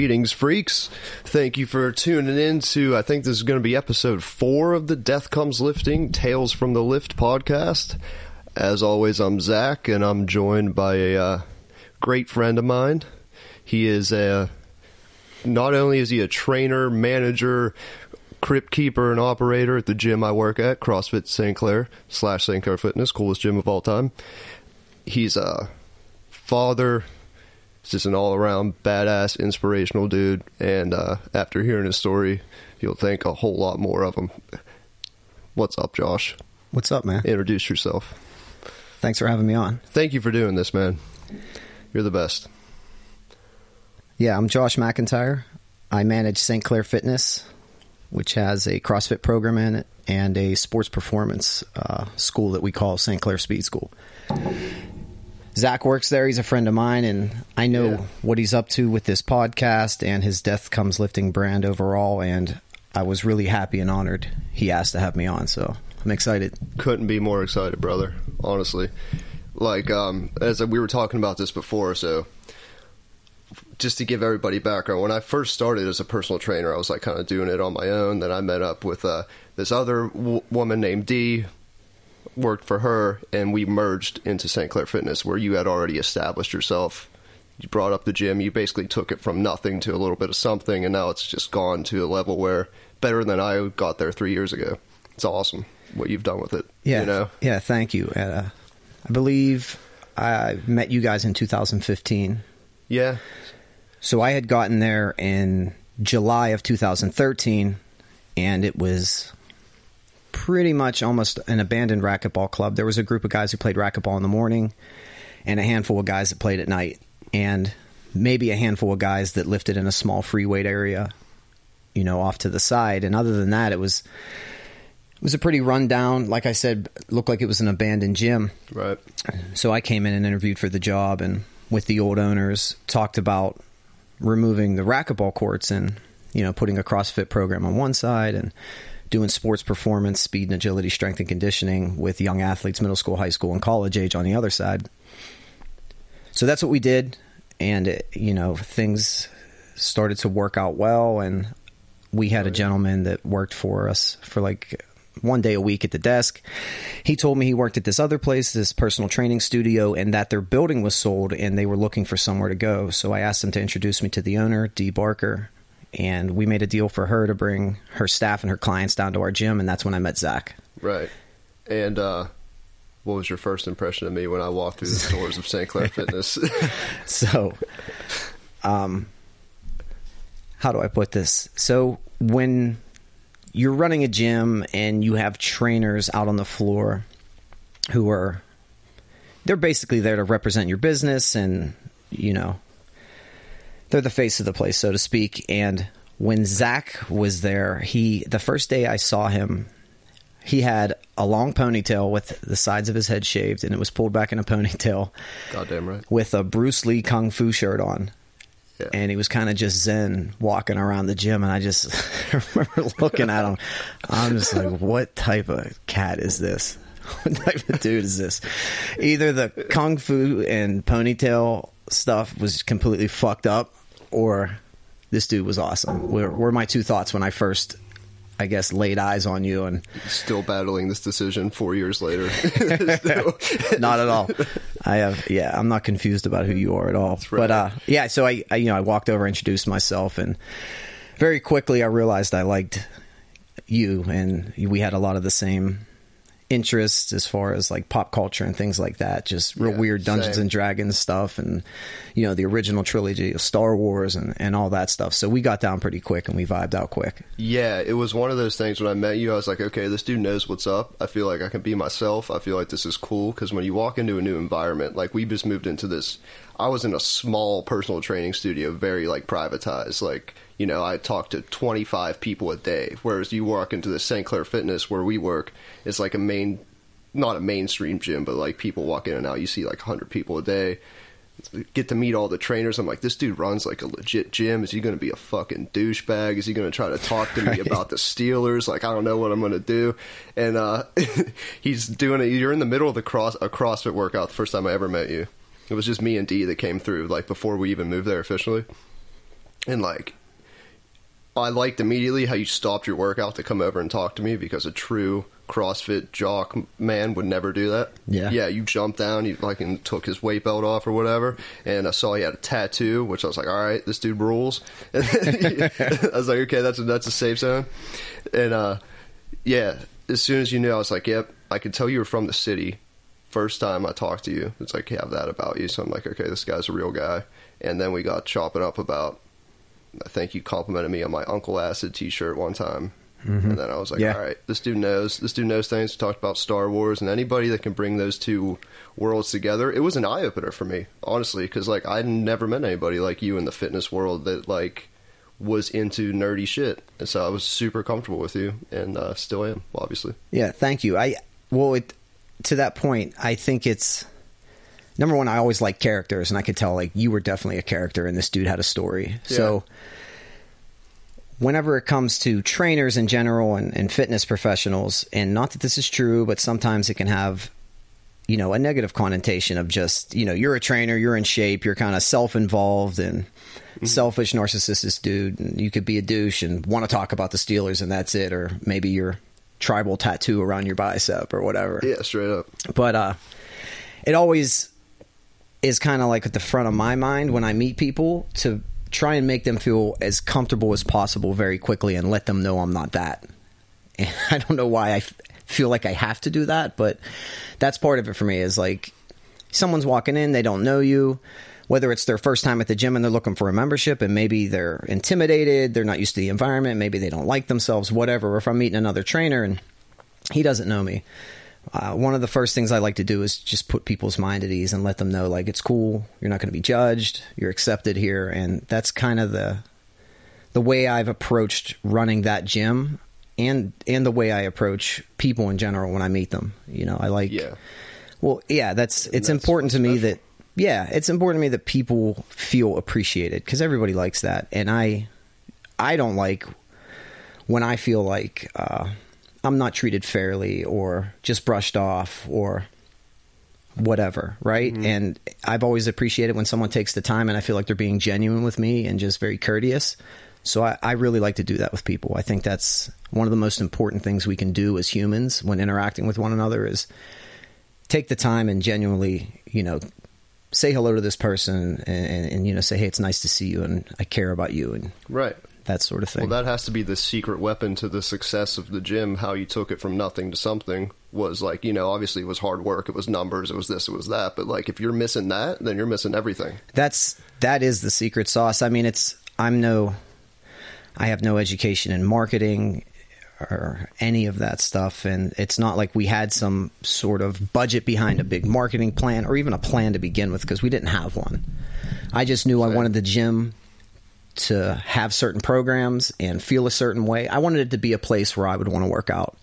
Greetings, freaks. Thank you for tuning in to, I think this is going to be episode four of the Death Comes Lifting Tales from the Lift podcast. As always, I'm Zach, and I'm joined by a uh, great friend of mine. He is a, not only is he a trainer, manager, crypt keeper, and operator at the gym I work at, CrossFit St. Clair slash St. Clair Fitness, coolest gym of all time. He's a father, just an all around badass, inspirational dude. And uh, after hearing his story, you'll think a whole lot more of him. What's up, Josh? What's up, man? Introduce yourself. Thanks for having me on. Thank you for doing this, man. You're the best. Yeah, I'm Josh McIntyre. I manage St. Clair Fitness, which has a CrossFit program in it and a sports performance uh, school that we call St. Clair Speed School. Zach works there. He's a friend of mine, and I know Yeah. what he's up to with this podcast and his Death Comes Lifting brand overall. And I was really happy and honored he asked to have me on. So I'm excited. Couldn't be more excited, brother. Honestly. Like, um, as we were talking about this before, so just to give everybody background, when I first started as a personal trainer, I was like kind of doing it on my own. Then I met up with uh, this other w- woman named Dee, worked for her, and we merged into St. Clair Fitness, where you had already established yourself. You brought up the gym. You basically took it from nothing to a little bit of something, and now it's just gone to a level where better than I got there three years ago. It's awesome what you've done with it. Yeah, you know. yeah. Thank you. Uh, I believe I met you guys in 2015. Yeah, So I had gotten there in July of 2013, and it was pretty much almost an abandoned racquetball club. There was a group of guys who played racquetball in the morning, and a handful of guys that played at night, and maybe a handful of guys that lifted in a small free weight area, you know, off to the side. And other than that, it was it was a pretty rundown. Like I said, looked like it was an abandoned gym. right. So I came in and interviewed for the job, and with the old owners, talked about removing the racquetball courts and you know putting a CrossFit program on one side and doing sports performance, speed and agility, strength and conditioning with young athletes, middle school, high school, and college age on the other side. So that's what we did, and it, you know things started to work out well, and we had a gentleman that worked for us for like one day a week at the desk. He told me he worked at this other place, this personal training studio, and that their building was sold and they were looking for somewhere to go. So I asked him to introduce me to the owner, Dee Barker, and we made a deal for her to bring her staff and her clients down to our gym, and that's when I met Zach. Right. And uh, what was your first impression of me when I walked through the doors of St. Clair Fitness? So, um, how do I put this? So when you're running a gym and you have trainers out on the floor who are they're basically there to represent your business and you know they're the face of the place so to speak and when Zach was there he the first day I saw him he had a long ponytail with the sides of his head shaved and it was pulled back in a ponytail Goddamn right. with a Bruce Lee kung fu shirt on. Yeah. And he was kind of just zen walking around the gym. And I just remember looking at him. I'm just like, what type of cat is this? What type of dude is this? Either the kung fu and ponytail stuff was completely fucked up, or this dude was awesome. Were, were my two thoughts when I first, I guess, laid eyes on you. And Still battling this decision four years later. Not at all. I have, yeah, I'm not confused about who you are at all. right. But uh, yeah, so I, I, you know, I walked over, introduced myself, and very quickly I realized I liked you, and we had a lot of the same interests as far as like pop culture and things like that. Just real Yeah, weird Dungeons same. and Dragons stuff, and you know the original trilogy of Star Wars and and all that stuff. So we got down pretty quick, and we vibed out quick. yeah, it was one of those things when I met you, I was like, okay, this dude knows what's up. I feel like I can be myself. I feel like this is cool because when you walk into a new environment, like we just moved into this, I was in a small personal training studio, very like privatized. Like, you know, I talk to 25 people a day, whereas you walk into the St. Clair Fitness where we work, it's like a main, not a mainstream gym, but like people walk in and out. You see like 100 people a day. Get to meet all the trainers. I'm like, this dude runs like a legit gym. Is he going to be a fucking douchebag? Is he going to try to talk to me Right. about the Steelers? Like, I don't know what I'm going to do. And uh, he's doing it. You're in the middle of the cross a CrossFit workout. The first time I ever met you, it was just me and Dee that came through. Like before we even moved there officially. and like I liked immediately how you stopped your workout to come over and talk to me because a true CrossFit jock man would never do that. Yeah. yeah. You jumped down, you like and took his weight belt off or whatever, and I saw he had a tattoo, which I was like, all right, this dude rules. I was like, okay, that's a, that's a safe zone, and uh, yeah. As soon as you knew, I was like, yep, I could tell you were from the city. First time I talked to you, it's like have that about you. So I'm like, okay, this guy's a real guy. And then we got chopping up about I think you complimented me on my Uncle Acid T-shirt one time, and then I was like, Yeah. "All right, this dude knows. This dude knows things." We talked about Star Wars, and anybody that can bring those two worlds together, it was an eye opener for me, honestly, because like I'd never met anybody like you in the fitness world that like was into nerdy shit, and so I was super comfortable with you, and uh, still am, obviously. Yeah, thank you. I well, it, to that point, I think it's number one. I always like characters, and I could tell like you were definitely a character, and this dude had a story. So, whenever it comes to trainers in general and, and fitness professionals, and not that this is true, but sometimes it can have you know a negative connotation of just you know you're a trainer, you're in shape, you're kind of self-involved and selfish, narcissistic dude, and you could be a douche and want to talk about the Steelers, and that's it, or maybe your tribal tattoo around your bicep or whatever. Yeah, straight up. But uh, it always is kind of like at the front of my mind when I meet people to try and make them feel as comfortable as possible very quickly and let them know I'm not that. And I don't know why I f- feel like I have to do that, but that's part of it for me is like someone's walking in, they don't know you, whether it's their first time at the gym and they're looking for a membership and maybe they're intimidated, they're not used to the environment, maybe they don't like themselves, whatever. Or if I'm meeting another trainer and he doesn't know me, uh, one of the first things I like to do is just put people's mind at ease and let them know like it's cool, you're not going to be judged, you're accepted here, and that's kind of the the way I've approached running that gym and and the way I approach people in general when I meet them. You know, I like Yeah, well, yeah, that's it's that's important to me that yeah, it's important to me that people feel appreciated because everybody likes that, and I I don't like when I feel like uh, I'm not treated fairly or just brushed off or whatever, right? Mm-hmm. And I've always appreciated when someone takes the time and I feel like they're being genuine with me and just very courteous. So I, I really like to do that with people. I think that's one of the most important things we can do as humans when interacting with one another is take the time and genuinely, you know, say hello to this person and, and, and you know say, hey, it's nice to see you and I care about you and right. That sort of thing. Well, that has to be the secret weapon to the success of the gym. How you took it from nothing to something was like, you know, obviously it was hard work, it was numbers, it was this, it was that. But like, if you're missing that, then you're missing everything. that's that is the secret sauce. I mean, it's I'm no, I have no education in marketing or any of that stuff, and it's not like we had some sort of budget behind a big marketing plan or even a plan to begin with because we didn't have one. I just knew I wanted the gym to have certain programs and feel a certain way. I wanted it to be a place where I would want to work out.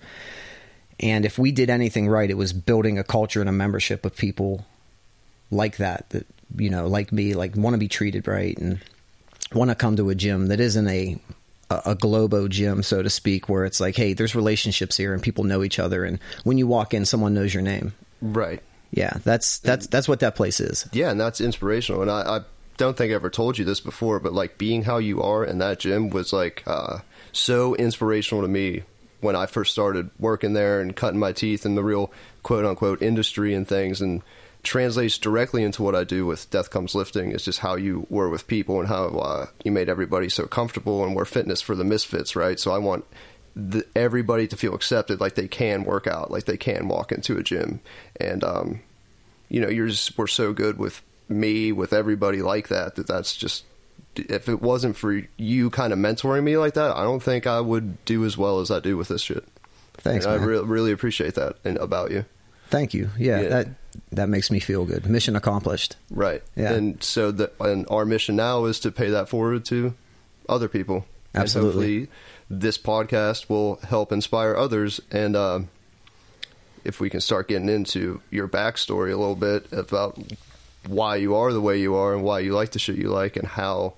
And if we did anything right, it was building a culture and a membership of people like that that you know like me like want to be treated right and want to come to a gym that isn't a a a globo gym so to speak where it's like hey there's relationships here and people know each other and when you walk in someone knows your name Right. yeah that's that's that's what that place is Yeah, and that's inspirational. And I, I don't think I ever told you this before, but like being how you are in that gym was like uh, so inspirational to me when I first started working there and cutting my teeth in the real quote unquote industry and things and translates directly into what I do with Death Comes Lifting is just how you were with people and how uh, you made everybody so comfortable and we're fitness for the misfits, right? So I want the, everybody to feel accepted like they can work out, like they can walk into a gym. And, um, you know, you're just, we're so good with me, with everybody like that, that that's just, if it wasn't for you kind of mentoring me like that, I don't think I would do as well as I do with this shit. thanks I re- really appreciate that and about you. thank you yeah, Yeah. that that makes me feel good mission accomplished Right. Yeah. And so the and our mission now is to pay that forward to other people. Absolutely. hopefully this podcast will help inspire others. And um, if we can start getting into your backstory a little bit about why you are the way you are and why you like the shit you like and how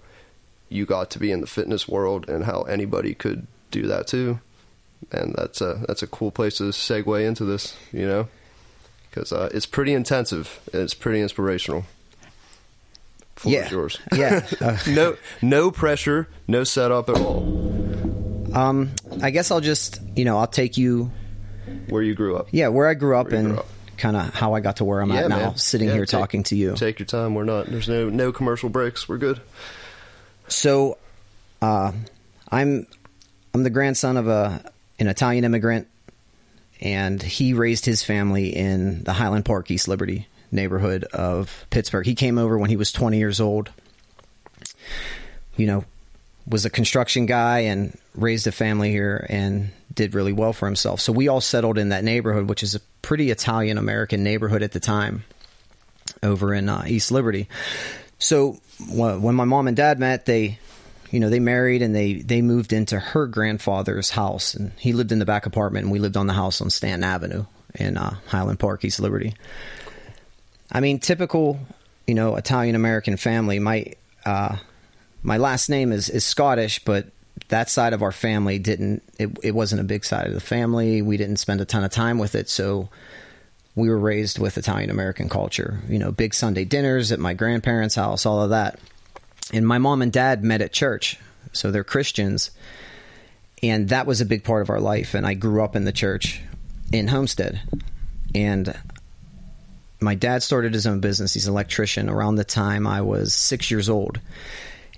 you got to be in the fitness world and how anybody could do that too. And that's a that's a cool place to segue into this, you know, because uh, it's pretty intensive. and It's pretty inspirational. Floor yeah, yours. yeah. Uh, no, no pressure, no setup at all. um, I guess I'll just you know I'll take you Where you grew up. yeah where I grew up Where and grew up. Kind of how I got to where I'm Yeah, at now, man. sitting Yeah, here take- talking to you. Take your time. We're not. There's no no commercial breaks. We're good. So, uh, I'm I'm the grandson of a an Italian immigrant, and he raised his family in the Highland Park, East Liberty neighborhood of Pittsburgh. He came over when he was 20 years old. You know, was a construction guy and raised a family here and did really well for himself. So we all settled in that neighborhood, which is a pretty Italian American neighborhood at the time over in uh, East Liberty. So when my mom and dad met, they, you know, they married and they they moved into her grandfather's house, and he lived in the back apartment, and we lived on the house on Stanton Avenue in uh, Highland Park, East Liberty. I mean, typical, you know, Italian American family. My uh, my last name is is Scottish, but that side of our family didn't. It, it wasn't a big side of the family. We didn't spend a ton of time with it, so we were raised with Italian American culture. You know, big Sunday dinners at my grandparents' house, all of that. And my mom and dad met at church, so they're Christians, and that was a big part of our life. And I grew up in the church in Homestead, and my dad started his own business. He's an electrician around the time I was six years old.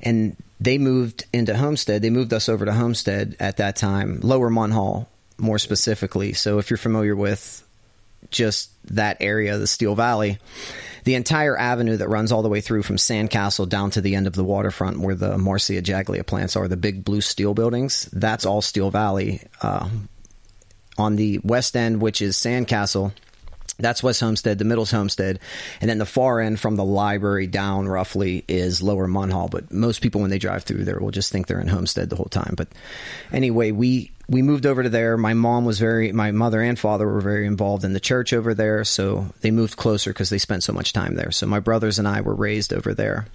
And they moved into Homestead. They moved us over to Homestead at that time, Lower Munhall, more specifically. So if you're familiar with just that area, the Steel Valley, the entire avenue that runs all the way through from Sandcastle down to the end of the waterfront where the Marcegaglia plants are, the big blue steel buildings, that's all Steel Valley. Uh, on the west end, which is Sandcastle, that's West Homestead, the middle's Homestead, and then the far end from the library down roughly is Lower Munhall. But most people, when they drive through there, will just think they're in Homestead the whole time. But anyway, we we moved over to there. My mom was very, my mother and father were very involved in the church over there, so they moved closer because they spent so much time there. So my brothers and I were raised over there.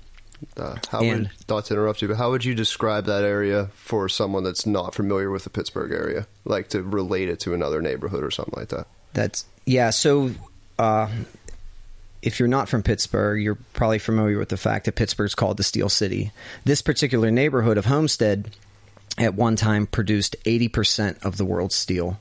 Uh, how And- would not to interrupt you, but how would you describe that area for someone that's not familiar with the Pittsburgh area, like to relate it to another neighborhood or something like that? That's yeah. So, uh, if you're not from Pittsburgh, you're probably familiar with the fact that Pittsburgh's called the Steel City. This particular neighborhood of Homestead, at one time, produced 80 percent of the world's steel.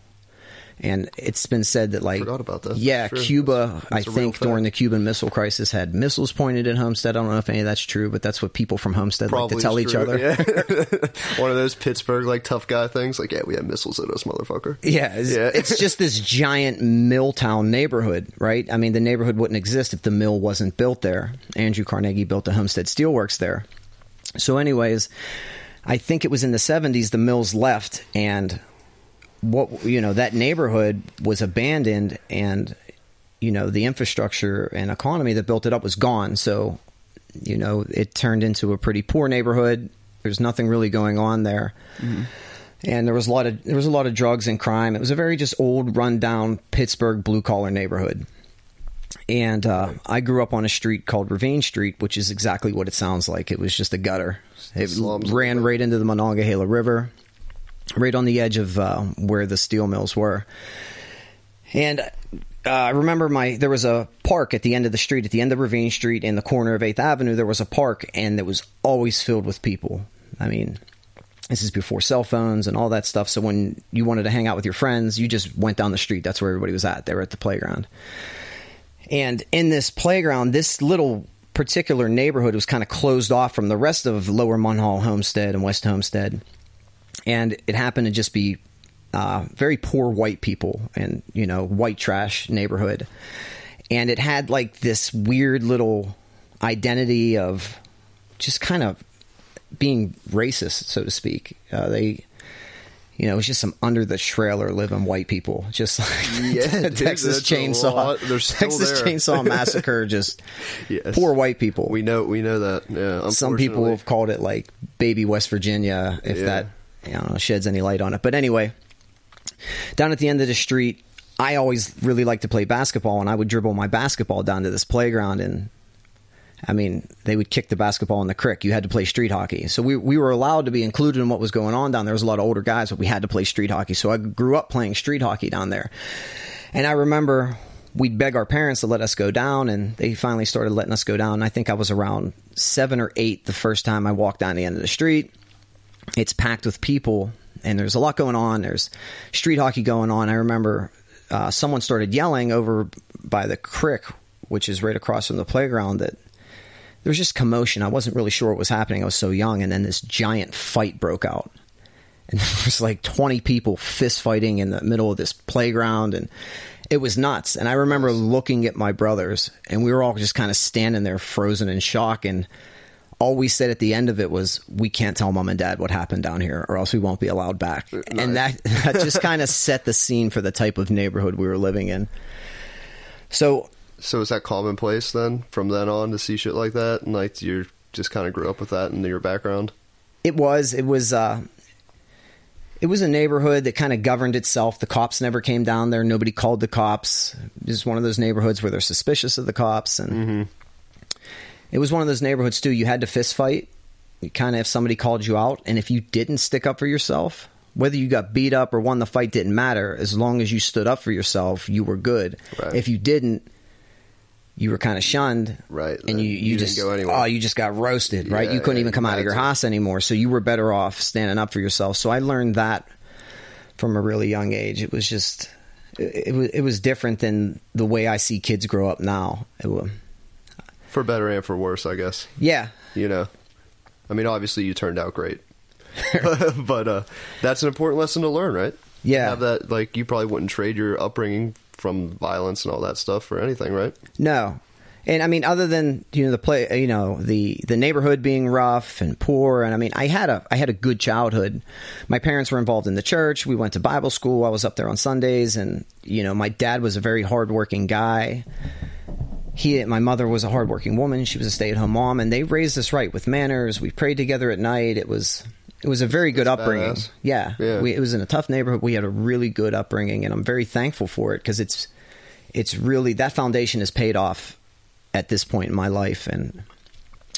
And it's been said that, like, that. yeah, Sure. Cuba, I think during the. Cuban Missile Crisis, had missiles pointed at Homestead. I don't know if any of that's true, but that's what people from Homestead Probably like to tell each true, other. Yeah. One of those Pittsburgh like tough guy things. Like, yeah, we have missiles at us, motherfucker. Yeah, it's, Yeah. it's just this giant mill town neighborhood, right? I mean, the neighborhood wouldn't exist if the mill wasn't built there. Andrew Carnegie built the Homestead Steelworks there. So, anyways, I think it was in the 70s the mills left, and what you know that neighborhood was abandoned, and you know the infrastructure and economy that built it up was gone. So, you know, it turned into a pretty poor neighborhood. There's nothing really going on there and there was a lot of there was a lot of drugs and crime. It was a very just old, rundown Pittsburgh blue collar neighborhood. And uh, I grew up on a street called Ravine Street, which is exactly what it sounds like. It was just a gutter. It Slums. ran right into the Monongahela River, right on the edge of uh, where the steel mills were. And uh, I remember my there was a park at the end of the street, at the end of Ravine Street, in the corner of Eighth Avenue. There was a park, and it was always filled with people. I mean, this is before cell phones and all that stuff. So when you wanted to hang out with your friends, you just went down the street. That's where everybody was at. They were at the playground. And in this playground, this little particular neighborhood was kind of closed off from the rest of Lower Munhall Homestead and West Homestead. And it happened to just be uh, very poor white people and, you know, white trash neighborhood. And it had like this weird little identity of just kind of being racist, so to speak. Uh, they, you know, it was just some under the trailer living white people, just like Yeah, dude, Texas Chainsaw, lot. They're still Texas there. Chainsaw Massacre, just Yes. poor white people. We know we know that. Yeah, Some people have called it like baby West Virginia, if Yeah. that I don't know, sheds any light on it. But anyway, down at the end of the street, I always really liked to play basketball, and I would dribble my basketball down to this playground, and I mean, they would kick the basketball in the creek. You had to play street hockey, so we we were allowed to be included in what was going on down there. There was a lot of older guys, but we had to play street hockey. So I grew up playing street hockey down there, and I remember we'd beg our parents to let us go down, and they finally started letting us go down. I think I was around seven or eight the first time I walked down the end of the street. It's packed with people, and there's a lot going on. There's street hockey going on. I remember uh, someone started yelling over by the creek, which is right across from the playground, that there was just commotion. I wasn't really sure what was happening. I was so young, and then this giant fight broke out. And there was like 20 people fist fighting in the middle of this playground, and it was nuts. And I remember looking at my brothers, and we were all just kind of standing there, frozen in shock. And all we said at the end of it was, "We can't tell mom and dad what happened down here, or else we won't be allowed back." And that that just kind of set the scene for the type of neighborhood we were living in. So So is that commonplace then from then on to see shit like that, and like you just kind of grew up with that in your background? It was. It was. Uh, it was a neighborhood that kind of governed itself. The cops never came down there. Nobody called the cops. It was one of those neighborhoods where they're suspicious of the cops, and it was one of those neighborhoods too. You had to fist fight. You kind of if somebody called you out, and if you didn't stick up for yourself, whether you got beat up or won the fight didn't matter. As long as you stood up for yourself, you were good. Right. If you didn't, you were kind of shunned, Right. And you, you, You didn't just go anywhere. oh, you just got roasted, right? Yeah, you couldn't yeah, even come out of your house anymore. So you were better off standing up for yourself. So I learned that from a really young age. It was just it, it was it was different than the way I see kids grow up now. It For better and for worse, I guess. yeah, You know, I mean, obviously you turned out great, but uh, that's an important lesson to learn, right? Yeah. Have that like you probably wouldn't trade your upbringing from violence and all that stuff for anything, right? No. And I mean, other than you know the play, you know the the neighborhood being rough and poor, and I mean, I had a I had a good childhood. My parents were involved in the church. We went to Bible school. I was up there on Sundays, and you know, my dad was a very hardworking guy. He, my mother was a hardworking woman. She was a stay at home mom, and they raised us right with manners. We prayed together at night. It was it was a very good That's upbringing. badass. Yeah, Yeah. We, it was in a tough neighborhood. We had a really good upbringing, and I'm very thankful for it because it's it's really that foundation has paid off at this point in my life, and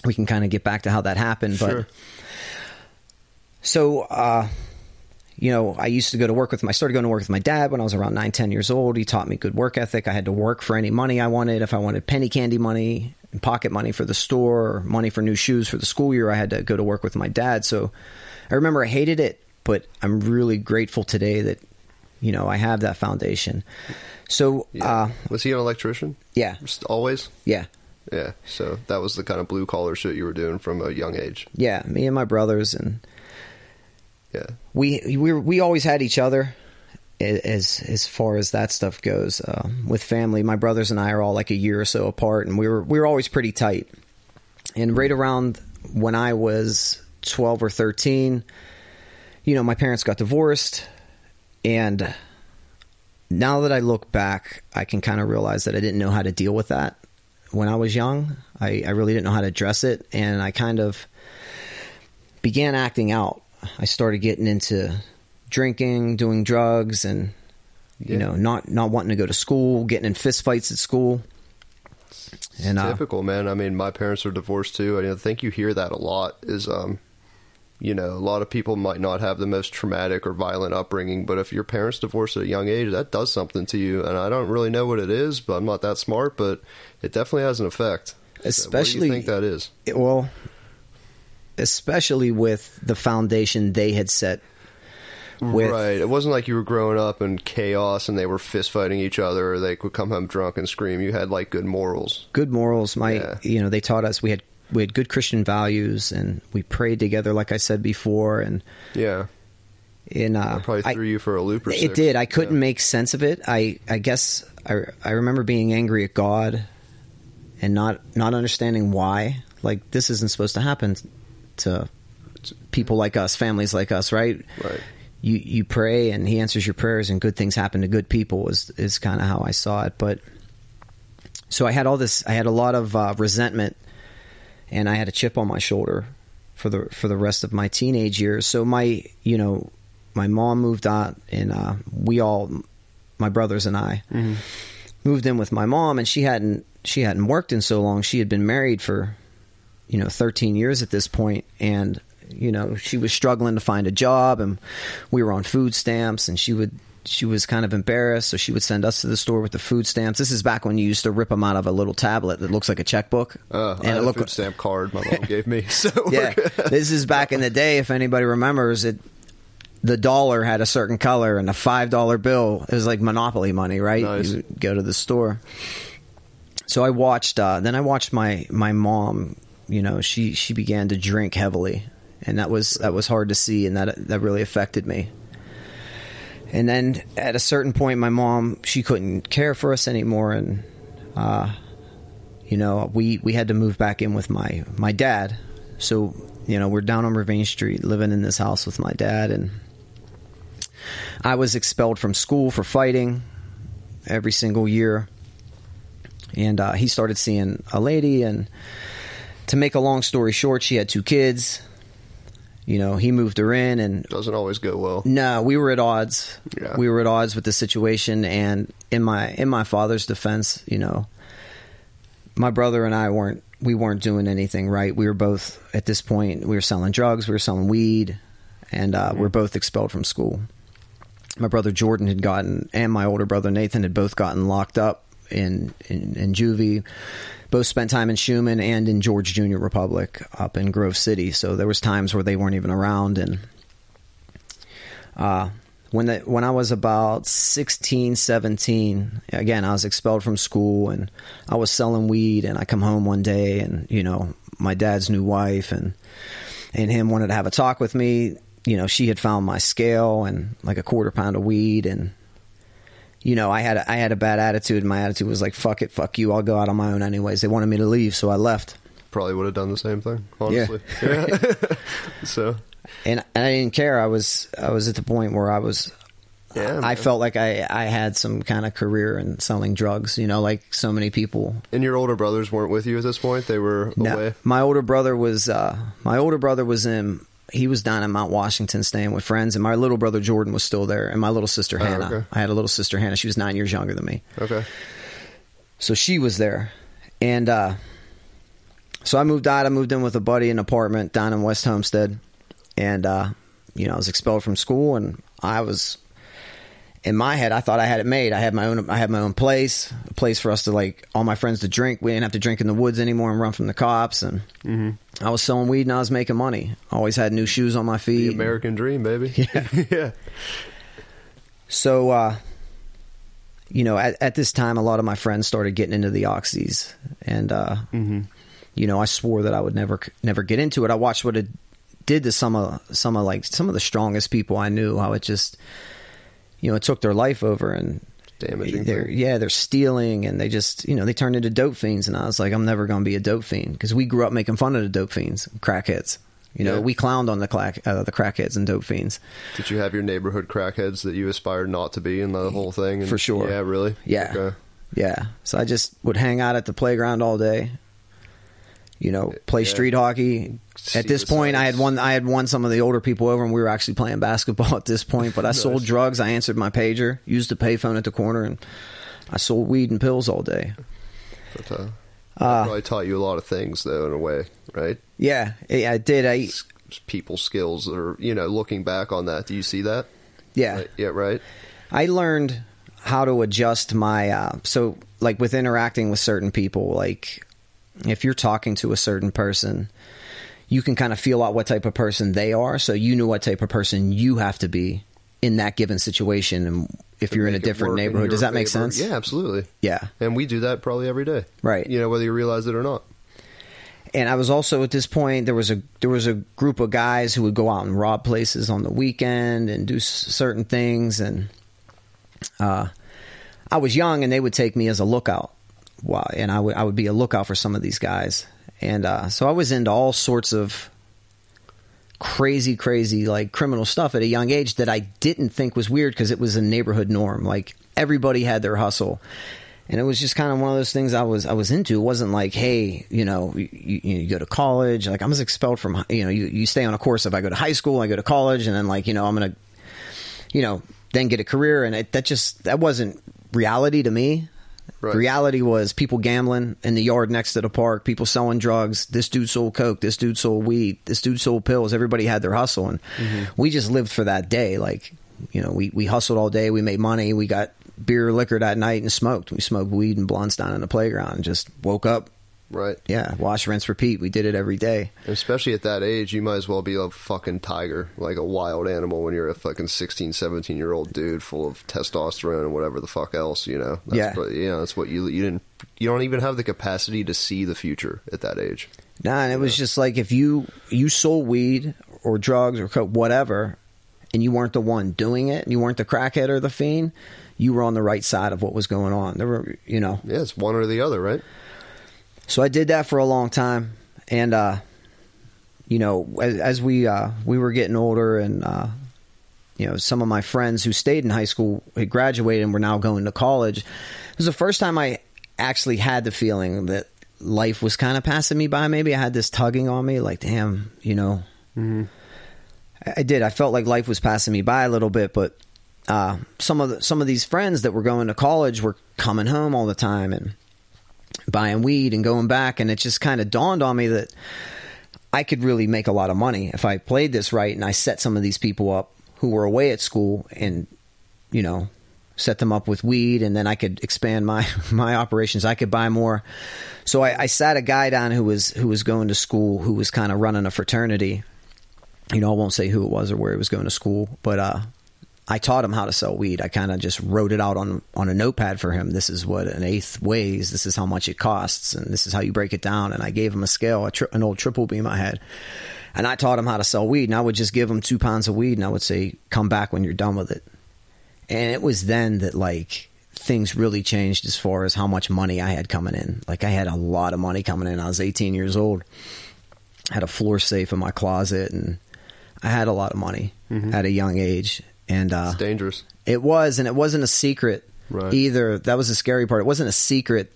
we can kind of get back to how that happened. But so, uh, you know, I used to go to work with my, I started going to work with my dad when I was around nine, 10 years old. He taught me good work ethic. I had to work for any money I wanted. If I wanted penny candy money, and pocket money for the store, or money for new shoes for the school year, I had to go to work with my dad. So I remember I hated it, but I'm really grateful today that, you know, I have that foundation. So, Yeah. uh, Was he an electrician? yeah, Just always. yeah. Yeah. So that was the kind of blue collar shit you were doing from a young age. Yeah, me and my brothers, and Yeah. we we we always had each other. As as far as that stuff goes, uh, with family, my brothers and I are all like a year or so apart, and we were we were always pretty tight. And right around when I was twelve or thirteen, you know, my parents got divorced, and now that I look back, I can kind of realize that I didn't know how to deal with that when I was young. I, I really didn't know how to address it, and I kind of began acting out. I started getting into drinking, doing drugs, and you Yeah. know, not not wanting to go to school, getting in fistfights at school. And uh, Typical, man. I mean, my parents are divorced too. I think you hear that a lot. Is um, you know, a lot of people might not have the most traumatic or violent upbringing, but if your parents divorced at a young age, that does something to you. And I don't really know what it is, but I'm not that smart. But it definitely has an effect. So what do Especially- you think that is? it- well, especially with the foundation they had set. With right. It wasn't like you were growing up in chaos and they were fist fighting each other, or they would come home drunk and scream. You had like good morals. good morals. My, Yeah. you know, they taught us we had we had good Christian values, and we prayed together, like I said before, and Yeah, in uh, that probably I- threw you for a loop or It six. did. I couldn't Yeah. make sense of it. I I guess I I remember being angry at God and not not understanding why. Like this isn't supposed to happen to people like us, families like us, right? Right. You you pray and he answers your prayers and good things happen to good people is is kind of how I saw it. But so I had all this I had a lot of uh, resentment and I had a chip on my shoulder for the for the rest of my teenage years. So my you know my mom moved out and uh, we all my brothers and I moved in with my mom and she hadn't she hadn't worked in so long. She had been married for you know 13 years at this point and you know she was struggling to find a job and we were on food stamps and she would she was kind of embarrassed, so she would send us to the store with the food stamps. This is back when you used to rip them out of a little tablet that looks like a checkbook, Uh, I had it a food stamp card my mom gave me. So yeah, this is back in the day. If anybody remembers it, the dollar had a certain color, and a five dollar bill it was like monopoly money, right? Nice. You go to the store. So I watched. Uh, then I watched my my mom. You know, she she began to drink heavily, and that was that was hard to see, and that that really affected me. And then at a certain point, my mom she couldn't care for us anymore, and uh, you know we we had to move back in with my my dad. So you know we're down on Ravine Street, living in this house with my dad, and I was expelled from school for fighting every single year. And uh, he started seeing a lady, and to make a long story short, she had two kids. You know, he moved her in, and doesn't always go well. no, we were at odds. Yeah. We were at odds with the situation, and in my in my father's defense, you know, my brother and I weren't we weren't doing anything right. We were both at this point we were selling drugs, we were selling weed, and uh, we we're both expelled from school. My brother Jordan had gotten, and my older brother Nathan had both gotten locked up in in, in juvie. Both spent time in Shuman and in George Junior Republic up in Grove City. So there was times where they weren't even around, and uh, when the, when I was about 16, 17, again, I was expelled from school and I was selling weed and I come home one day and, you know, my dad's new wife and, and him wanted to have a talk with me. You know, she had found my scale and like a quarter pound of weed and, you know, I had a, I had a bad attitude. My attitude was like, "Fuck it, fuck you. I'll go out on my own anyways." They wanted me to leave, so I left. Probably would have done the same thing, honestly. Yeah. so and and I didn't care. I was I was at the point where I was yeah, I man. felt like I I had some kind of career in selling drugs, you know, like so many people. And your older brothers weren't with you at this point; they were away. My older brother was uh my older brother was in he was down in Mount Washington staying with friends and my little brother Jordan was still there and my little sister Oh, Hannah. okay. I had a little sister Hannah. She was 9 years younger than me. Okay, So she was there. And uh so I moved out. I moved in with a buddy in an apartment down in West Homestead. And uh you know, I was expelled from school and I was in my head I thought I had it made. I had my own I had my own place, a place for us to like all my friends to drink. We didn't have to drink in the woods anymore and run from the cops and I was selling weed and I was making money. Always had new shoes on my the feet. American dream, baby. Yeah. yeah. So, uh, you know, at, at this time, a lot of my friends started getting into the oxys, and uh, you know, I swore that I would never, never get into it. I watched what it did to some of, some of like some of the strongest people I knew. How it just, you know, it took their life over, and Damaging They're, thing. yeah, they're stealing, and they just, you know, they turned into dope fiends. And I was like, I'm never going to be a dope fiend because we grew up making fun of the dope fiends, crackheads. You know, Yeah. we clowned on the clack, uh, the crackheads and dope fiends. Did you have your neighborhood crackheads that you aspired not to be in the whole thing? And- For sure. Yeah, really. Yeah. Okay. Yeah. So I just would hang out at the playground all day. You know, play Yeah. street hockey. See At this point, I had won. I had won some of the older people over, and we were actually playing basketball at this point. But I sold drugs. I answered my pager, used the payphone at the corner, and I sold weed and pills all day. But, uh, Uh, probably taught you a lot of things, though, in a way, right? Yeah, I did. I People skills, or you know, looking back on that, do you see that? yeah. Right, yeah, right. I learned how to adjust my uh, so like with interacting with certain people like if you're talking to a certain person you can kind of feel out what type of person they are so you know what type of person you have to be in that given situation and if you're in a different neighborhood does that make favor. sense Yeah, absolutely. yeah And we do that probably every day, Right. You know, whether you realize it or not. and I was also at this point there was a there was a group of guys who would go out and rob places on the weekend and do certain things and uh I was young and they would take me as a lookout wow and I would I would be a lookout for some of these guys and uh so I was into all sorts of crazy crazy like criminal stuff at a young age that I didn't think was weird because it was a neighborhood norm like everybody had their hustle and it was just kind of one of those things I was I was into. It wasn't like, hey, you know, you, you, you go to college. Like I was expelled from, you know, you, you stay on a course. If I go to high school, I go to college, and then like, you know, I'm gonna, you know, then get a career. And it, that just that wasn't reality to me. Right. The reality was people gambling in the yard next to the park, people selling drugs. This dude sold coke. This dude sold weed. This dude sold pills. Everybody had their hustle, and mm-hmm. we just lived for that day. Like you know, we, we hustled all day. We made money. We got beer, liquor that night and smoked. We smoked weed and blunts down in the playground and just woke up. Right. Yeah. Wash, rinse, repeat. We did it every day. Especially at that age, you might as well be a fucking tiger, like a wild animal when you're a fucking 16, 17 year old dude full of testosterone and whatever the fuck else, you know? That's Yeah. What, you know, that's what you, you didn't, you don't even have the capacity to see the future at that age. Nah, and it was just like if you you sold weed or drugs or coke, whatever, and you weren't the one doing it, and you weren't the crackhead or the fiend, you were on the right side of what was going on. There were, you know, Yeah, it's one or the other, right? So I did that for a long time, and uh, you know, as, as we uh, we were getting older, and uh, you know, some of my friends who stayed in high school had graduated and were now going to college. It was the first time I actually had the feeling that life was kind of passing me by. Maybe I had this tugging on me, like, damn, you know. I, I did. I felt like life was passing me by a little bit, but uh, some of the, some of these friends that were going to college were coming home all the time and buying weed and going back, and it just kind of dawned on me that I could really make a lot of money if I played this right and I set some of these people up who were away at school and you know set them up with weed and then I could expand my my operations. I could buy more. So I, I sat a guy down who was who was going to school who was kind of running a fraternity. You know, I won't say who it was or where he was going to school, but uh, I taught him how to sell weed. I kind of just wrote it out on on a notepad for him. This is what an eighth weighs. This is how much it costs, and this is how you break it down. And I gave him a scale, a tri- an old triple beam I had, and I taught him how to sell weed. And I would just give him two pounds of weed, and I would say, "Come back when you're done with it." And it was then that like things really changed as far as how much money I had coming in. Like I had a lot of money coming in. I was 18 years old. I had a floor safe in my closet, and I had a lot of money mm-hmm. at a young age. And uh, It's dangerous. it was, and it wasn't a secret Right. either. That was the scary part. It wasn't a secret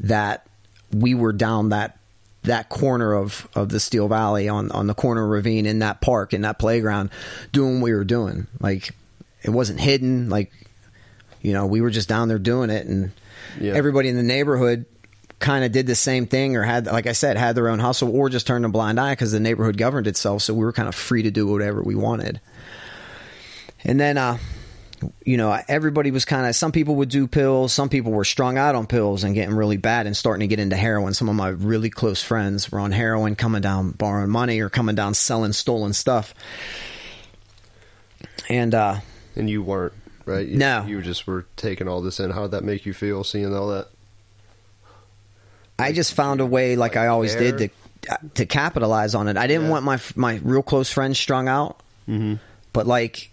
that we were down that that corner of, of the Steel Valley on, on the corner ravine in that park in that playground doing what we were doing. Like it wasn't hidden. Like you know, we were just down there doing it, and Yeah. everybody in the neighborhood kind of did the same thing or had like I said had their own hustle or just turned a blind eye because the neighborhood governed itself, so we were kind of free to do whatever we wanted. And then, uh, you know, everybody was kind of, some people would do pills. Some people were strung out on pills and getting really bad and starting to get into heroin. Some of my really close friends were on heroin, coming down borrowing money or coming down selling stolen stuff. And, uh, And you weren't, right? You, No. You just were taking all this in. How did that make you feel seeing all that? I just found a way, like I always did, to to capitalize on it. I didn't Yeah. want my my real close friends strung out, Mm-hmm. but like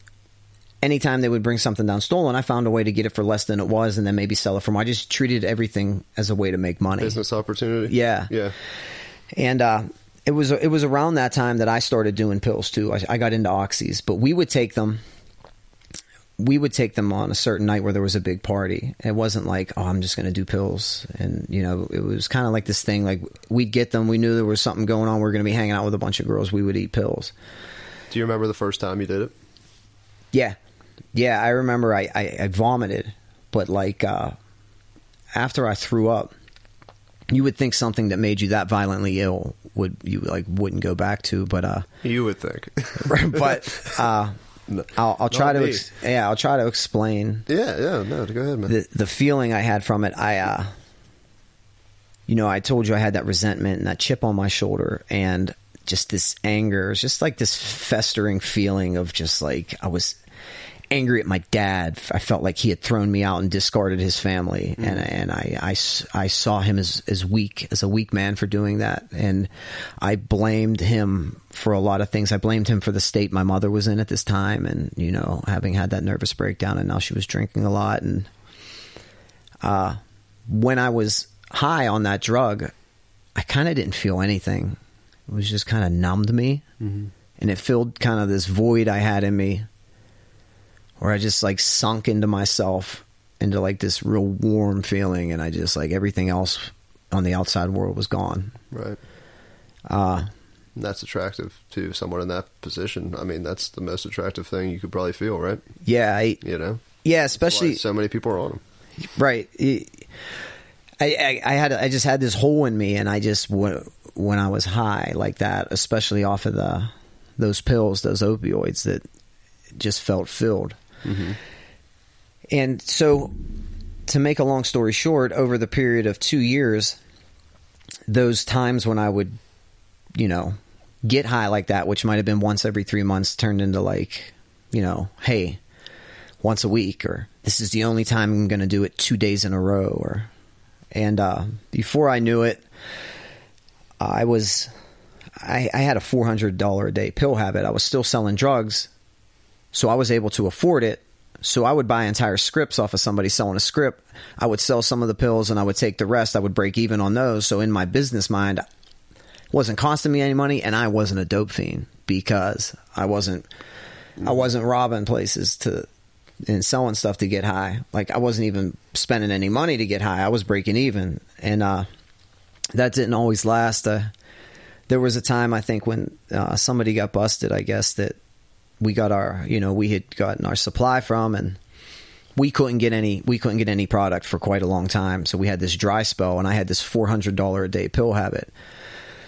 anytime they would bring something down stolen, I found a way to get it for less than it was, and then maybe sell it for more. I just treated everything as a way to make money. Business opportunity? Yeah. Yeah. And uh, it was it was around that time that I started doing pills too. I, I got into oxys, but we would take them. We would take them on a certain night where there was a big party. It wasn't like, oh, I'm just going to do pills, and you know, it was kind of like this thing. Like we'd get them. We knew there was something going on. We are going to be hanging out with a bunch of girls. We would eat pills. Do you remember the first time you did it? Yeah, yeah. I remember I I, I vomited, but like uh, after I threw up, you would think something that made you that violently ill would you like wouldn't go back to, but uh. You would think. but uh, I'll, I'll try to ex- yeah I'll try to explain yeah, yeah. No, go ahead, man. the the feeling I had from it. I uh, you know I told you I had that resentment and that chip on my shoulder and just this anger. It's just like this festering feeling of just like I was angry at my dad. I felt like he had thrown me out and discarded his family, and and I, I I saw him as as weak as a weak man for doing that, and I blamed him for a lot of things. I blamed him for the state my mother was in at this time, and you know having had that nervous breakdown, and now she was drinking a lot, and uh, when I was high on that drug, I kind of didn't feel anything. It was just kind of numbed me, and it filled kind of this void I had in me where I just like sunk into myself into like this real warm feeling and I just like everything else on the outside world was gone. Right. Uh And that's attractive to someone in that position. I mean, that's the most attractive thing you could probably feel, right? yeah, I, You know, yeah, especially so many people are on them. right. I, I I had I just had this hole in me and I just when I was high like that, especially off of the those pills, those opioids that just felt filled. And so, to make a long story short, over the period of two years, those times when I would, you know, get high like that, which might have been once every three months, turned into like, you know, hey, once a week, or this is the only time I'm going to do it two days in a row, or, and uh, before I knew it, I was, I, I had a four hundred dollar a day pill habit. I was still selling drugs, so I was able to afford it. So I would buy entire scripts off of somebody selling a script. I would sell some of the pills and I would take the rest. I would break even on those. So in my business mind, wasn't costing me any money and I wasn't a dope fiend because I wasn't I wasn't robbing places to and selling stuff to get high. Like I wasn't even spending any money to get high. I was breaking even. And uh that didn't always last. Uh, there was a time I think when uh, somebody got busted, I guess that we got our you know we had gotten our supply from and we couldn't get any we couldn't get any product for quite a long time. So we had this dry spell and i had this $400 a day pill habit.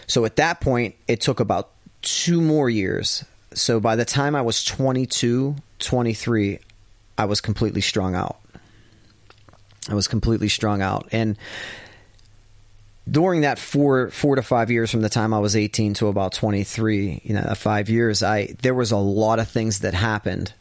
So at that point it took about two more years. So by the time i was 22 23 i was completely strung out. I was completely strung out. And during that four four to five years from the time I was 18 to about 23, you know, five years, I there was a lot of things that happened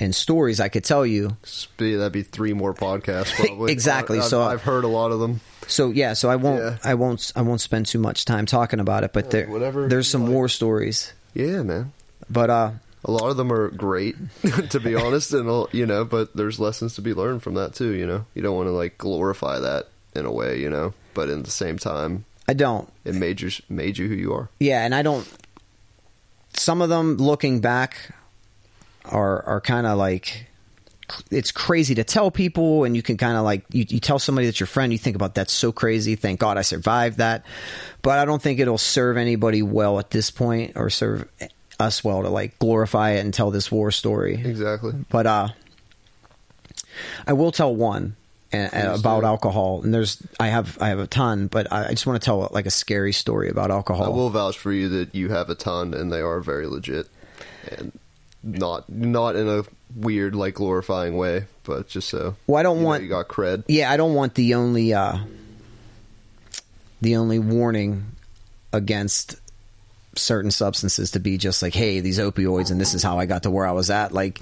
and stories I could tell you. That'd be three more podcasts, probably. Exactly, I, so- I've heard a lot of them. So yeah, so I won't Yeah. I won't I won't spend too much time talking about it, but there whatever there's some like. war stories. Yeah, man. But uh A lot of them are great, to be honest, and uh, you know, but there's lessons to be learned from that too. You know, you don't want to like glorify that in a way, you know, but at the same time, I don't. it made you made you who you are. Yeah, and I don't. Some of them, looking back, are are kind of like it's crazy to tell people, and you can kind of like you, you tell somebody that's your friend, you think about that's so crazy. Thank God I survived that, but I don't think it'll serve anybody well at this point, or serve us well to like glorify it and tell this war story. Exactly. But uh, I will tell one uh, Please about alcohol, and there's I have I have a ton, but I I just want to tell like a scary story about alcohol. I will vouch for you that you have a ton, and they are very legit, and not not in a weird like glorifying way, but just so. Well, I don't you want- you got cred. Yeah, I don't want the only uh, the only warning against certain substances to be just like, hey, these opioids, and this is how I got to where I was at. Like,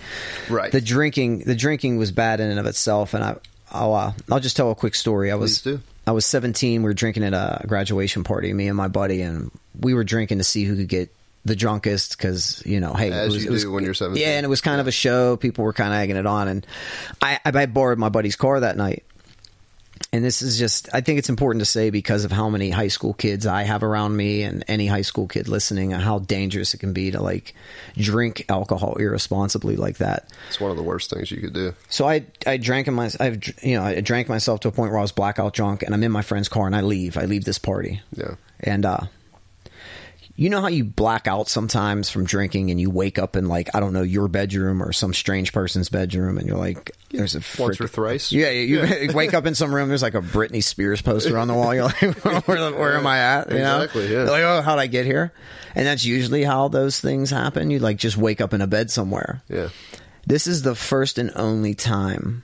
Right. The drinking, the drinking was bad in and of itself, and I, I'll, uh, I'll just tell a quick story. I was, do. I was 17. We were drinking at a graduation party, me and my buddy, and we were drinking to see who could get the drunkest because you know, hey, As it was, you it was, when you're 17. Yeah, and it was kind of a show. People were kind of egging it on, and I, I borrowed my buddy's car that night. And this is just, I think it's important to say because of how many high school kids I have around me and any high school kid listening, how dangerous it can be to like drink alcohol irresponsibly like that. It's one of the worst things you could do. So I I drank in my I've you know I drank myself to a point where I was blackout drunk, and I'm in my friend's car, and I leave. I leave this party, Yeah. and uh, you know how you black out sometimes from drinking, and you wake up in like I don't know your bedroom or some strange person's bedroom, and you're like, there's a Once frick- or thrice. yeah, you you wake up in some room. There's like a Britney Spears poster on the wall. You're like, where, where am I at? You know? Exactly, yeah. Like, oh, how'd I get here? And that's usually how those things happen. You like just wake up in a bed somewhere. Yeah. This is the first and only time.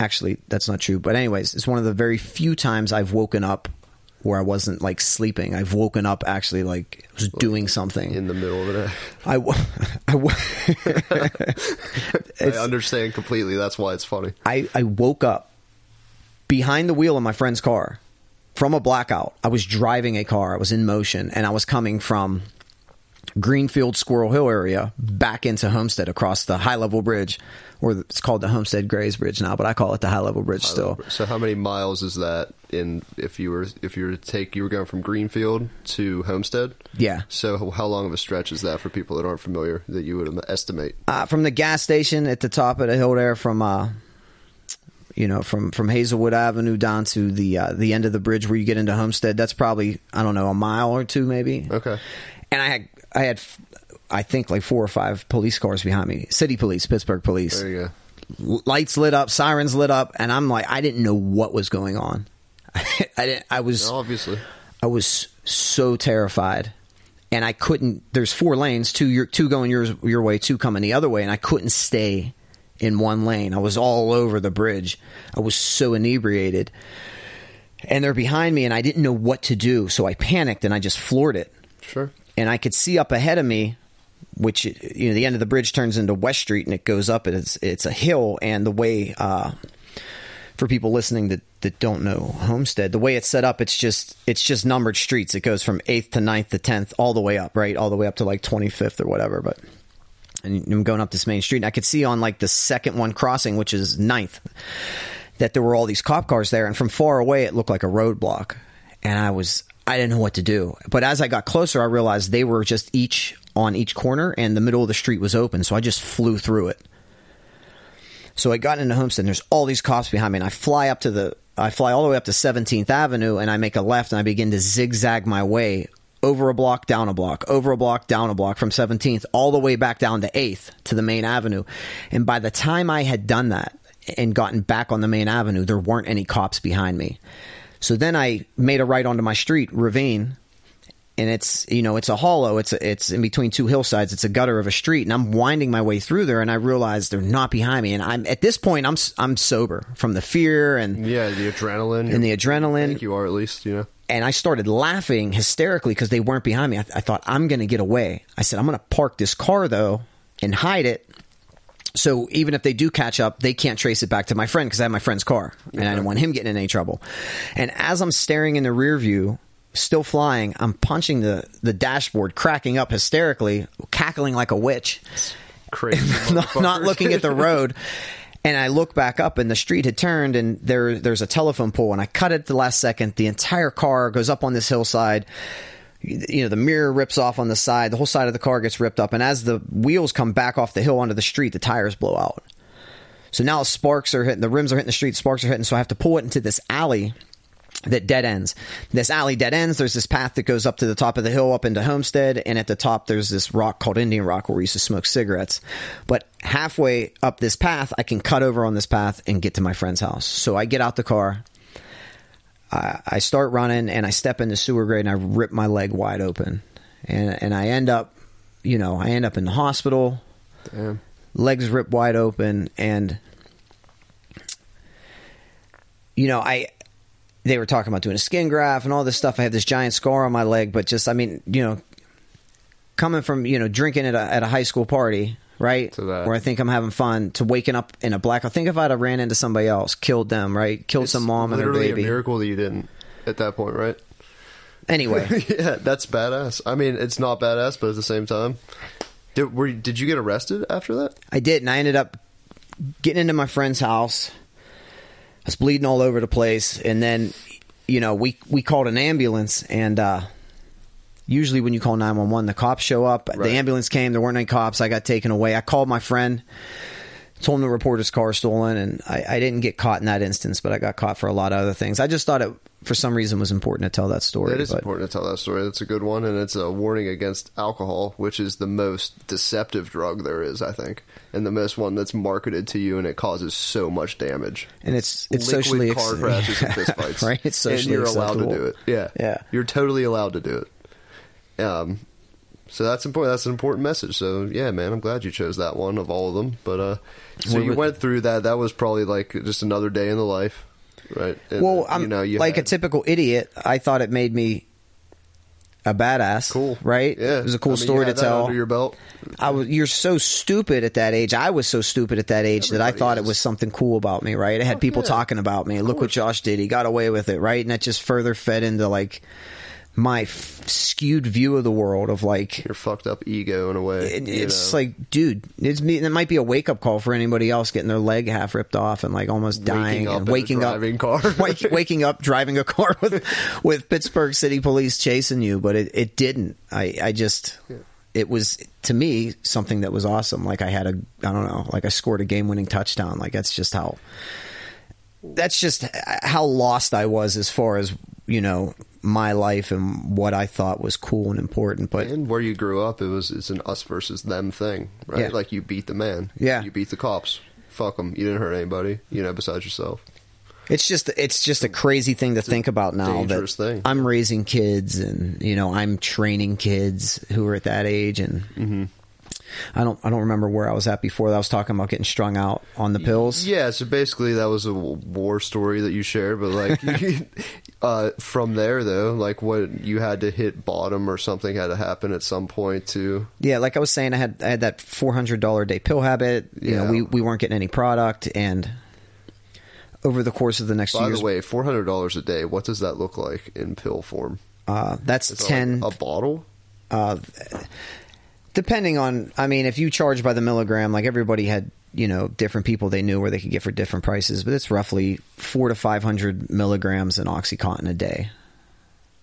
Actually, that's not true. But anyways, it's one of the very few times I've woken up where I wasn't like sleeping. I've woken up actually like was doing something. In the middle of it. I, I, I understand completely. That's why it's funny. I, I woke up behind the wheel of my friend's car from a blackout. I was driving a car. I was in motion, and I was coming from Greenfield Squirrel Hill area back into Homestead across the high level bridge, or it's called the Homestead Grays Bridge now, but I call it the high level bridge still. So how many miles is that in if you were if you were to take you were going from Greenfield to Homestead? Yeah. So how long of a stretch is that for people that aren't familiar that you would estimate? Uh, from the gas station at the top of the hill there, from uh, you know, from from Hazelwood Avenue down to the uh, the end of the bridge where you get into Homestead, that's probably I don't know a mile or two maybe. Okay. and I had I had I think like four or five police cars behind me, city police, Pittsburgh police, There you go. Lights lit up, sirens lit up, and I'm like I didn't know what was going on. I didn't. I was Obviously. I was so terrified, and I couldn't. There's four lanes, two your, two going yours your way, two coming the other way, and I couldn't stay in one lane. I was all over the bridge. I was so inebriated, and they're behind me, and I didn't know what to do, so I panicked and I just floored it. Sure. And I could see up ahead of me, which you know, the end of the bridge turns into West Street, and it goes up, and it's it's a hill, and the way. Uh, for people listening that, that don't know Homestead, the way it's set up, it's just it's just numbered streets. It goes from eighth to 9th to tenth, all the way up, right, all the way up to like twenty fifth or whatever. But and I'm going up this main street, and I could see on like the second one crossing, which is 9th, that there were all these cop cars there, and from far away it looked like a roadblock, and I was I didn't know what to do. But as I got closer, I realized they were just each on each corner, and the middle of the street was open, so I just flew through it. So I got into Homestead. And there's all these cops behind me, and I fly up to the. I fly all the way up to 17th Avenue, and I make a left, and I begin to zigzag my way over a block, down a block, over a block, down a block from 17th, all the way back down to 8th to the main avenue. And by the time I had done that and gotten back on the main avenue, there weren't any cops behind me. So then I made a right onto my street, Ravine, and it's you know it's a hollow. It's a, it's in between two hillsides. It's a gutter of a street and I'm winding my way through there and I realize they're not behind me. And I'm at this point I'm I'm sober from the fear and Yeah, the adrenaline. and the I adrenaline think you are at least, you know. and I started laughing hysterically because they weren't behind me. I, I thought I'm going to get away. I said I'm going to park this car though and hide it so even if they do catch up, they can't trace it back to my friend because I have my friend's car, and I didn't want him getting in any trouble. And as I'm staring in the rear view, still flying, I'm punching the the dashboard, cracking up hysterically, cackling like a witch, Crazy. not, not looking at the road. And I look back up, and the street had turned, and there there's a telephone pole, and I cut it at the last second. The entire car goes up on this hillside. You know, the mirror rips off on the side. The whole side of the car gets ripped up, and as the wheels come back off the hill onto the street, the tires blow out. So now sparks are hitting, the rims are hitting the street, sparks are hitting. So I have to pull it into this alley that dead ends. This alley dead ends. There's this path that goes up to the top of the hill up into Homestead, and at the top there's this rock called Indian Rock where we used to smoke cigarettes. But halfway up this path, I can cut over on this path and get to my friend's house. So I get out the car. I, I start running and I step into sewer grade and I rip my leg wide open, and and I end up, you know, I end up in the hospital. Damn. legs ripped wide open and you know i they were talking about doing a skin graft and all this stuff. I have this giant scar on my leg but just i mean you know coming from you know drinking at a, at a high school party right To that. where i think i'm having fun to waking up in a black i think if i'd have ran into somebody else killed them right killed It's some mom and their literally baby a miracle that you didn't at that point, right? anyway yeah, that's badass. I mean, it's not badass, but at the same time, did were you- did you get arrested after that? I did, and I ended up getting into my friend's house. I was bleeding all over the place, and then, you know, we we called an ambulance, and uh, usually when you call nine one one, the cops show up. Right. The ambulance came. There weren't any cops. I got taken away. I called my friend, told him to report his car stolen, and I, I didn't get caught in that instance, but I got caught for a lot of other things. I just thought it, for some reason, was important to tell that story. It is but- important to tell that story. That's a good one, and it's a warning against alcohol, which is the most deceptive drug there is, I think, and the most one that's marketed to you, and it causes so much damage. and it's it's Liquid socially car ex- crashes and fistfights, right? It's and you're allowed to do it. Yeah, Yeah. you're totally allowed to do it. Um, so that's important. That's an important message. So yeah, man, I'm glad you chose that one of all of them. But uh, so you went through that. That was probably like just another day in the life, right? And, Well, I'm you know, you like had- a typical idiot. I thought it made me a badass. cool, right? Yeah, it was a cool I mean, story to tell. under your belt. I was. You're so stupid at that age. I was so stupid at that age that I Everybody thought it was something cool about me. Right? I had Oh, people yeah. talking about me. Look what Josh did. He got away with it. Right? And that just further fed into like my f- skewed view of the world of like Your fucked up ego in a way. it, it's know. like, dude, it's me. It might be a wake up call for anybody else getting their leg half ripped off and like almost dying Waking up and in a waking up, driving car. wake, waking up driving a car with with Pittsburgh City Police chasing you. But it, it didn't. I I just. It was to me something that was awesome. Like I had a, I don't know, like I scored a game-winning touchdown. Like that's just how, that's just how lost I was as far as you know my life and what I thought was cool and important. But and where you grew up, it was it's an us versus them thing, right? Yeah. Like you beat the man, Yeah. you beat the cops. Fuck them. You didn't hurt anybody, you know, besides yourself. It's just it's just a crazy thing to think about now that thing. I'm raising kids and you know I'm training kids who are at that age and Mm-hmm. I don't I don't remember where I was at before that I was talking about getting strung out on the pills. Yeah, so basically that was a war story that you shared, but like uh, from there though, like what you had to hit bottom or something had to happen at some point to Yeah, like I was saying, I had I had that four hundred dollar a day pill habit. You know, Yeah. we we weren't getting any product, and over the course of the next year. By years, the way, four hundred dollars a day. What does that look like in pill form? uh, that's Is it ten. like a bottle. uh, depending on, I mean, if you charge by the milligram, like everybody had, you know, different people they knew where they could get for different prices, but it's roughly four to five hundred milligrams in OxyContin a day.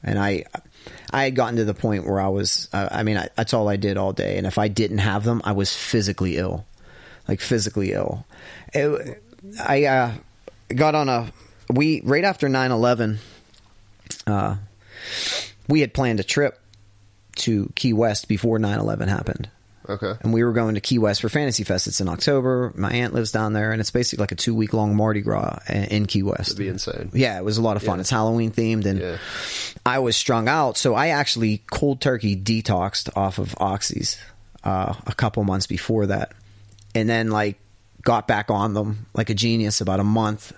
And I, I had gotten to the point where I was, uh, I mean, I, that's all I did all day. And if I didn't have them, I was physically ill, like physically ill. It, I uh, got on a, we, right after 9 11, uh, we had planned a trip to Key West before 9/11 happened. Okay. And we were going to Key West for Fantasy Fest. It's in October. My aunt lives down there, and it's basically like a two week long Mardi Gras in Key West. It'd be insane. Yeah, it was a lot of fun. Yeah. It's Halloween themed, and Yeah. I was strung out, so I actually cold turkey detoxed off of oxys uh, a couple months before that, and then like got back on them like a genius about a month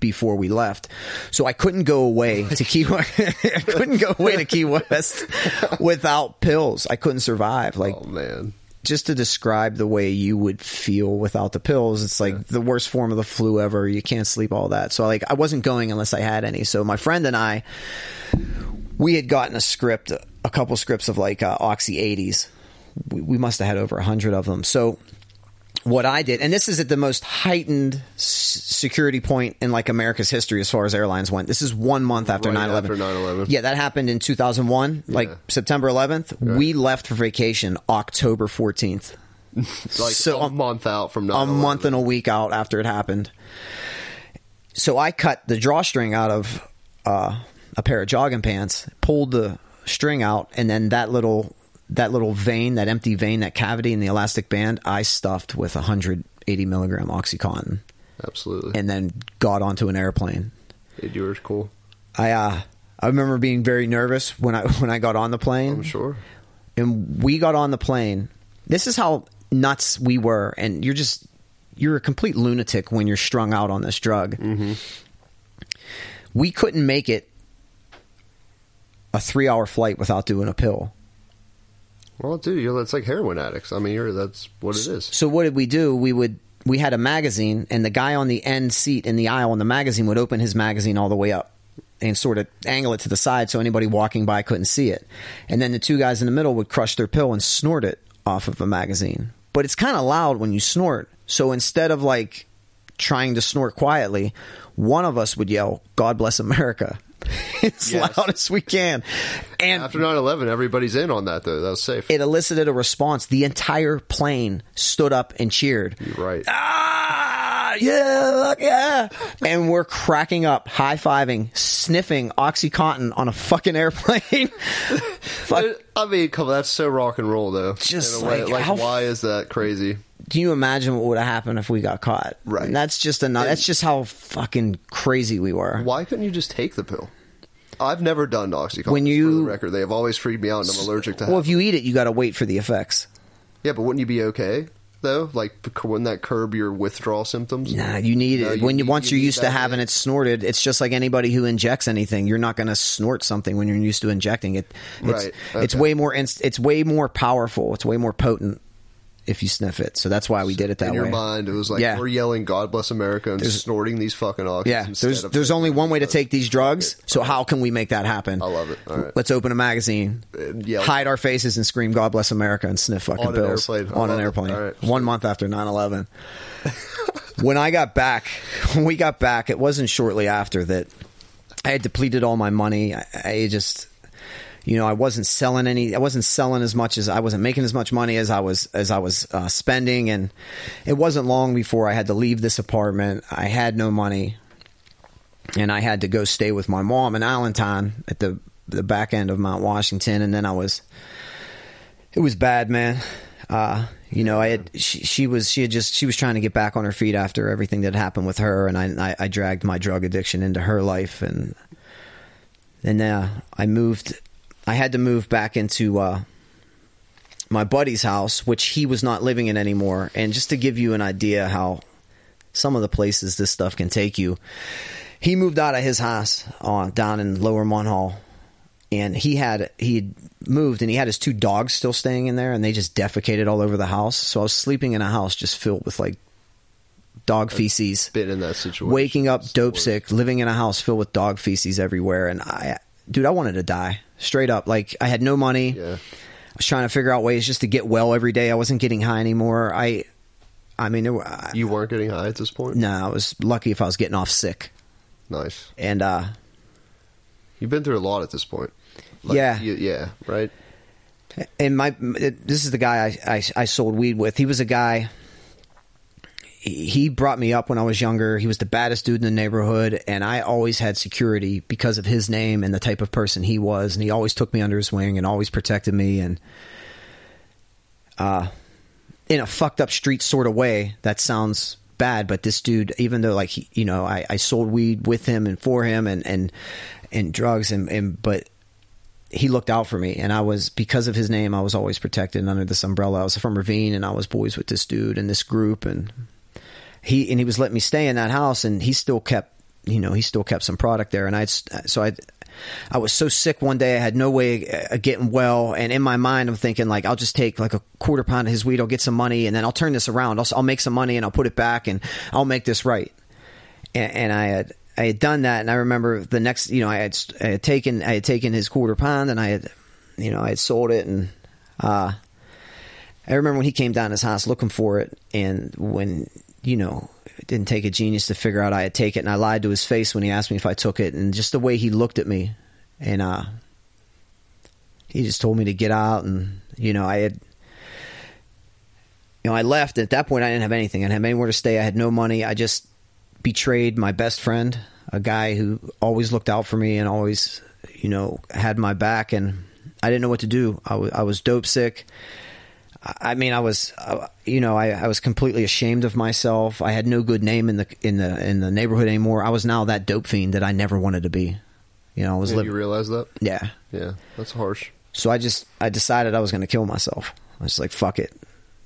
before we left. So I couldn't go away to Key West. I couldn't go away to Key West without pills. I couldn't survive. Like Oh man. just to describe the way you would feel without the pills, it's like the worst form of the flu ever. You can't sleep, all that. So like I wasn't going unless I had any. So my friend and I, we had gotten a script, a couple scripts of like uh, Oxy 80s. We, we must have had over a hundred of them. So what I did, and this is at the most heightened security point in like America's history as far as airlines went. This is one month after Right 9/11. after 9/11. Yeah, that happened in 2001, like September 11th. We left for vacation October 14th. Like So, a month out from a 9/11. month and a week out after it happened. So I cut the drawstring out of uh, a pair of jogging pants, pulled the string out, and then that little that little vein, that empty vein, that cavity in the elastic band, I stuffed with 180 milligram OxyContin, Absolutely. and then got onto an airplane. Dude, you were cool. I uh, I remember being very nervous when I when I got on the plane. I'm sure. and we got on the plane. This is how nuts we were, and you're just you're a complete lunatic when you're strung out on this drug. Mm-hmm. We couldn't make it a three hour flight without doing a pill. Well, dude, you're, it's like heroin addicts. I mean, you're that's what it is. So what did we do? We would we had a magazine, and the guy on the end seat in the aisle in the magazine would open his magazine all the way up and sort of angle it to the side so anybody walking by couldn't see it. And then the two guys in the middle would crush their pill and snort it off of a magazine. But it's kind of loud when you snort. So instead of like trying to snort quietly, one of us would yell, "God bless America." as Yes. loud as we can. And After 9/11, everybody's in on that though. That was safe. it elicited a response. The entire plane stood up and cheered. You're right. Ah, yeah, yeah. And we're cracking up, high fiving, sniffing Oxycontin on a fucking airplane. Fuck. I mean, come on, that's so rock and roll though. Just a way. like, like how- why is that crazy? Can you imagine what would have happened if we got caught? Right. And that's just enough. That's just how fucking crazy we were. Why couldn't you just take the pill? I've never done OxyContin. When for you- the record, they have always freaked me out, and I'm allergic to. It. Well, if you eat it, you got to wait for the effects. Yeah, but wouldn't you be okay though? Like, wouldn't that curb your withdrawal symptoms? Nah, you need No, it you when you need- once you you're used to having it snorted. It's just like anybody who injects anything. You're not going to snort something when you're used to injecting it. It's, Right, It's way more. It's way more powerful. It's way more potent if you sniff it. So that's why we did it that way. In your mind, it was like Yeah. we're yelling "God bless America" and snorting these fucking oxys. Yeah, there's of there's only one way to take these drugs. So how can we make that happen? I love it. All right. Let's open a magazine, yell. hide our faces, and scream "God bless America" and sniff fucking On an. On an airplane. Right. One month after 9/11. when I got back, when we got back, it wasn't shortly after that I had depleted all my money. I, I just, you know, I wasn't selling any. I wasn't selling as much as I wasn't making as much money as I was as I was uh, spending, and it wasn't long before I had to leave this apartment. I had no money, and I had to go stay with my mom in Allentown at the the back end of Mount Washington, and then I was. It was bad, man. Uh, you know, I had she, she was she had just she was trying to get back on her feet after everything that happened with her, and I I, I dragged my drug addiction into her life, and and uh, I moved. I had to move back into uh, my buddy's house, which he was not living in anymore. And just to give you an idea how some of the places this stuff can take you, he moved out of his house uh, down in Lower Munhall, and he had he had moved and he had his two dogs still staying in there, and they just defecated all over the house. So I was sleeping in a house just filled with like dog feces. Been in that situation. Waking up dope sick, living in a house filled with dog feces everywhere, and I, dude, I wanted to die straight up. Like I had no money. Yeah. I was trying to figure out ways just to get well every day. I wasn't getting high anymore. I, I mean, it, I, You weren't getting high at this point? no, I was lucky if I was getting off sick. Nice. And uh, You've been through a lot at this point. Yeah. you- yeah, right? and my this is the guy I, I I sold weed with. He was a guy. He brought me up when I was younger. He was the baddest dude in the neighborhood, and I always had security because of his name and the type of person he was. And he always took me under his wing and always protected me. And uh, in a fucked up street sort of way, that sounds bad. But this dude, even though like he, you know, I, I sold weed with him and for him and and and drugs and and but he looked out for me and I was because of his name I was always protected under this umbrella. I was from Ravine and I was boys with this dude and this group and he and he was letting me stay in that house and he still kept you know he still kept some product there. And I so I I was so sick one day I had no way of getting well. And in my mind I'm thinking like I'll just take like a quarter pound of his weed I'll get some money and then I'll turn this around. I'll, I'll make some money and I'll put it back and I'll make this right. And, and I had I had done that, and I remember the next, you know, I had, I had taken I had taken his quarter pound, and I had, you know, I had sold it, and uh, I remember when he came down his house looking for it, and when you know, it didn't take a genius to figure out I had taken it, and I lied to his face when he asked me if I took it, and just the way he looked at me, and uh, he just told me to get out, and you know, I had you know, I left. At that point, I didn't have anything. I didn't have anywhere to stay. I had no money. I just betrayed my best friend, a guy who always looked out for me and always, you know, had my back. And I didn't know what to do. I was, I was dope sick. I mean, I was, uh, you know, I, I was completely ashamed of myself. I had no good name in the in the in the neighborhood anymore. I was now that dope fiend that I never wanted to be. You know, I was Did living. you realize that? yeah. Yeah, that's harsh. So I just I decided I was going to kill myself. I was like, fuck it.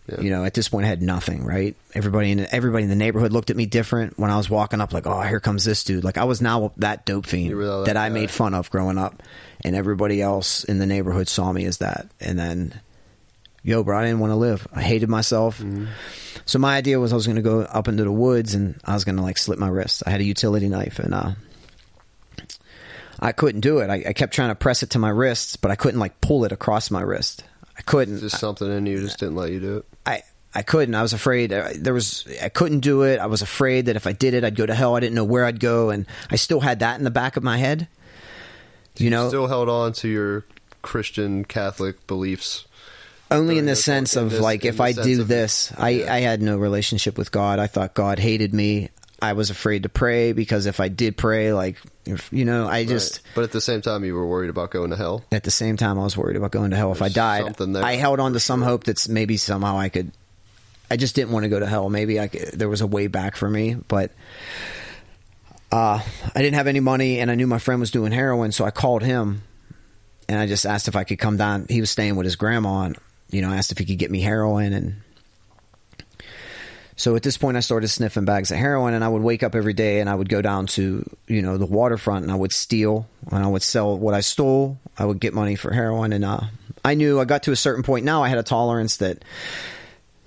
Yeah. You know, at this point, I had nothing. Right? Everybody in everybody in the neighborhood looked at me different when I was walking up. Like, oh, here comes this dude. Like, I was now that dope fiend that that I made fun of growing up, and everybody else in the neighborhood saw me as that. And then, yo, bro, I didn't want to live. I hated myself. Mm-hmm. So my idea was I was going to go up into the woods and I was going to like slit my wrist. I had a utility knife and uh, I couldn't do it. I, I kept trying to press it to my wrists, but I couldn't like pull it across my wrist. I couldn't. Just something in you just didn't let you do it. I I couldn't. I was afraid. uh, There was I couldn't do it. I was afraid that if I did it, I'd go to hell. I didn't know where I'd go, and I still had that in the back of my head. You know, Still held on to your Christian Catholic beliefs. Only in the sense of this- like if I do this, I Yeah. I had no relationship with God. I thought God hated me. I was afraid to pray because if I did pray, like if, you know, I just. Right. But at the same time, you were worried about going to hell. at the same time, I was worried about going to hell if I died. something there, I held on to some sure. hope that's maybe somehow I could. I just didn't want to go to hell. Maybe I could, there was a way back for me, but uh, I didn't have any money, and I knew my friend was doing heroin, so I called him, and I just asked if I could come down. He was staying with his grandma, and you know, asked if he could get me heroin, and so at this point, I started sniffing bags of heroin, and I would wake up every day, and I would go down to you know the waterfront, and I would steal, and I would sell what I stole. I would get money for heroin, and uh, I knew I got to a certain point. Now I had a tolerance that,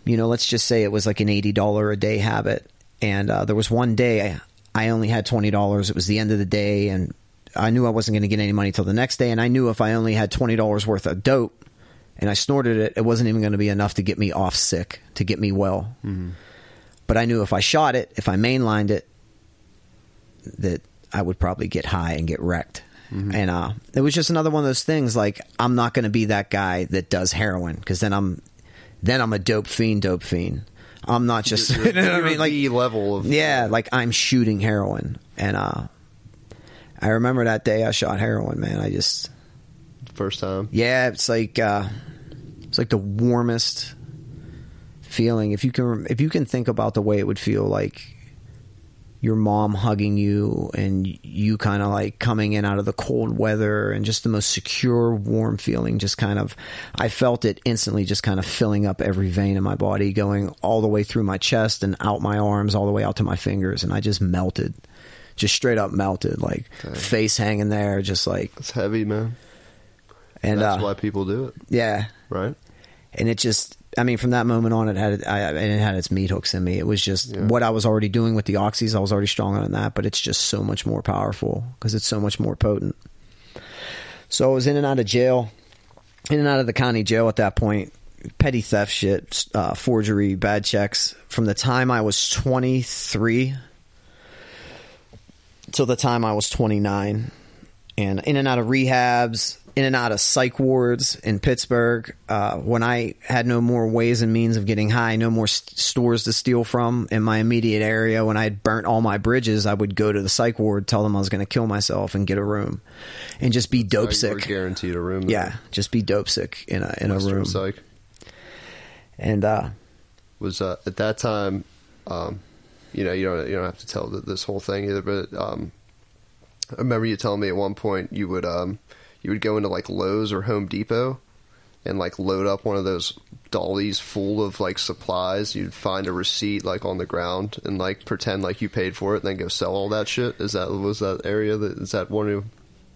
you know, let's just say it was like an eighty dollar a day habit, and uh, there was one day I, I only had twenty dollars. It was the end of the day, and I knew I wasn't going to get any money till the next day, and I knew if I only had twenty dollars worth of dope, and I snorted it, it wasn't even going to be enough to get me off sick, to get me well. But I knew if I shot it, if I mainlined it, that I would probably get high and get wrecked. And uh, it was just another one of those things. Like I'm not going to be that guy that does heroin because then I'm, then I'm a dope fiend, dope fiend. I'm not just, you know what I mean? Like level of yeah, like I'm shooting heroin, and uh, I remember that day I shot heroin. Man, I just first time. yeah, it's like uh, it's like the warmest feeling. If you can, if you can think about the way it would feel like your mom hugging you and you kind of like coming in out of the cold weather and just the most secure, warm feeling. Just kind of, I felt it instantly, just kind of filling up every vein in my body, going all the way through my chest and out my arms, all the way out to my fingers, and I just melted, just straight up melted, like Dang. face hanging there, just like. It's heavy, man. And That's uh, why people do it, yeah, right? and it just I mean from that moment on it had I, and it had its meat hooks in me. It was just Yeah. what I was already doing with the oxys. I was already strong on that, but it's just so much more powerful because it's so much more potent. So I was in and out of jail, in and out of the county jail at that point. Petty theft shit, uh, forgery, bad checks. From the time I was 23 till the time I was 29 and in and out of rehabs, in and out of psych wards in Pittsburgh. Uh, when I had no more ways and means of getting high, no more st- stores to steal from in my immediate area, when I had burnt all my bridges, I would go to the psych ward, tell them I was going to kill myself, and get a room, and just be dope were sick. guaranteed a room. Yeah, just be dope sick in a in a Western room. Psych And uh, was uh, at that time. Um, you know, you don't you don't have to tell this whole thing either, but um, I remember you telling me at one point you would um, you would go into like Lowe's or Home Depot and like load up one of those dollies full of like supplies. You'd find a receipt like on the ground and like pretend like you paid for it, and then go sell all that shit. Is that was that area that is that one of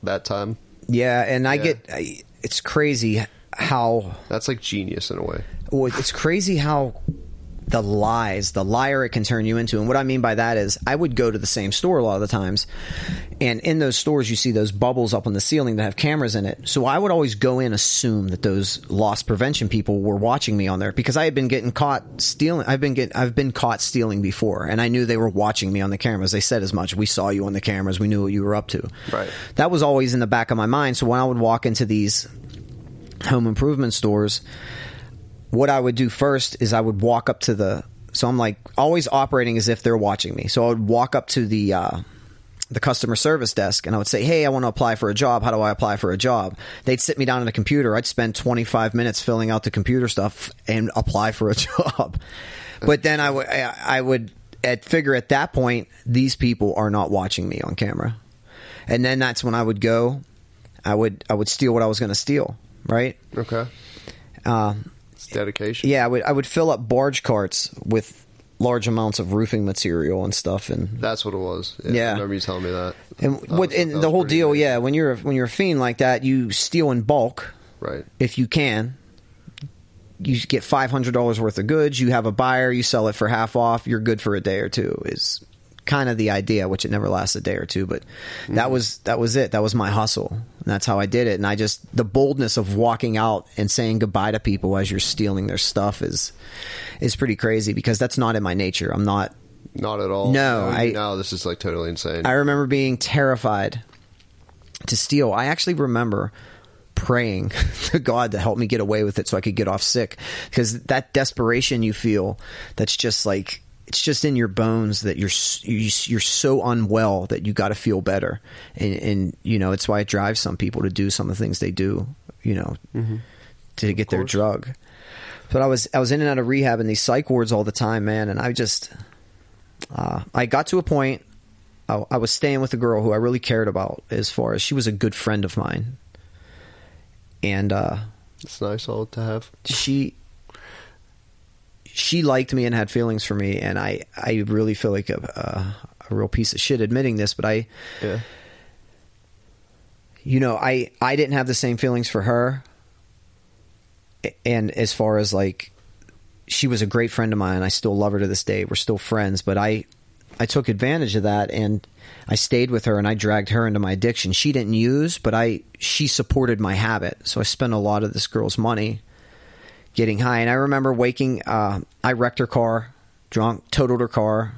that time? yeah, and I Yeah. get I, it's crazy how That's like genius in a way. well, it's crazy how the lies, the liar it can turn you into. And what I mean by that is I would go to the same store a lot of the times. And in those stores, you see those bubbles up on the ceiling that have cameras in it. So I would always go in, assume that those loss prevention people were watching me on there because I had been getting caught stealing. I've been get, I've been caught stealing before and I knew they were watching me on the cameras. They said as much. We saw you on the cameras. We knew what you were up to. Right. That was always in the back of my mind. So when I would walk into these home improvement stores, what I would do first is I would walk up to the. So I'm like always operating as if they're watching me. So I would walk up to the uh, the customer service desk and I would say, "Hey, I want to apply for a job. How do I apply for a job?" They'd sit me down at a computer. I'd spend 25 minutes filling out the computer stuff and apply for a job. But then I would I would at figure at that point these people are not watching me on camera, and then that's when I would go. I would I would steal what I was going to steal. Right. Okay, Uh, dedication. yeah, I would I would fill up barge carts with large amounts of roofing material and stuff, and That's what it was. Yeah, Yeah. I remember you telling me that. and That what was- and the whole deal. Yeah, when you're when you're a fiend like that, you steal in bulk Right. if you can. You get five hundred dollars worth of goods. You have a buyer. You sell it for half off. You're good for a day or two. Is kind of the idea, which it never lasts a day or two. But that mm. was that was it. That was my hustle. And that's how I did it. And I just the boldness of walking out and saying goodbye to people as you're stealing their stuff is is pretty crazy because that's not in my nature. I'm not Not at all. No, I- now this is like totally insane. I remember being terrified to steal. I actually remember praying to God to help me get away with it so I could get off sick because that desperation you feel that's just like it's just in your bones that you're you- you're so unwell that you got to feel better and, and you know it's why it drives some people to do some of the things they do you know to get their drug but I was I was in and out of rehab in these psych wards all the time man and I just uh, I got to a point I, I was staying with a girl who I really cared about as far as she was a good friend of mine. And uh, it's nice all to have. she she liked me and had feelings for me and I I really feel like a, a, a real piece of shit admitting this, but I Yeah. you know, I I didn't have the same feelings for her. And as far as like she was a great friend of mine, and I still love her to this day. We're still friends, but I I took advantage of that and I stayed with her and I dragged her into my addiction. She didn't use, but I she supported my habit. So I spent a lot of this girl's money getting high. And I remember waking uh, I wrecked her car, drunk, totaled her car,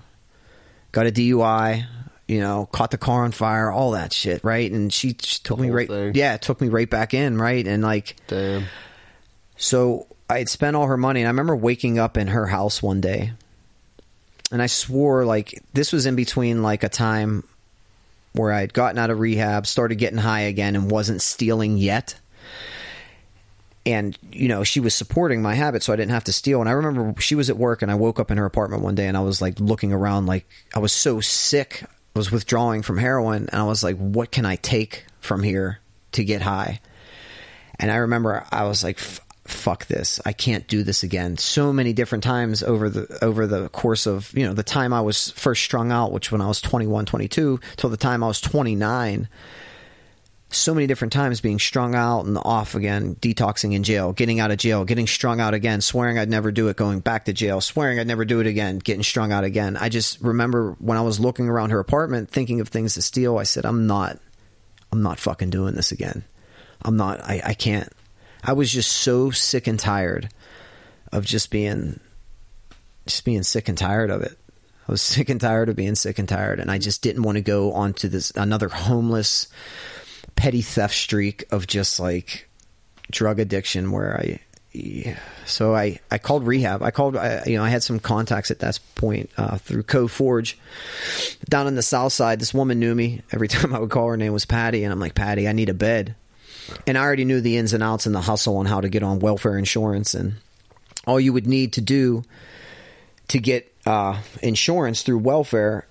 got a DUI, you know, caught the car on fire, all that shit, right? And she, she took me right, thing. yeah, took me right back in, right? And like, Damn. so I had spent all her money, and I remember waking up in her house one day, and I swore like this was in between like a time where I had gotten out of rehab, started getting high again, and wasn't stealing yet. And you know she was supporting my habit so i didn't have to steal. And i remember she was at work and i woke up in her apartment one day and i was like looking around like i was so sick i was withdrawing from heroin and i was like what can i take from here to get high? And i remember i was like fuck this. I can't do this again. So many different times over the over the course of you know the time i was first strung out which when i was 21 22 till the time i was 29 so many different times being strung out and off again, detoxing in jail, getting out of jail, getting strung out again, swearing I'd never do it, going back to jail, swearing I'd never do it again, getting strung out again. I just remember when I was looking around her apartment thinking of things to steal, I said, I'm not, I'm not fucking doing this again. I'm not, I, I can't. I was just so sick and tired of just being, just being sick and tired of it. I was sick and tired of being sick and tired, and I just didn't want to go onto this another homeless petty theft streak of just like drug addiction where I so I, I called rehab. I called, I, you know, I had some contacts at that point uh, through Cove Forge down on the south side. This woman knew me. Every time I would call, her name was Patty, and I'm like, Patty, I need a bed. And I already knew the ins and outs and the hustle on how to get on welfare insurance, and all you would need to do to get uh, insurance through welfare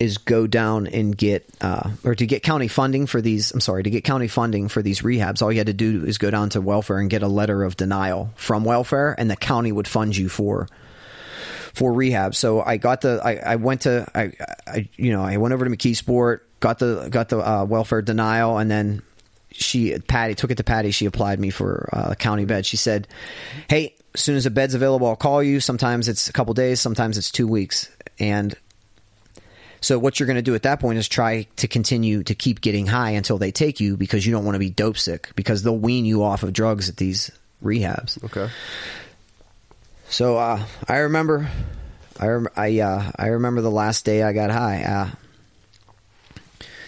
is go down and get uh, or to get county funding for these i'm sorry to get county funding for these rehabs all you had to do is go down to welfare and get a letter of denial from welfare and the county would fund you for for rehab. So i got the i, I went to I, I you know i went over to mckeesport got the got the uh, welfare denial and then she patty took it to patty she applied me for uh, a county bed. She said hey as soon as a bed's available i'll call you. Sometimes it's a couple days sometimes it's two weeks. And so what you're going to do at that point is try to continue to keep getting high until they take you because you don't want to be dope sick because they'll wean you off of drugs at these rehabs. Okay. So uh, I remember, I rem- I uh, I remember the last day I got high. Uh,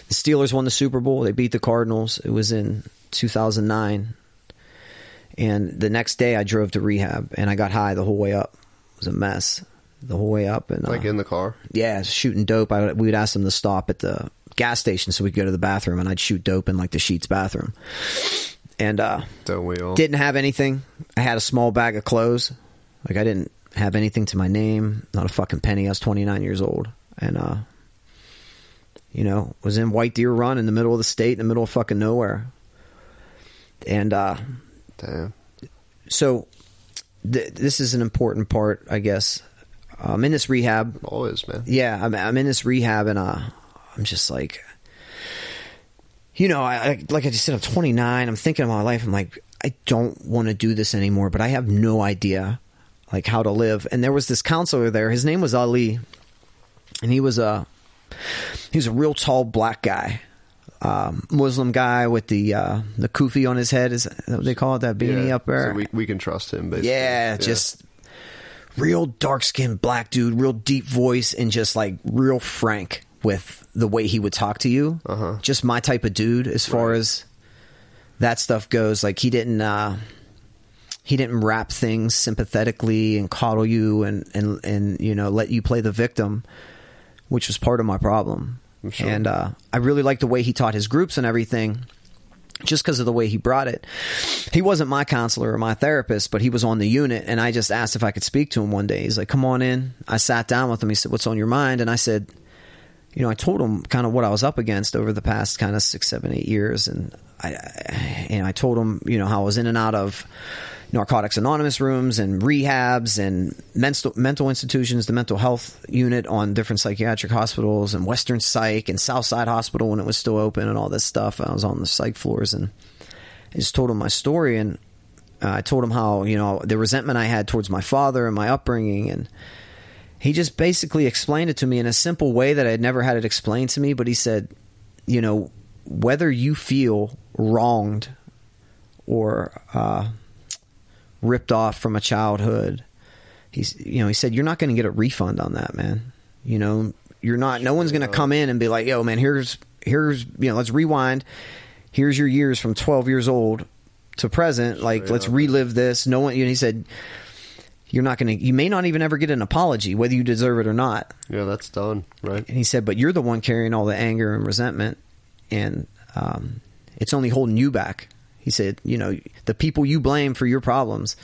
the Steelers won the Super Bowl. They beat the Cardinals. It was in 2009. And the next day I drove to rehab and I got high the whole way up. It was a mess the whole way up and like uh, in the car. Yeah, shooting dope. I, we'd ask them to stop at the gas station so we could go to the bathroom, and I'd shoot dope in like the Sheetz bathroom. And uh, don't we all? Didn't have anything. I had a small bag of clothes. Like I didn't have anything to my name. Not a fucking penny. I was 29 years old, and uh, you know, was in White Deer Run in the middle of the state, in the middle of fucking nowhere. And uh, damn. So th- this is an important part, I guess, I'm in this rehab. Always, man. Yeah, I'm, I'm in this rehab, and uh, I'm just like, you know, I, I like I just said, I'm 29. I'm thinking of my life. I'm like, I don't want to do this anymore, but I have no idea like how to live. And there was this counselor there. His name was Ali, and he was a he was a real tall black guy. Um, Muslim guy with the uh, the kufi on his head is what they call it that beanie yeah, up there. So we we can trust him. Basically. Yeah, yeah. just real dark skinned black dude, real deep voice, and just like real frank with the way he would talk to you. Uh-huh. Just my type of dude as far right. as that stuff goes. Like he didn't uh, he didn't wrap things sympathetically and coddle you and and and you know let you play the victim, which was part of my problem. Sure. And uh, I really liked the way he taught his groups and everything just because of the way he brought it. He wasn't my counselor or my therapist, but he was on the unit, and I just asked if I could speak to him one day. He's like, "Come on in." I sat down with him. He said, "What's on your mind?" And I said, "You know, I told him kind of what I was up against over the past kind of six, seven, eight years, and I, and I told him, you know, how I was in and out of." Narcotics Anonymous rooms and rehabs and mental mental institutions, the mental health unit on different psychiatric hospitals and Western Psych and Southside Hospital when it was still open and all this stuff. I was on the psych floors and I just told him my story and uh, I told him how you know the resentment I had towards my father and my upbringing and he just basically explained it to me in a simple way that I had never had it explained to me. But he said, you know, whether you feel wronged or uh, ripped off from a childhood. He's, you know, he said, you're not going to get a refund on that, man. You know, you're not, no one's going to come in and be like, yo, man, here's, here's, you know, let's rewind. Here's your years from 12 years old to present. Like, let's relive this. No one, you know, he said, you're not going to, you may not even ever get an apology, whether you deserve it or not. Yeah, that's done, right? And he said, but you're the one carrying all the anger and resentment, and um, it's only holding you back. He said, you know, the people you blame for your problems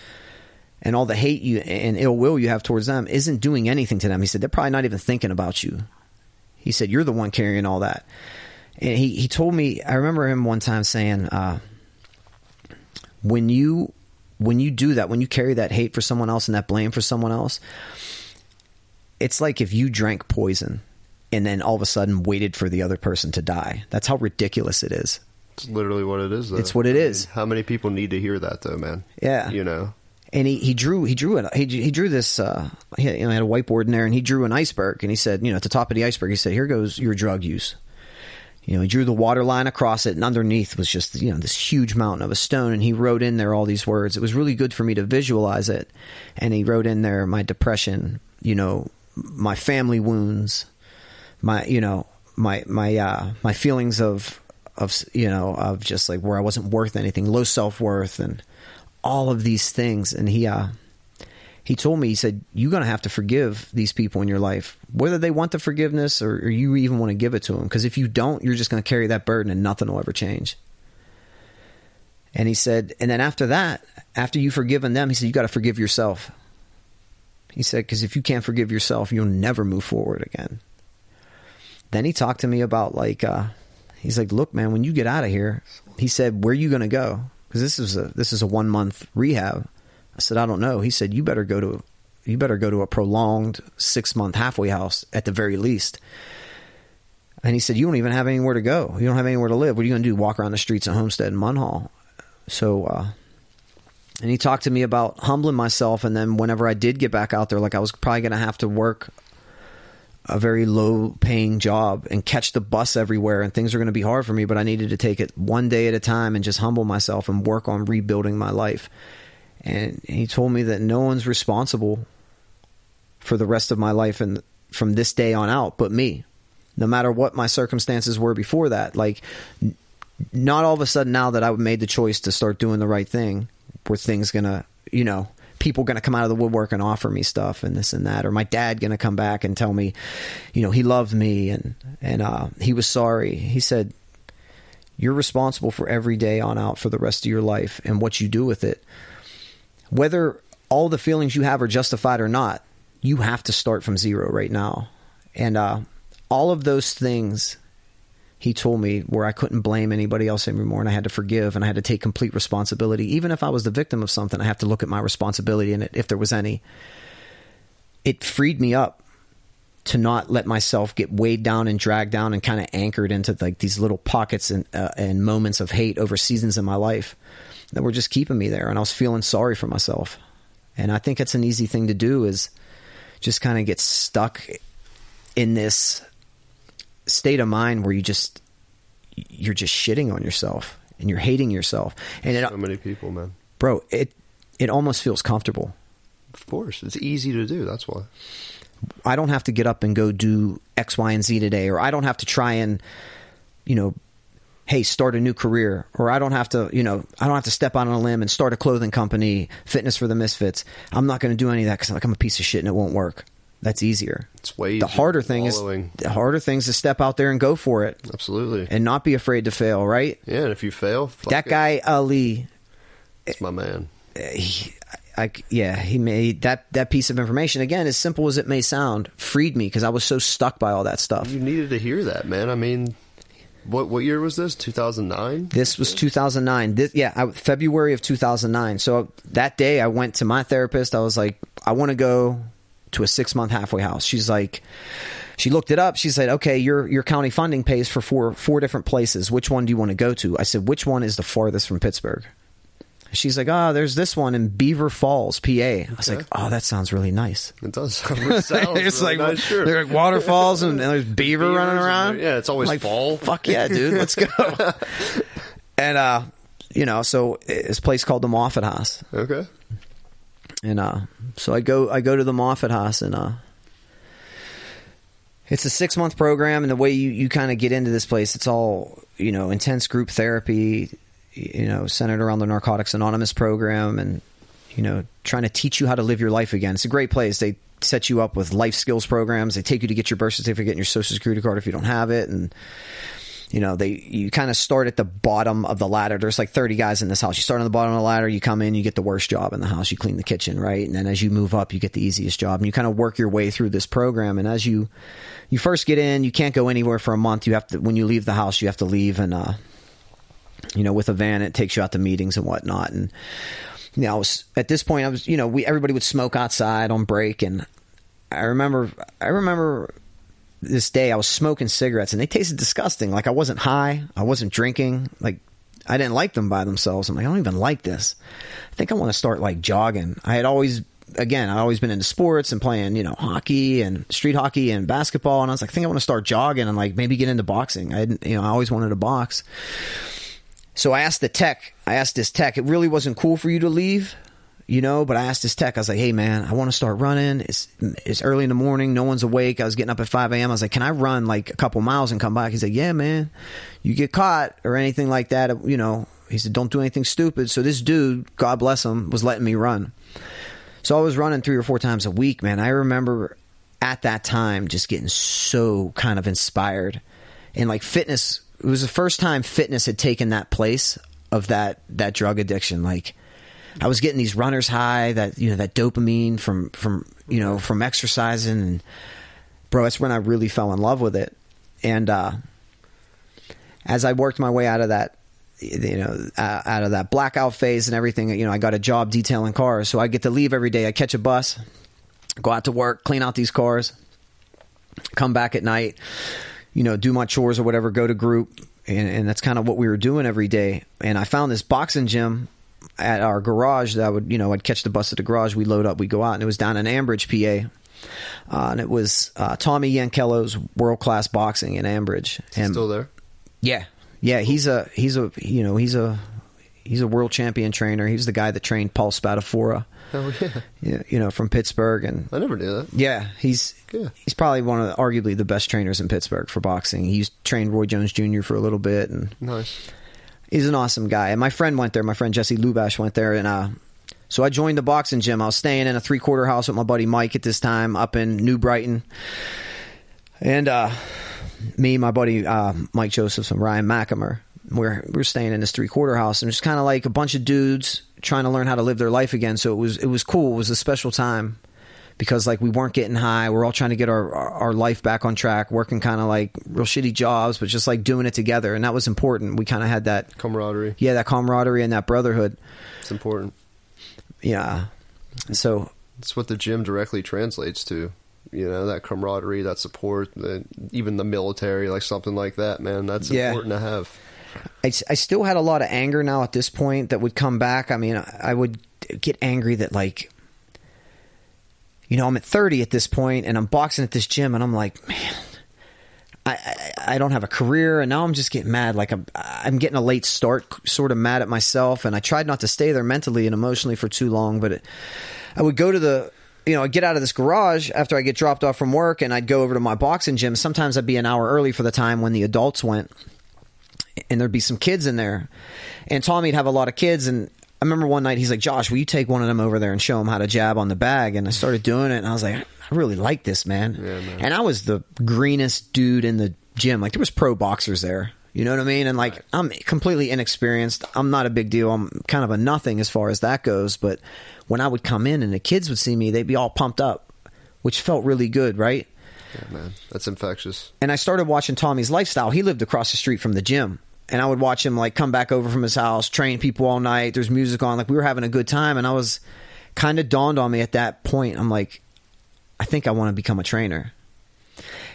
and all the hate you and ill will you have towards them isn't doing anything to them. He said, they're probably not even thinking about you. He said, you're the one carrying all that. And he, he told me, I remember him one time saying, uh, when you when you do that, when you carry that hate for someone else and that blame for someone else, it's like if you drank poison and then all of a sudden waited for the other person to die. That's how ridiculous it is. It's literally what it is. Though. It's what it is. How many people need to hear that, though, man? Yeah. You know. and he, he drew he drew it he, he drew this uh he had, you know, had a whiteboard in there and he drew an iceberg and he said you know at the top of the iceberg he said here goes your drug use you know he drew the water line across it and underneath was just you know this huge mountain of a stone and he wrote in there all these words it was really good for me to visualize it and he wrote in there my depression you know my family wounds my you know my my uh my feelings of of you know of just like where I wasn't worth anything low self-worth and all of these things. And he uh he told me he said you're going to have to forgive these people in your life whether they want the forgiveness or, or you even want to give it to them because if you don't you're just going to carry that burden and nothing will ever change and he said and then after that after you've forgiven them he said you got to forgive yourself. He said because if you can't forgive yourself you'll never move forward again then he talked to me about like uh he's like look man when you get out of here he said where are you going to go? Because this is a this is a one month rehab. I said i don't know. He said you better go to you better go to a prolonged six month halfway house at the very least. And he said you don't even have anywhere to go. You don't have anywhere to live. What are you going to do walk around the streets of homestead and munhall? So uh and he talked to me about humbling myself and then whenever i did get back out there like i was probably going to have to work a very low paying job and catch the bus everywhere and things are going to be hard for me but i needed to take it one day at a time and just humble myself and work on rebuilding my life. And he told me that no one's responsible for the rest of my life and from this day on out but me. No matter what my circumstances were before that like not all of a sudden now that i made the choice to start doing the right thing were things gonna you know people going to come out of the woodwork and offer me stuff and this and that or my dad going to come back and tell me you know he loved me and and uh, he was sorry. He said you're responsible for every day on out for the rest of your life and what you do with it. Whether all the feelings you have are justified or not you have to start from zero right now. And uh, all of those things he told me where I couldn't blame anybody else anymore and I had to forgive and I had to take complete responsibility. Even if I was the victim of something, I have to look at my responsibility in it if there was any. It freed me up to not let myself get weighed down and dragged down and kind of anchored into like these little pockets and uh, and moments of hate over seasons in my life that were just keeping me there and I was feeling sorry for myself. And I think it's an easy thing to do is just kind of get stuck in this state of mind where you just you're just shitting on yourself and you're hating yourself and it, So many people, man. bro it it almost feels comfortable Of course, it's easy to do. That's why. i don't have to get up and go do x y and z today or i don't have to try and you know hey start a new career or i don't have to you know i don't have to step out on a limb and start a clothing company fitness for the misfits i'm not going to do any of that because like i'm a piece of shit and it won't work that's easier It's way easier. the harder thing wallowing. is the harder thing is to step out there and go for it Absolutely. and not be afraid to fail right yeah, and if you fail, fuck that it. guy Ali, It's my man. Eh, he, I, yeah, he made that that piece of information again, as simple as it may sound, freed me because I was so stuck by all that stuff. You needed to hear that, man. I mean, what what year was this? Two thousand nine. This was 2009. This, yeah, I, February of 2009. So that day, I went to my therapist. I was like, I want to go to a six month halfway house. She's like, she looked it up. She said, okay, your your county funding pays for four four different places. Which one do you want to go to? I said, which one is the farthest from Pittsburgh? She's like, oh, there's this one in Beaver Falls, PA. I was Okay. like, oh, that sounds really nice. It does sound, it sounds it's really like nice, sure. there are like waterfalls and, and there's beaver Beavers running around. yeah, it's always like, fall. Fuck yeah, dude, let's go. and uh, you know, so it's place called the Moffat House, Okay. And uh, so I go I go to the Moffat House, and uh, it's a six month program, and the way you you kind of get into this place, it's all you know, intense group therapy, you know, centered around the Narcotics Anonymous program, and you know, trying to teach you how to live your life again. It's a great place. They set you up with life skills programs. They take you to get your birth certificate and your social security card if you don't have it, and you know they you kind of start at the bottom of the ladder. There's like 30 guys in this house. You start on the bottom of the ladder you come in you get the worst job in the house. You clean the kitchen right? And then as you move up you get the easiest job. And you kind of work your way through this program. And as you you first get in you can't go anywhere for a month. You have to when you leave the house you have to leave and uh you know with a van. It takes you out to meetings and whatnot. And you know I was at this point I was you know we everybody would smoke outside on break. And I remember I remember this day I was smoking cigarettes and they tasted disgusting. Like I wasn't high, I wasn't drinking. Like I didn't like them by themselves. I'm like I don't even like this. I think I want to start like jogging. I had always again I'd always been into sports and playing you know hockey and street hockey and basketball and I was like I think I want to start jogging and like maybe get into boxing. I didn't you know I always wanted to box. So I asked the tech. I asked this tech. It really wasn't cool for you to leave you know. But I asked this tech, I was like, hey, man, I want to start running. It's, it's early in the morning. No one's awake. I was getting up at 5 a.m. I was like, can I run like a couple miles and come back? He said, yeah, man. You get caught or anything like that, you know. He said, don't do anything stupid. So this dude, God bless him, was letting me run. So I was running three or four times a week, man. I remember at that time just getting so kind of inspired. And like fitness, it was the first time fitness had taken that place of that that drug addiction. Like I was getting these runners high, that you know, that dopamine from from you know from exercising, and bro, that's when I really fell in love with it. And uh, as I worked my way out of that, you know, uh, out of that blackout phase and everything, you know, I got a job detailing cars, so I get to leave every day. I catch a bus, go out to work, clean out these cars, come back at night, you know, do my chores or whatever, go to group, and, and that's kind of what we were doing every day. And I found this boxing gym at our garage that I would, you know, I'd catch the bus at the garage, we load up, we go out, and it was down in Ambridge, PA. Uh, and it was uh, Tommy Yankello's world class boxing in Ambridge. And still there? Yeah, yeah. He's a he's a you know he's a he's a world champion trainer. He's the guy that trained Paul Spadafora. Oh yeah. yeah, you know from Pittsburgh and I never knew that. Yeah, he's yeah. he's probably one of the, arguably the best trainers in Pittsburgh for boxing. He's trained Roy Jones Jr. for a little bit and nice he's an awesome guy. And my friend went there. My friend Jesse Lubash went there, and uh, so I joined the boxing gym. I was staying in a three quarter house with my buddy Mike at this time up in New Brighton, and uh, me, my buddy uh, Mike Josephs, and Ryan McAmer. We're we're staying in this three quarter house, and it's kind of like a bunch of dudes trying to learn how to live their life again. So it was it was cool. It was a special time because like we weren't getting high. We're all trying to get our our life back on track, working kind of like real shitty jobs, but just like doing it together, and that was important. We kind of had that camaraderie. Yeah, that camaraderie and that brotherhood. It's important. Yeah. So it's what the gym directly translates to. You know that camaraderie, that support, the, even the military, like something like that. Man, that's yeah. important to have. I, I still had a lot of anger now at this point that would come back. I mean, I would get angry that like you know, I'm at 30 at this point and I'm boxing at this gym and I'm like, man, I, I, I don't have a career and now I'm just getting mad. Like I'm, I'm getting a late start, sort of mad at myself. And I tried not to stay there mentally and emotionally for too long, but it, I would go to the, you know, I'd get out of this garage after I get dropped off from work and I'd go over to my boxing gym. Sometimes I'd be an hour early for the time when the adults went and there'd be some kids in there. And Tommy'd have a lot of kids and I remember one night he's like, Josh, will you take one of them over there and show him how to jab on the bag? And I started doing it, and I was like, I really like this, man. Yeah, man. And I was the greenest dude in the gym. Like there was pro boxers there. You know what I mean? And like I'm completely inexperienced. I'm not a big deal. I'm kind of a nothing as far as that goes. But when I would come in and the kids would see me, they'd be all pumped up, which felt really good, right? Yeah, man, that's infectious. And I started watching Tommy's lifestyle. He lived across the street from the gym and I would watch him like come back over from his house, train people all night. There's music on, like we were having a good time, and I was kind of dawned on me at that point. I'm like, I think I want to become a trainer.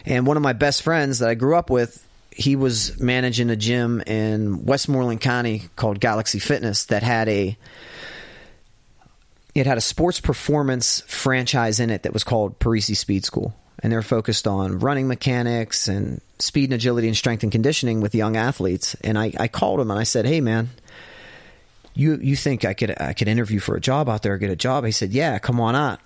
And one of my best friends that I grew up with, he was managing a gym in Westmoreland County called Galaxy Fitness that had a it had a sports performance franchise in it that was called Parisi Speed School and they're focused on running mechanics and speed and agility and strength and conditioning with young athletes. And I, I called him and I said, "Hey, man, you you think I could I could interview for a job out there, get a job?" He said, "Yeah, come on out."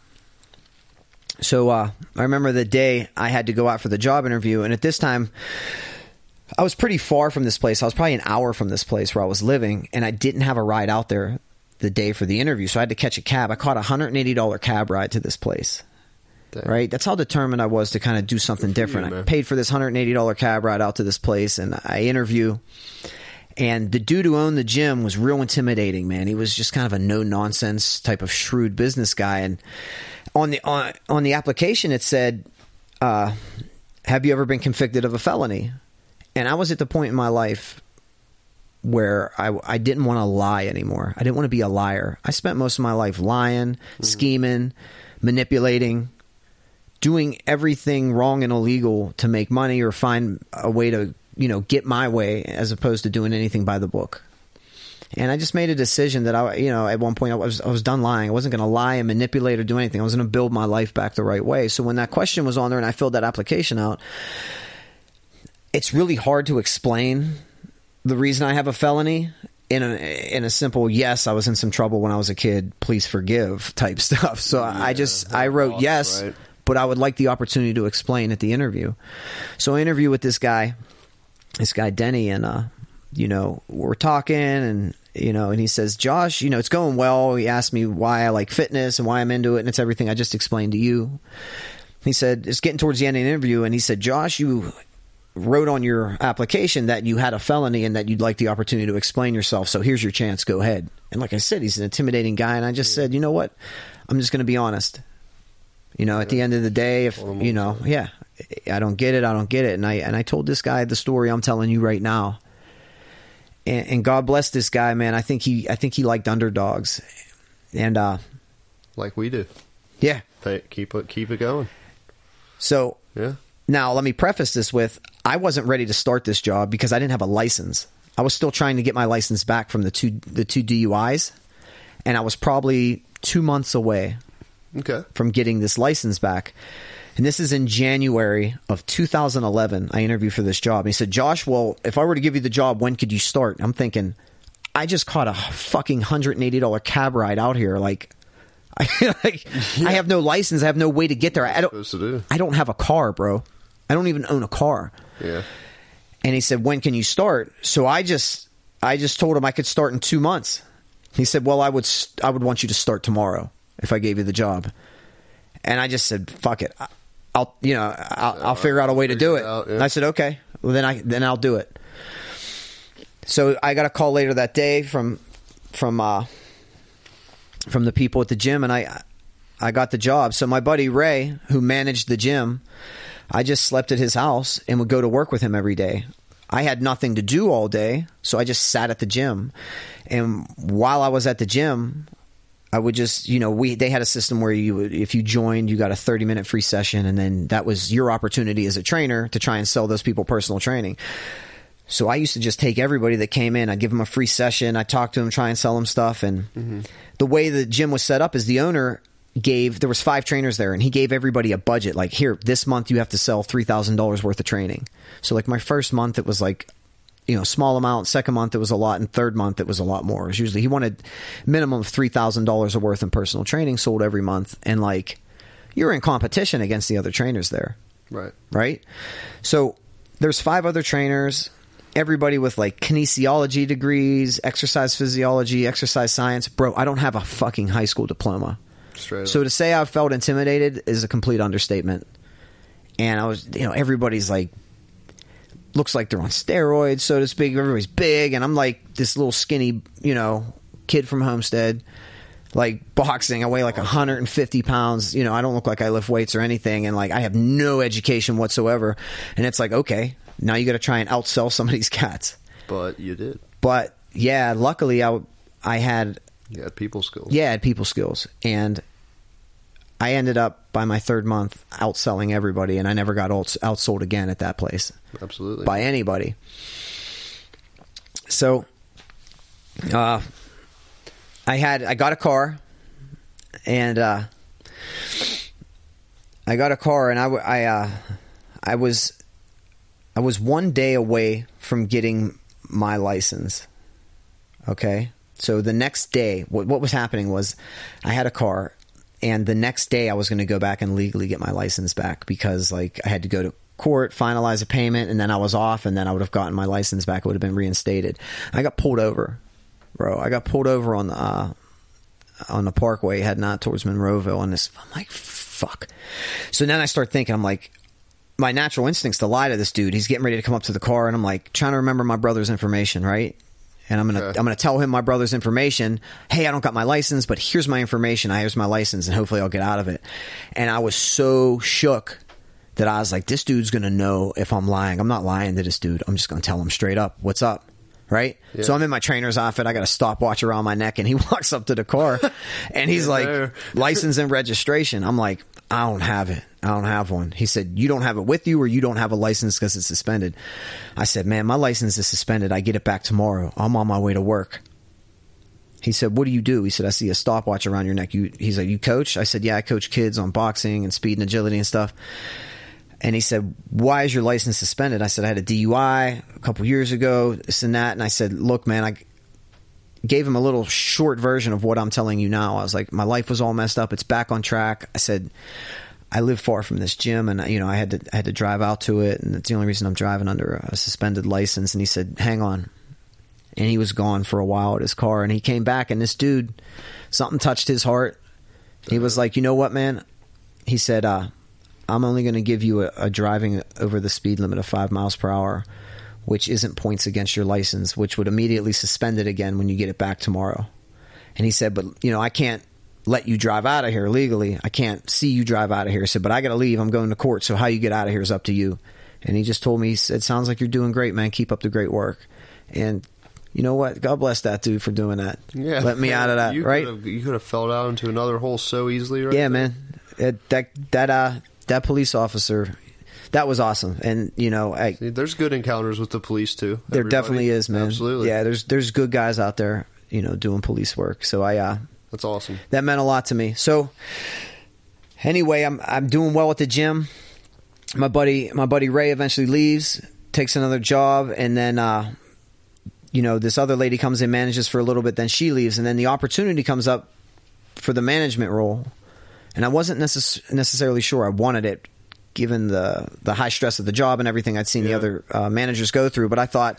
So uh, I remember the day I had to go out for the job interview, and at this time. I was pretty far from this place. I was probably an hour from this place where I was living, and I didn't have a ride out there the day for the interview, so I had to catch a cab. I caught a hundred and eighty dollar cab ride to this place, Dang. right? That's how determined I was to kind of do something you, different. I paid for this $180 cab ride out to this place and I interview. And the dude who owned the gym was real intimidating, man. He was just kind of a no nonsense type of shrewd business guy. And on the on, on the application, it said, uh, "Have you ever been convicted of a felony?" And I was at the point in my life where I, I didn't want to lie anymore. I didn't want to be a liar. I spent most of my life lying, scheming, manipulating, doing everything wrong and illegal to make money or find a way to, you know, get my way as opposed to doing anything by the book. And I just made a decision that I, you know, at one point I was I was done lying. I wasn't going to lie and manipulate or do anything. I was going to build my life back the right way. So when that question was on there and I filled that application out, it's really hard to explain the reason I have a felony in a in a simple yes, I was in some trouble when I was a kid. Please forgive type stuff. So I just I wrote lost, yes, right? But I would like the opportunity to explain at the interview. So I interview with this guy, this guy Denny, and uh, you know we're talking and. You know, and he says, Josh, you know, it's going well. He asked me why I like fitness and why I'm into it, and it's everything I just explained to you. He said, it's getting towards the end of the interview, and he said, Josh, you wrote on your application that you had a felony and that you'd like the opportunity to explain yourself. So here's your chance. Go ahead. And like I said, he's an intimidating guy. And I just said, you know what? I'm just going to be honest. You know, at the end of the day, if you know, yeah, I don't get it, I don't get it. And I and I told this guy the story I'm telling you right now. And, and God bless this guy, man. I think he I think he liked underdogs. And uh Like we do. yeah. Keep it keep it going. So Yeah. Now, let me preface this with I wasn't ready to start this job because I didn't have a license. I was still trying to get my license back from the two the two DUIs, and I was probably 2 months away Okay. from getting this license back. And this is in January of 2011. I interviewed for this job. And he said, "Josh, well, if I were to give you the job, when could you start?" I'm thinking, I just caught a fucking $180 cab ride out here like I, like, I have no license. I have no way to get there. I don't. Do. I don't have a car, bro. I don't even own a car. Yeah. And he said, "When can you start?" So I just I just told him I could start in 2 months. He said, "Well, I would I would want you to start tomorrow if I gave you the job." And I just said, "Fuck it. I'll you know, I'll, I'll figure out a way to do it." it out, yeah. I said, "Okay. Well, then I then I'll do it." So I got a call later that day from from uh from the people at the gym and I I got the job. So my buddy Ray, who managed the gym, I just slept at his house and would go to work with him every day. I had nothing to do all day, so I just sat at the gym. And while I was at the gym, I would just, you know, we they had a system where you would, if you joined, you got a 30 minute free session and then that was your opportunity as a trainer to try and sell those people personal training. So I used to just take everybody that came in, I'd give them a free session, I'd talk to them, try and sell them stuff. And mm-hmm. the way the gym was set up is the owner gave there was five trainers there and he gave everybody a budget. Like here this month you have to sell $3000 worth of training. So like my first month it was like you know small amount second month it was a lot and third month it was a lot more it was usually he wanted minimum of $3000 of worth in personal training sold every month and like you're in competition against the other trainers there Right. right? So there's five other trainers, everybody with like kinesiology degrees, exercise physiology, exercise science. Bro, I don't have a fucking high school diploma. Straight up. So to say I felt intimidated is a complete understatement. And I was, you know, everybody's like, looks like they're on steroids, so to speak. Everybody's big, and I'm like this little skinny, you know, kid from Homestead, like boxing. I weigh like 150 pounds. You know, I don't look like I lift weights or anything, and like I have no education whatsoever. And it's like, okay, now you got to try and outsell some of these cats. but you did. But yeah, luckily I I had You had people skills. yeah, I had people skills, and I ended up by my third month outselling everybody, and I never got outsold again at that place Absolutely. by anybody. So, uh, I had I got a car, and uh, I got a car, and I I, uh, I was I was one day away from getting my license. Okay, so the next day, what what was happening was, I had a car, and the next day I was going to go back and legally get my license back because like I had to go to court, finalize a payment, and then I was off, and then I would have gotten my license back. It would have been reinstated. I got pulled over, bro. I got pulled over on the uh, on the Parkway heading out towards Monroeville, and this I'm like, fuck. So then I start thinking, I'm like, my natural instincts to lie to this dude. He's getting ready to come up to the car, and I'm like trying to remember my brother's information, right? And I'm gonna Okay. I'm gonna tell him my brother's information. Hey, I don't got my license, but here's my information. I here's my license, and hopefully I'll get out of it. And I was so shook that I was like, this dude's gonna know if I'm lying. I'm not lying to this dude. I'm just gonna tell him straight up what's up. Right? So I'm in my trainer's outfit. I got a stopwatch around my neck, and he walks up to the car, and he's like, there. license and registration. I'm like, I don't have it. I don't have one. He said, You don't have it with you, or you don't have a license because it's suspended. I said, Man, my license is suspended. I get it back tomorrow. I'm on my way to work. He said, What do you do? He said, I see a stopwatch around your neck. You, he's like, You coach? I said, Yeah, I coach kids on boxing and speed and agility and stuff. And he said, Why is your license suspended? I said, I had a DUI a couple years ago, this and that. And I said, Look, man, I gave him a little short version of what I'm telling you now. I was like, My life was all messed up. It's back on track. I said, I live far from this gym, and you know I had to I had to drive out to it, and it's the only reason I'm driving under a suspended license. And he said, "Hang on," and he was gone for a while at his car, and he came back, and this dude, something touched his heart. He was like, "You know what, man?" He said, uh, "I'm only going to give you a, a driving over the speed limit of five miles per hour." Which isn't points against your license, which would immediately suspend it again when you get it back tomorrow. And he said, but you know, I can't let you drive out of here legally. I can't see you drive out of here. He said, but I got to leave. I'm going to court. So how you get out of here is up to you. And he just told me, he said, sounds like you're doing great, man. Keep up the great work. And you know what? God bless that dude for doing that. Yeah, Let me out of that, you right? Could've, you could have fell down into another hole so easily, right? Yeah, there. man. It, that, that, uh, that police officer, that was awesome. And, you know, I, See, There's good encounters with the police too. there everybody. definitely is, man. Absolutely. Yeah, there's, there's good guys out there, you know, doing police work. So I, uh, That's awesome. that meant a lot to me. So anyway, I'm I'm doing well at the gym. My buddy my buddy Ray eventually leaves, takes another job, and then uh, you know this other lady comes in, manages for a little bit, then she leaves, and then the opportunity comes up for the management role, and I wasn't necess- necessarily sure I wanted it. Given the the high stress of the job and everything I'd seen the other uh, managers go through, but I thought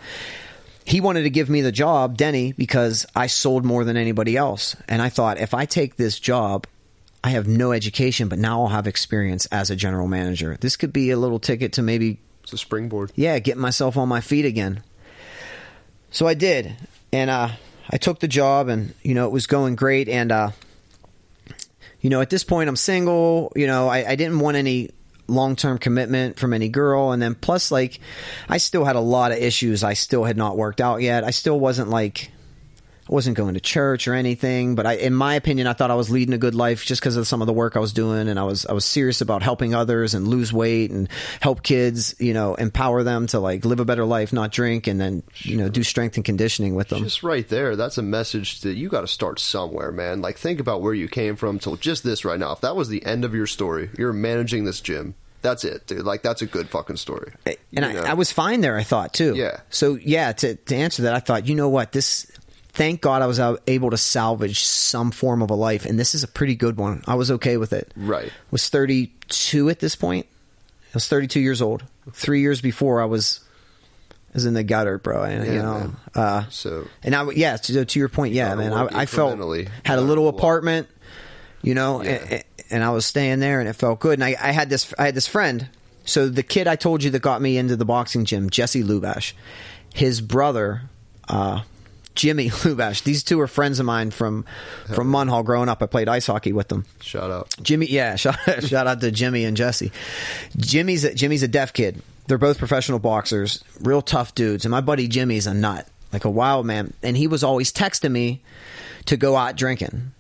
he wanted to give me the job, Denny, because I sold more than anybody else. And I thought, if I take this job, I have no education, but now I'll have experience as a general manager. This could be a little ticket to maybe, It's a springboard. yeah, get myself on my feet again. So I did. And uh, I took the job, and, you know, it was going great. And, uh, you know, at this point, I'm single. You know, I, I didn't want any long term commitment from any girl. And then plus, like, I still had a lot of issues I still had not worked out yet. I still wasn't like. I wasn't going to church or anything, but I, in my opinion, I thought I was leading a good life just because of some of the work I was doing, and I was I was serious about helping others and lose weight and help kids, you know, empower them to like live a better life, not drink, and then you know do strength and conditioning with them. Just right there, that's a message that you got to start somewhere, man. Like, think about where you came from till just this right now. If that was the end of your story, you're managing this gym. That's it, dude. Like, that's a good fucking story. and I. I was fine there. I thought too. Yeah. So yeah, to to answer that, I thought, you know what, this. Thank God I was able to salvage some form of a life, and this is a pretty good one. I was okay with it. Right. Was thirty two at this point. I was thirty two years old. Three years before I was, I was in the gutter, bro. And, you Yeah, know, man. uh, So, and I yeah to, to your point, yeah, man. I, I felt had a little apartment, you know, Yeah. and, and I was staying there, and it felt good. And I, I had this I had this friend. So the kid I told you that got me into the boxing gym, Jesse Lubash, his brother. Uh, Jimmy Lubash. These two are friends of mine from from Munhall. Growing up, I played ice hockey with them. shout out. Jimmy, yeah, shout, shout out to Jimmy and Jesse. Jimmy's a, Jimmy's a deaf kid. They're both professional boxers, real tough dudes. And my buddy Jimmy's a nut, like a wild man. And he was always texting me to go out drinking.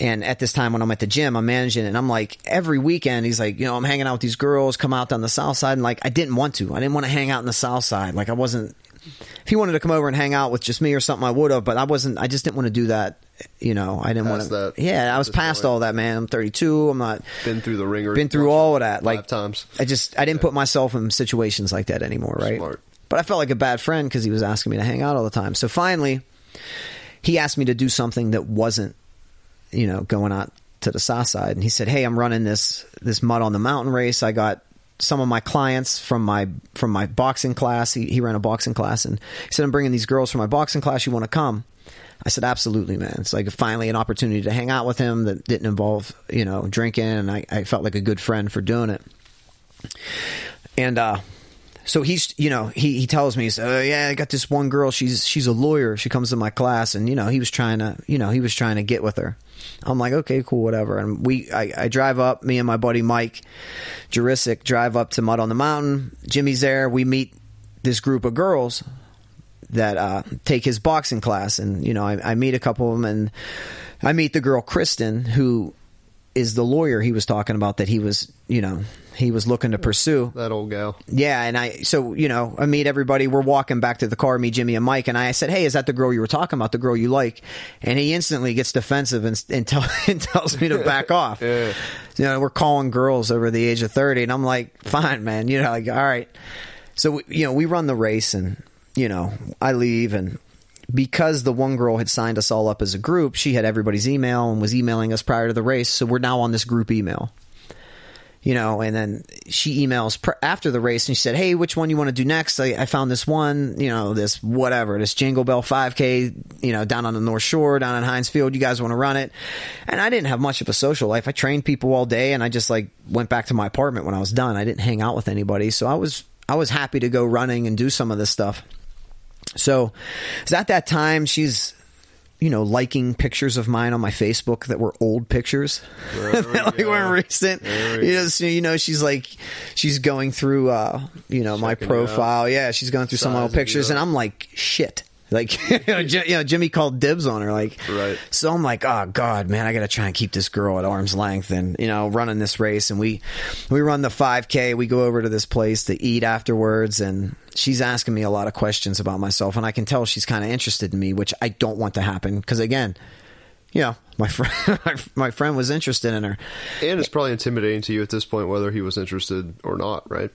And at this time when I'm at the gym, I'm managing, it, and I'm like every weekend he's like, you know, I'm hanging out with these girls, come out down the south side, and like I didn't want to. I didn't want to hang out in the south side. Like I wasn't. If he wanted to come over and hang out with just me or something, I would have. But I wasn't. I just didn't want to do that. You know, I didn't want to. Yeah, I was past point. all that, man. I'm 32. I'm not Been through the ringer. been through all of that. five Like times. I just I didn't put myself in situations like that anymore, right? Smart. But I felt like a bad friend because he was asking me to hang out all the time. So finally, he asked me to do something that wasn't, you know, going out to the south side. And he said, "Hey, I'm running this this mud on the mountain race. I got." Some of my clients from my from my boxing class. He, he ran a boxing class, and he said, "I'm bringing these girls from my boxing class. You want to come?" I said, absolutely, man. It's like finally an opportunity to hang out with him that didn't involve, you know, drinking. And I, I felt like a good friend for doing it. And, uh, so he's, you know, he, he tells me, he's, oh, yeah, I got this one girl. She's, she's a lawyer. She comes to my class and, you know, he was trying to, you know, he was trying to get with her. I'm like, okay, cool, whatever. And we, I, I drive up, me and my buddy Mike Jurisic drive up to Mud on the Mountain. Jimmy's there. We meet this group of girls that uh, take his boxing class, and you know, I, I meet a couple of them, and I meet the girl Kristen, who is the lawyer he was talking about that he was, you know, he was looking to pursue. That old gal. Yeah, and I so you know I meet everybody. We're walking back to the car, me, Jimmy, and Mike, and I said, "Hey, is that the girl you were talking about? The girl you like?" And he instantly gets defensive and, and, tell, and tells me to back off. Yeah. You know, we're calling girls over the age of thirty, and I'm like, "Fine, man." You know, like all right. So we, you know, we run the race, and you know, I leave, and because the one girl had signed us all up as a group, she had everybody's email and was emailing us prior to the race. So we're now on this group email you know, and then she emails pr- after the race and she said, Hey, which one you want to do next? I, I, found this one, you know, this whatever, this Jingle Bell 5K, you know, down on the North Shore, down in Heinz Field. You guys want to run it? And I didn't have much of a social life. I trained people all day and I just like went back to my apartment when I was done. I didn't hang out with anybody. So I was, I was happy to go running and do some of this stuff. So, it's at that time, she's you know, liking pictures of mine on my Facebook that were old pictures that like weren't recent. You know, so, you know, she's like, she's going through, uh, you know, Checking my profile. Yeah, she's going through some old pictures, and I'm like, shit. Like, you know, you know, Jimmy called dibs on her. Like, right. So I'm like, oh god, man, I got to try and keep this girl at arm's length, and you know, running this race. And we we run the 5K. We go over to this place to eat afterwards, and she's asking me a lot of questions about myself, and I can tell she's kind of interested in me, which I don't want to happen because again. You know, my friend, my friend was interested in her, and it's probably intimidating to you at this point whether he was interested or not, right?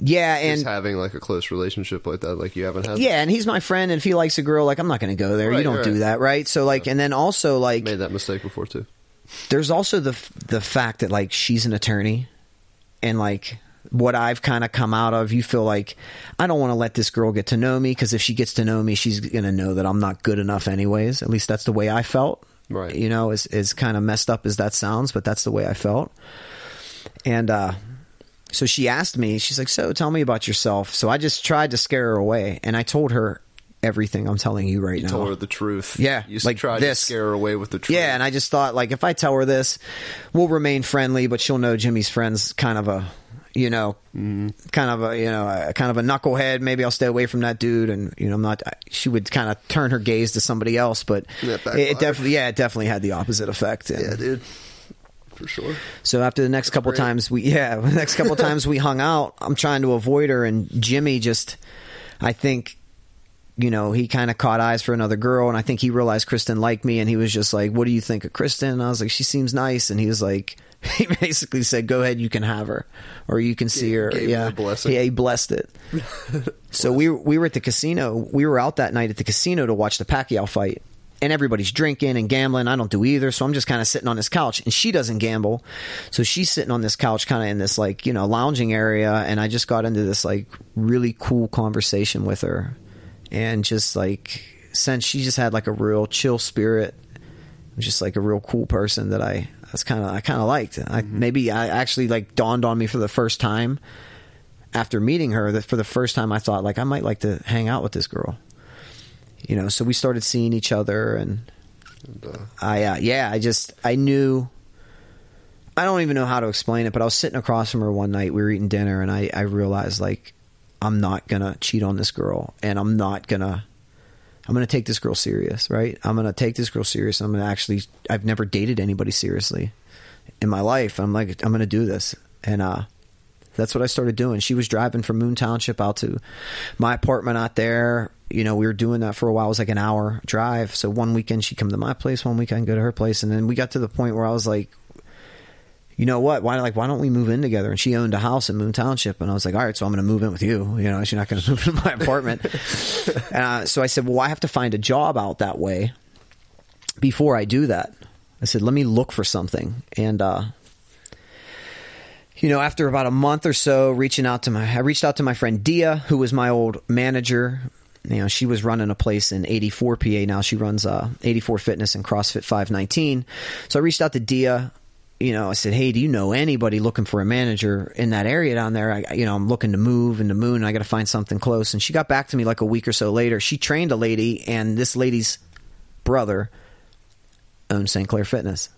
Yeah, and Just having like a close relationship like that, like you haven't had. Yeah, and he's my friend, and if he likes a girl, like I'm not going to go there. Right, you don't right. do that, right? So like, and then also like, made that mistake before too. there's also the the fact that like she's an attorney, and like what I've kind of come out of, you feel like I don't want to let this girl get to know me because if she gets to know me, she's going to know that I'm not good enough, anyways. At least that's the way I felt. Right. You know, as as kind of messed up as that sounds, but that's the way I felt. And uh so she asked me, she's like, "So tell me about yourself." So I just tried to scare her away, and I told her everything I'm telling you right You now. told her the truth. Yeah, you like tried this. to scare her away with the truth. Yeah, and I just thought like if I tell her this, we'll remain friendly, but she'll know Jimmy's friend's kind of a, you know, Mm-hmm. kind of a you know a, kind of a knucklehead. Maybe I'll stay away from that dude, and you know I'm not. She would kind of turn her gaze to somebody else, but Yeah, it, it definitely yeah it definitely had the opposite effect. And yeah, dude, for sure. so after the next couple great. times we yeah, the next couple times we hung out, I'm trying to avoid her and Jimmy just I think you know, he kind of caught eyes for another girl and I think he realized Kristen liked me and he was just like, "What do you think of Kristen?" And I was like, "She seems nice." And he was like he basically said, "Go ahead, you can have her or you can see her." gave yeah. Yeah, he blessed it. so we we were at the casino. We were out that night at the casino to watch the Pacquiao fight. And everybody's drinking and gambling. I don't do either, so I'm just kind of sitting on this couch. And she doesn't gamble, so she's sitting on this couch, kind of in this like you know lounging area. And I just got into this like really cool conversation with her, and just like since she just had like a real chill spirit, just like a real cool person that I that's kind of I kind of liked. I, mm-hmm. Maybe I actually like dawned on me for the first time after meeting her that for the first time I thought like I might like to hang out with this girl. You know, so we started seeing each other, and And, uh, I uh, yeah, I just I knew. I don't even know how to explain it, but I was sitting across from her one night. We were eating dinner, and I I realized like I'm not gonna cheat on this girl, and I'm not gonna. I'm gonna take this girl serious, right? I'm gonna take this girl serious. I'm gonna actually. I've never dated anybody seriously in my life. I'm like, I'm gonna do this, and uh, that's what I started doing. She was driving from Moon Township out to my apartment out there. You know, we were doing that for a while. It was like an hour drive. So one weekend she'd come to my place, one weekend I'd go to her place, and then we got to the point where I was like, you know what? Why like why don't we move in together? And she owned a house in Moon Township, and I was like, all right, so I'm going to move in with you. You know, she's not going to move into my apartment. uh, so I said, well, I have to find a job out that way before I do that. I said, let me look for something, and uh, you know, after about a month or so reaching out to my, I reached out to my friend Dia, who was my old manager you know, she was running a place in 84 PA. Now she runs uh, 84 Fitness and CrossFit 519. So I reached out to Dia. You know, I said, "Hey, do you know anybody looking for a manager in that area down there? I, you know, I'm looking to move in the moon. And I got to find something close." And she got back to me like a week or so later. She trained a lady, and this lady's brother owned St. Clair Fitness,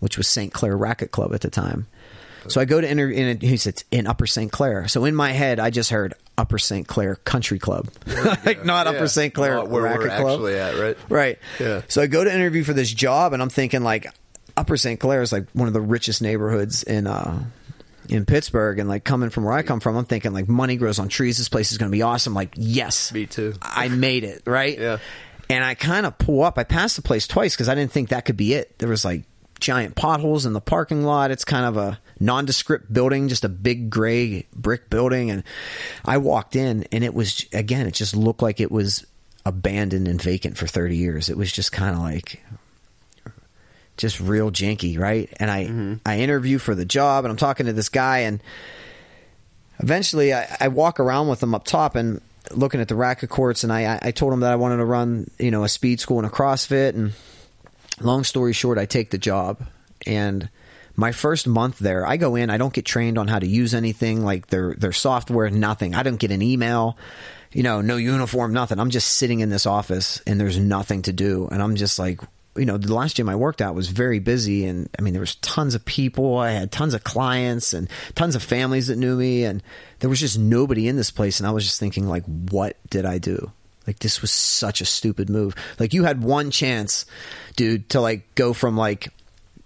which was St. Clair Racket Club at the time. So I go to interview, and he said in Upper St. Clair. So in my head, I just heard Upper St. Clair Country Club, like not Upper St. Clair Not where Racket we're Club. actually at, right? Right. Yeah. So I go to interview for this job, and I'm thinking like Upper St. Clair is like one of the richest neighborhoods in uh in Pittsburgh, and like coming from where I come from, I'm thinking like money grows on trees. This place is going to be awesome. Like yes, Me too. I made it right. Yeah. And I kind of pull up. I passed the place twice because I didn't think that could be it. There was like giant potholes in the parking lot. It's kind of a nondescript building, just a big gray brick building. And I walked in, and it was again, it just looked like it was abandoned and vacant for 30 years. It was just kind of like just real janky, right? And I mm-hmm. I interview for the job, and I'm talking to this guy, and eventually I, I walk around with him up top and looking at the racket courts, and I I told him that I wanted to run you know a speed school and a CrossFit, and long story short, I take the job, and my first month there, I go in, I don't get trained on how to use anything like their their software, nothing. I don't get an email, you know, no uniform, nothing. I'm just sitting in this office and there's nothing to do, and I'm just like. You know, the last gym I worked at was very busy, and I mean, there was tons of people. I had tons of clients and tons of families that knew me, and there was just nobody in this place. And I was just thinking, like, what did I do? Like this was such a stupid move. Like you had one chance, dude, to like go from like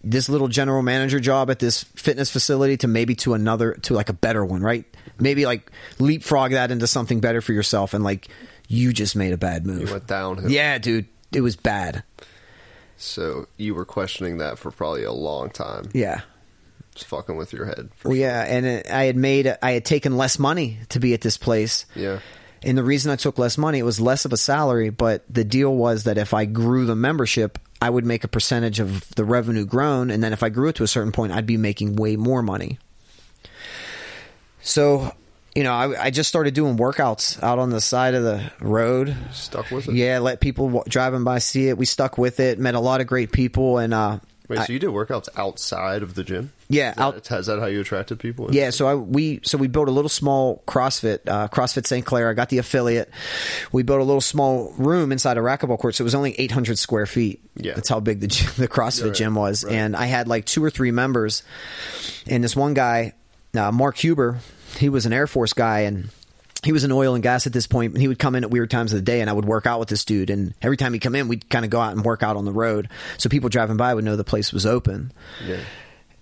this little general manager job at this fitness facility to maybe to another to like a better one, right? Maybe like leapfrog that into something better for yourself and like you just made a bad move. You went downhill. Yeah, dude, it was bad. So you were questioning that for probably a long time. Yeah. Just fucking with your head. Well, yeah, and it, I had made I had taken less money to be at this place. Yeah. And the reason I took less money, it was less of a salary, but the deal was that if I grew the membership, I would make a percentage of the revenue grown, and then if I grew it to a certain point, I'd be making way more money. So, you know, I, I just started doing workouts out on the side of the road. Stuck with it? Yeah, let people w- driving by see it. We stuck with it, met a lot of great people, and uh, Wait, I- so you did workouts outside of the gym? Yeah, Is that, out- is that how you attracted people? Yeah, so I we so we built a little small CrossFit, uh, CrossFit St. Clair. I got the affiliate. We built a little small room inside a racquetball court. So it was only 800 square feet. Yeah. that's how big the gym, the CrossFit Right, gym was. right. And I had like two or three members, and this one guy, uh, Mark Huber, he was an Air Force guy, and he was in oil and gas at this. And he would come in at weird times of the day, and I would work out with this dude. And every time he'd come in, we'd kind of go out and work out on the road, so people driving by would know the place was open Yeah.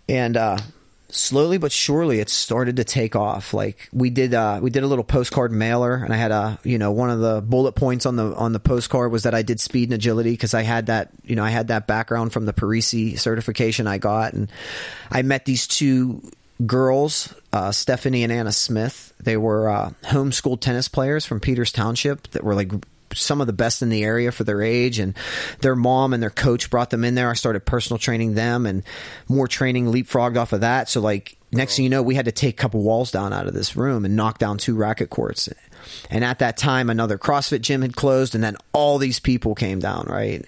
and uh, slowly but surely it started to take off like we did uh, we did a little postcard mailer and i had a you know one of the bullet points on the on the postcard was that i did speed and agility because i had that you know i had that background from the parisi certification i got and i met these two girls uh, stephanie and anna smith. They were uh, homeschool tennis players from peters township that were like some of the best in the area for their age and their mom and their coach brought them in there. I started personal training them and more training leapfrogged off of that. So like next thing you know we had to take a couple walls down out of this room and knock down two racket courts. And at that time another crossfit gym had closed and then all these people came down right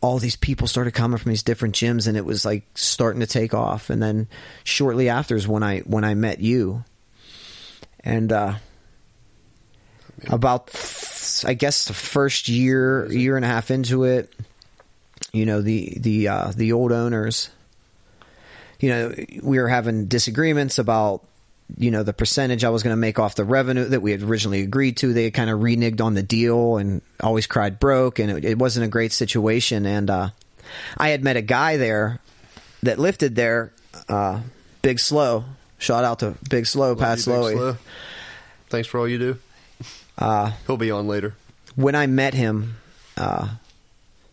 all these people started coming from these different gyms and it was like starting to take off. And then shortly after is when i when i met you. And uh about I guess the first year year and a half into it, you know the the uh, the old owners, you know, we were having disagreements about you know the percentage I was going to make off the revenue that we had originally agreed to. They kind of reneged on the deal and always cried broke, and it, it wasn't a great situation. And uh, I had met a guy there that lifted there, uh, Big Slow. Shout out to Big Slow, Pat Love you, Big Slowy. Slow. Thanks for all you do. Uh, He'll be on later. when I met him, uh,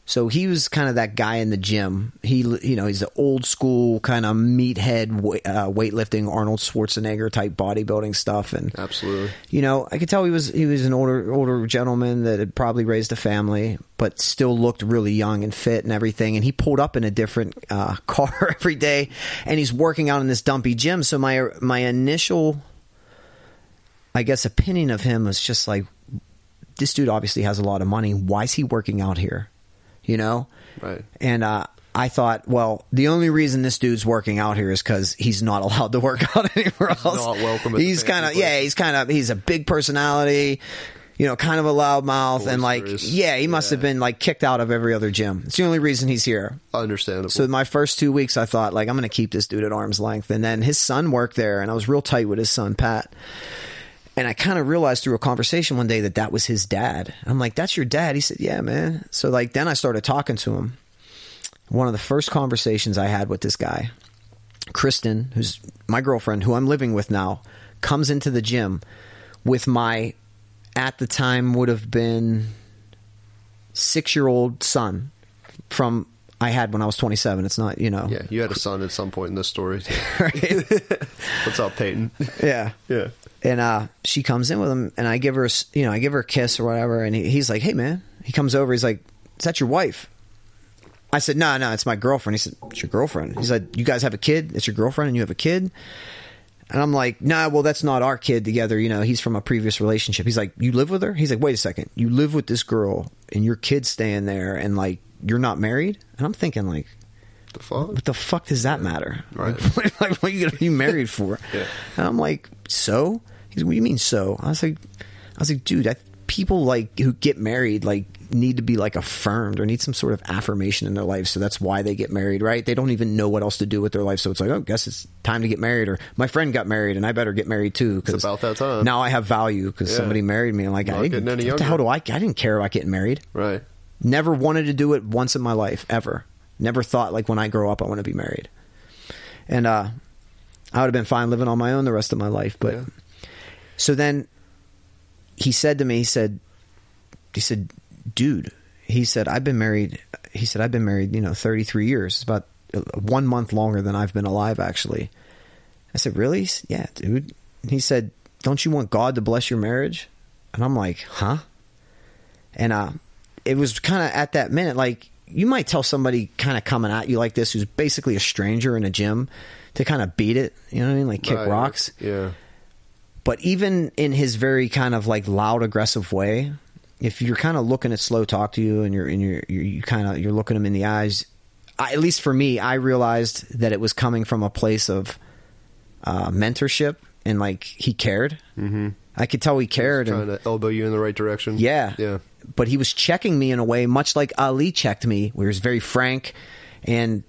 so he was kind of that guy in the gym. He, you know, he's the old school kind of meathead uh, weightlifting Arnold Schwarzenegger type bodybuilding stuff, and Absolutely. you know, I could tell he was he was an older older gentleman that had probably raised a family, but still looked really young and fit and everything. And he pulled up in a different uh, car every day, and he's working out in this dumpy gym. So my my initial, I guess, opinion of him was just like, this dude obviously has a lot of money. Why is he working out here? You know? Right. And uh, I thought, well, the only reason this dude's working out here is because he's not allowed to work out anywhere else. not welcome at He's kind of, yeah, he's kind of, he's a big personality, you know, kind of a loudmouth, and like, yeah, he must have been like kicked out of every other gym. It's the only reason he's here. Understandable. So my first two weeks, I thought like I'm going to keep this dude at arm's length, and then his son worked there, and I was real tight with his son Pat. And I kind of realized through a conversation one day that that was his dad. I'm like, "That's your dad?" He said, "Yeah, man." So like then I started talking to him. One of the first conversations I had with this guy, Kristen, who's my girlfriend, who I'm living with now, comes into the gym with my, at the time would have been six year old son from I had when I was 27. It's not, you know. yeah, you had a son at some point in this story. Right? What's up, Peyton? yeah. yeah. And uh, she comes in with him, and I give her, you know, I give her a kiss or whatever, and he, he's like, "Hey, man." He comes over. He's like, "Is that your wife?" I said, "No, no, it's my girlfriend." He said, "It's your girlfriend." He's like, "You guys have a kid? It's your girlfriend, and you have a kid?" And I'm like, "Nah, well, that's not our kid together. You know, he's from a previous relationship." He's like, "You live with her?" He's like, "Wait a second. You live with this girl, and your kid's staying there, and like, you're not married?" And I'm thinking, like, The fuck? what the fuck does that matter? Right. Like, what are you going to be married for? Yeah. And I'm like, so? He's, what do you mean so? I was like, I was like, dude, I, people like who get married like need to be like affirmed or need some sort of affirmation in their life. So that's why they get married, right? They don't even know what else to do with their life. So it's like, oh, I guess it's time to get married. Or my friend got married and I better get married too. Cause It's about that time. Now I have value because Yeah. somebody married me. I'm like, Not I didn't, what the hell do I, I didn't care about getting married. Right. Never wanted to do it once in my life, ever. Never thought like when I grow up I want to be married. And uh I would have been fine living on my own the rest of my life. But Yeah. So then he said to me, he said he said, dude, he said, I've been married he said, I've been married, you know, thirty three years. It's about uh, one month longer than I've been alive actually. I said, Really? Said, Yeah, dude. He said, Don't you want God to bless your marriage? And I'm like, Huh? And uh, it was kind of at that minute, like you might tell somebody kind of coming at you like this, who's basically a stranger in a gym, to kind of beat it. You know what I mean? Like kick Right. rocks. Yeah. But even in his very kind of like loud, aggressive way, if you're kind of looking at slow talk to you and you're and you're, you're you kind of you're looking him in the eyes, I, at least for me, I realized that it was coming from a place of uh, mentorship and like he cared. Mm-hmm. I could tell he cared. and, Trying to elbow you in the right direction. yeah. Yeah. But he was checking me in a way much like Ali checked me, where he was very frank and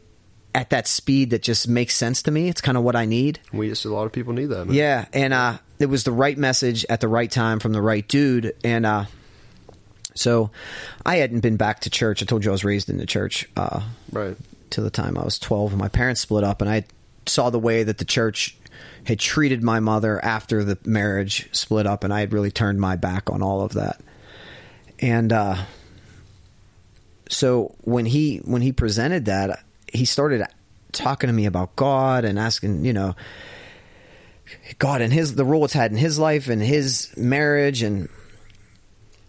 at that speed that just makes sense to me. It's kind of what I need. We just a lot of people need that, man. Yeah, and uh, it was the right message at the right time from the right dude, and uh, so I hadn't been back to church. I told you I was raised in the church uh, Right. to the time I was twelve. My parents split up, and I saw the way that the church had treated my mother after the marriage split up, and I had really turned my back on all of that. And uh, so when he when he presented that, he started talking to me about God and asking, you know, God and his the role it's had in his life and his marriage and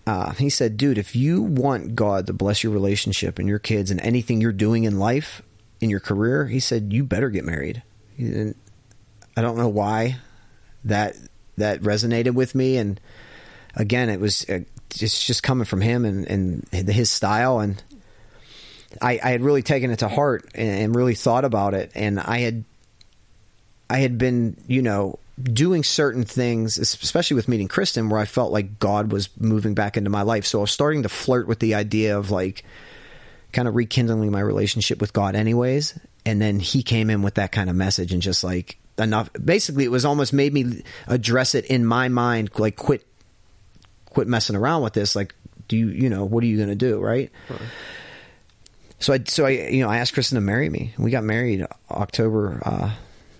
uh, he said, dude, if you want God to bless your relationship and your kids and anything you're doing in life, in your career, he said, you better get married. And I don't know why that that resonated with me. And again, it was uh, it's just coming from him and, and his style. And I, I had really taken it to heart and, and really thought about it. And I had I had been, you know, doing certain things, especially with meeting Kristen, where I felt like God was moving back into my life. So I was starting to flirt with the idea of like kind of rekindling my relationship with God, anyways. And then he came in with that kind of message and just like enough. Basically, it was almost made me address it in my mind, like quit, quit messing around with this. Like, do you, you know, what are you going to do, right? So I, so I, you know, I asked Kristen to marry me. We got married October, uh,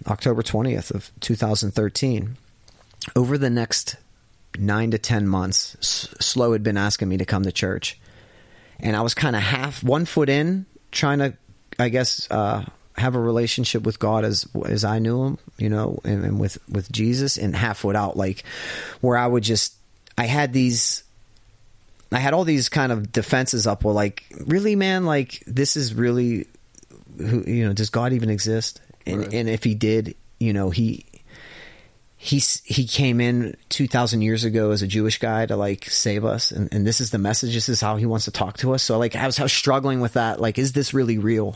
October 20th of 2013. Over the next nine to 10 months, Slow had been asking me to come to church. And I was kind of half, one foot in, trying to, I guess, uh, have a relationship with God as as I knew him, you know, and, and with with Jesus, and half foot out, like where I would just, I had these I had all these kind of defenses up. Well, like, really, man, like this is really, who you know, does God even exist? And Right. and if He did, you know, He he's he came in 2000 years ago as a jewish guy to like save us. And, and this is the message. This is how he wants to talk to us. So like i was, I was struggling with that. Like is this really real?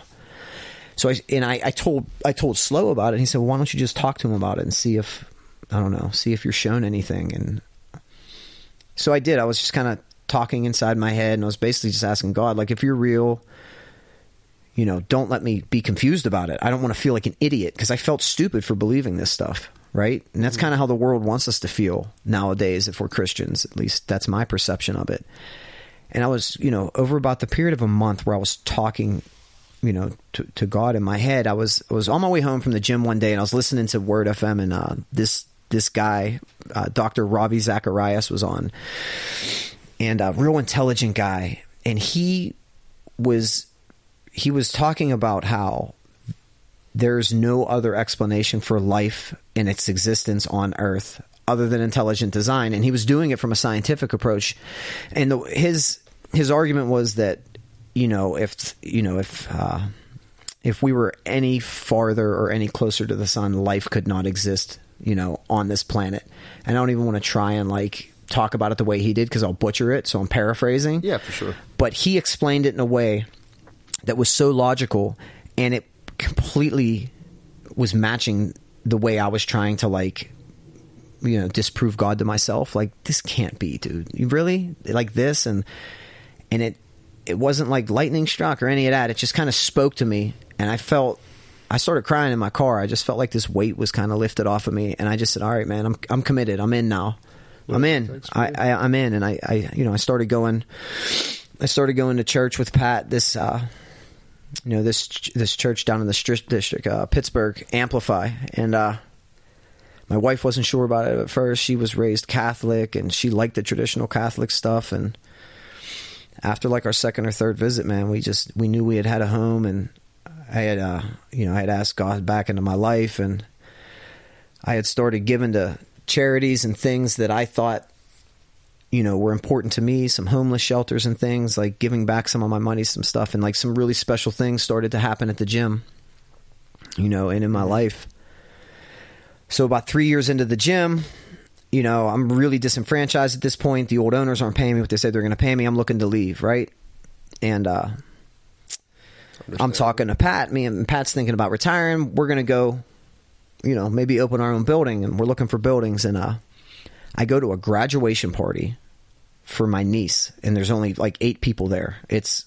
So i and I, I told i told slow about it. And he said well, why don't you just talk to him about it and see if i don't know see if you're shown anything? And so i did. I was just kind of talking inside my head and i was basically just asking god like if you're real you know don't let me be confused about it i don't want to feel like an idiot because i felt stupid for believing this stuff right? And that's kind of how the world wants us to feel nowadays if we're Christians. At least that's my perception of it. And I was, you know, over about the period of a month where I was talking, you know, to, to God in my head. I was I was on my way home from the gym one day, and I was listening to Word FM, and uh, this this guy, uh, Doctor Ravi Zacharias, was on, and a real intelligent guy, and he was he was talking about how there's no other explanation for life and its existence on Earth other than intelligent design, and he was doing it from a scientific approach. And the, his his argument was that you know if you know if uh, if we were any farther or any closer to the sun, life could not exist. You know, on this planet. And I don't even want to try and like talk about it the way he did because I'll butcher it. So I'm paraphrasing. Yeah, for sure. But he explained it in a way that was so logical, and it completely was matching the way I was trying to like you know disprove God to myself. Like this can't be dude. You really? Like this? And and it it wasn't like lightning struck or any of that. It just kind of spoke to me and I felt I started crying in my car. I just felt like this weight was kind of lifted off of me and I just said all right man I'm I'm committed. I'm in now. Well, I'm in. I, I I'm in. And I I you know I started going I started going to church with Pat this uh you know this this church down in the Strip district, uh, Pittsburgh, Amplify, and uh, my wife wasn't sure about it at first. She was raised Catholic, and she liked the traditional Catholic stuff. And after like our second or third visit, man, we just we knew we had had a home, and I had uh, you know I had asked God back into my life, and I had started giving to charities and things that I thought you know were important to me some homeless shelters and things like giving back some of my money some stuff and like some really special things started to happen at the gym you know and in my life. So about three years into the gym you know i'm really disenfranchised at this point. The old owners aren't paying me what they said they're going to pay me. I'm looking to leave right? And uh i'm talking to pat. Me and pat's thinking about retiring. We're going to go you know maybe open our own building and we're looking for buildings. And uh I go to a graduation party for my niece, and there's only like eight people there. It's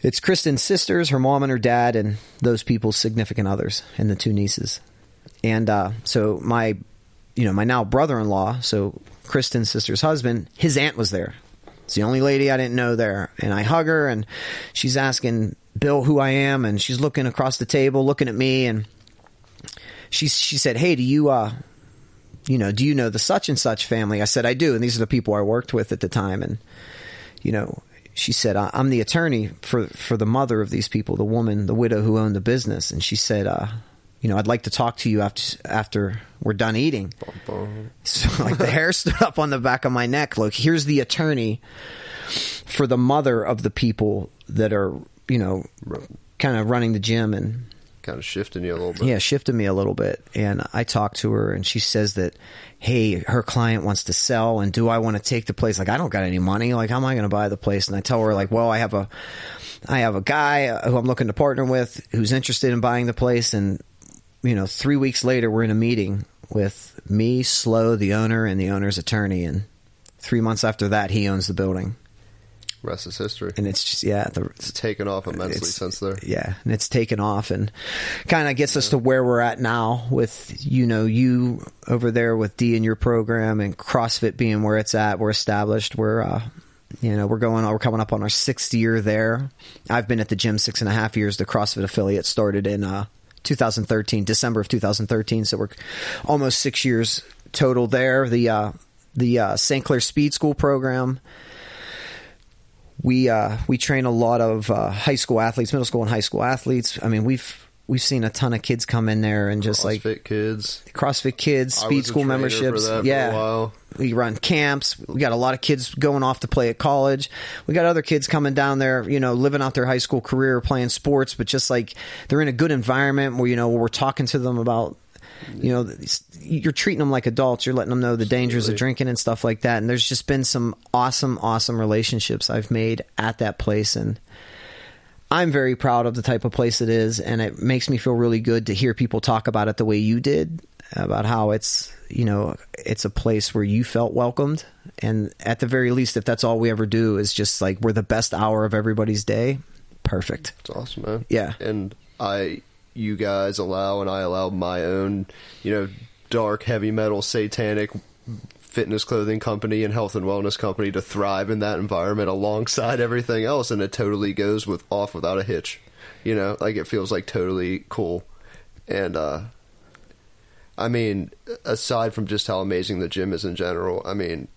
it's Kristen's sisters, her mom and her dad, and those people's significant others, and the two nieces. And uh, so my, you know, my now brother-in-law, so Kristen's sister's husband, his aunt was there. It's the only lady I didn't know there, and I hug her, and she's asking Bill who I am, and she's looking across the table, looking at me, and she she said, "Hey, do you uh, you know, do you know the such and such family? I said, I do. And these are the people I worked with at the time. And, you know, she said, I'm the attorney for, for the mother of these people, the woman, the widow who owned the business. And she said, uh, you know, I'd like to talk to you after, after we're done eating. So like the hair stood up on the back of my neck. Look, here's the attorney for the mother of the people that are, you know, kind of running the gym and, kind of shifting you a little bit. Yeah, shifted me a little bit. And I talked to her, and she says that, hey, her client wants to sell, and do I want to take the place? Like, I don't got any money. Like, how am I going to buy the place? And I tell her, like, well, I have a, I have a guy uh, who I'm looking to partner with who's interested in buying the place, and you know, three weeks later, we're in a meeting with me, Slow, the owner, and the owner's attorney, and three months after that, he owns the building. Rest is history. And it's just yeah, the, it's taken off immensely since there. Yeah, and it's taken off and kind of gets yeah. us to where we're at now with you know you over there with D in your program and CrossFit being where it's at. We're established. We're uh, you know we're going we're coming up on our sixth year there. I've been at the gym six and a half years. The CrossFit affiliate started in uh, 2013, December of 2013. So we're almost six years total there. The uh, the uh, St. Clair Speed School program we uh, we train a lot of uh, high school athletes, middle school and high school athletes. I mean, we've we've seen a ton of kids come in there and just CrossFit like kids, CrossFit kids, speed school memberships. yeah, we run camps. We got a lot of kids going off to play at college. We got other kids coming down there, you know, living out their high school career, playing sports, but just like they're in a good environment where you know we're talking to them about you know you're treating them like adults. You're letting them know the dangers of drinking and stuff like that. And there's just been some awesome awesome relationships i've made at that place. And i'm very proud of the type of place it is. And it makes me feel really good to hear people talk about it the way you did about how it's you know it's a place where you felt welcomed. And at the very least if that's all we ever do is just like we're the best hour of everybody's day perfect. It's awesome, man. Yeah. And I, you guys allow, and I allow my own, you know, dark, heavy metal, satanic fitness clothing company and health and wellness company to thrive in that environment alongside everything else, and it totally goes with off without a hitch. You know, like it feels like totally cool. And uh I mean, aside from just how amazing the gym is in general, I mean,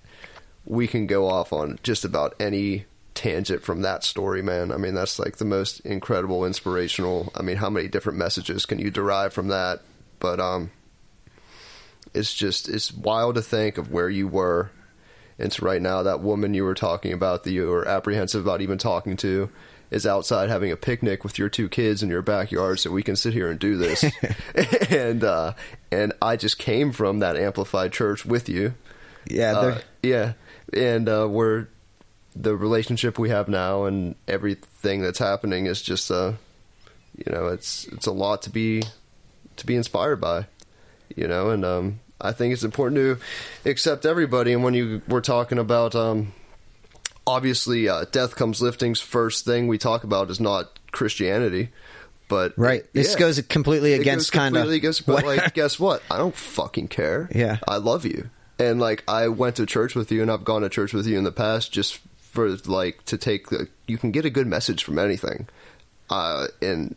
we can go off on just about any tangent from that story, man. I mean, that's like the most incredible, inspirational. I mean, how many different messages can you derive from that? But um, it's just it's wild to think of where you were. And to right now, that woman you were talking about that you were apprehensive about even talking to is outside having a picnic with your two kids in your backyard, so we can sit here and do this. and uh, and I just came from that Amplify church with you. yeah Uh, yeah, and uh, we're the relationship we have now and everything that's happening is just uh, you know, it's it's a lot to be to be inspired by, you know, and um, I think it's important to accept everybody. And when you were talking about um, obviously, uh, Death Comes Lifting's first thing we talk about is not Christianity. But right this yeah. goes completely It against kind of completely against, but like, guess what? I don't fucking care. Yeah. I love you, and like, I went to church with you, and I've gone to church with you in the past, just for like to take. The, you can get a good message from anything, uh, and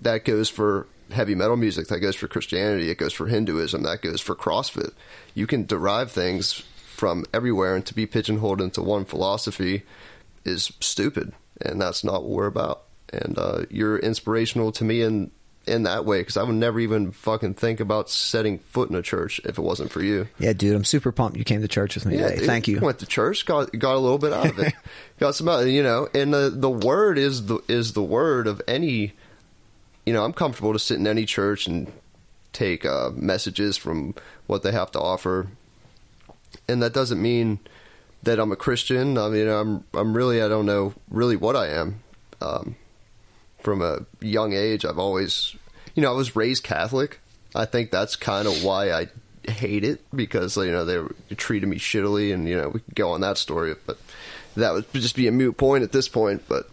that goes for heavy metal music. That goes for Christianity. It goes for Hinduism. That goes for CrossFit. You can derive things from everywhere, and to be pigeonholed into one philosophy is stupid, and that's not what we're about. And uh, you're inspirational to me in in that way because I would never even fucking think about setting foot in a church if it wasn't for you. yeah dude i'm super pumped you came to church with me today dude, thank you Went to church, got got a little bit out of it, got some out. You know, and the the word is the is the word of any. You know, I'm comfortable to sit in any church and take uh, messages from what they have to offer, and that doesn't mean that I'm a Christian. I mean, I'm I'm really I don't know really what I am. Um, from a young age, I've always, you know, I was raised Catholic. I think that's kind of why I hate it because you know they treated me shittily, and you know we could go on that story, but that would just be a moot point at this point. But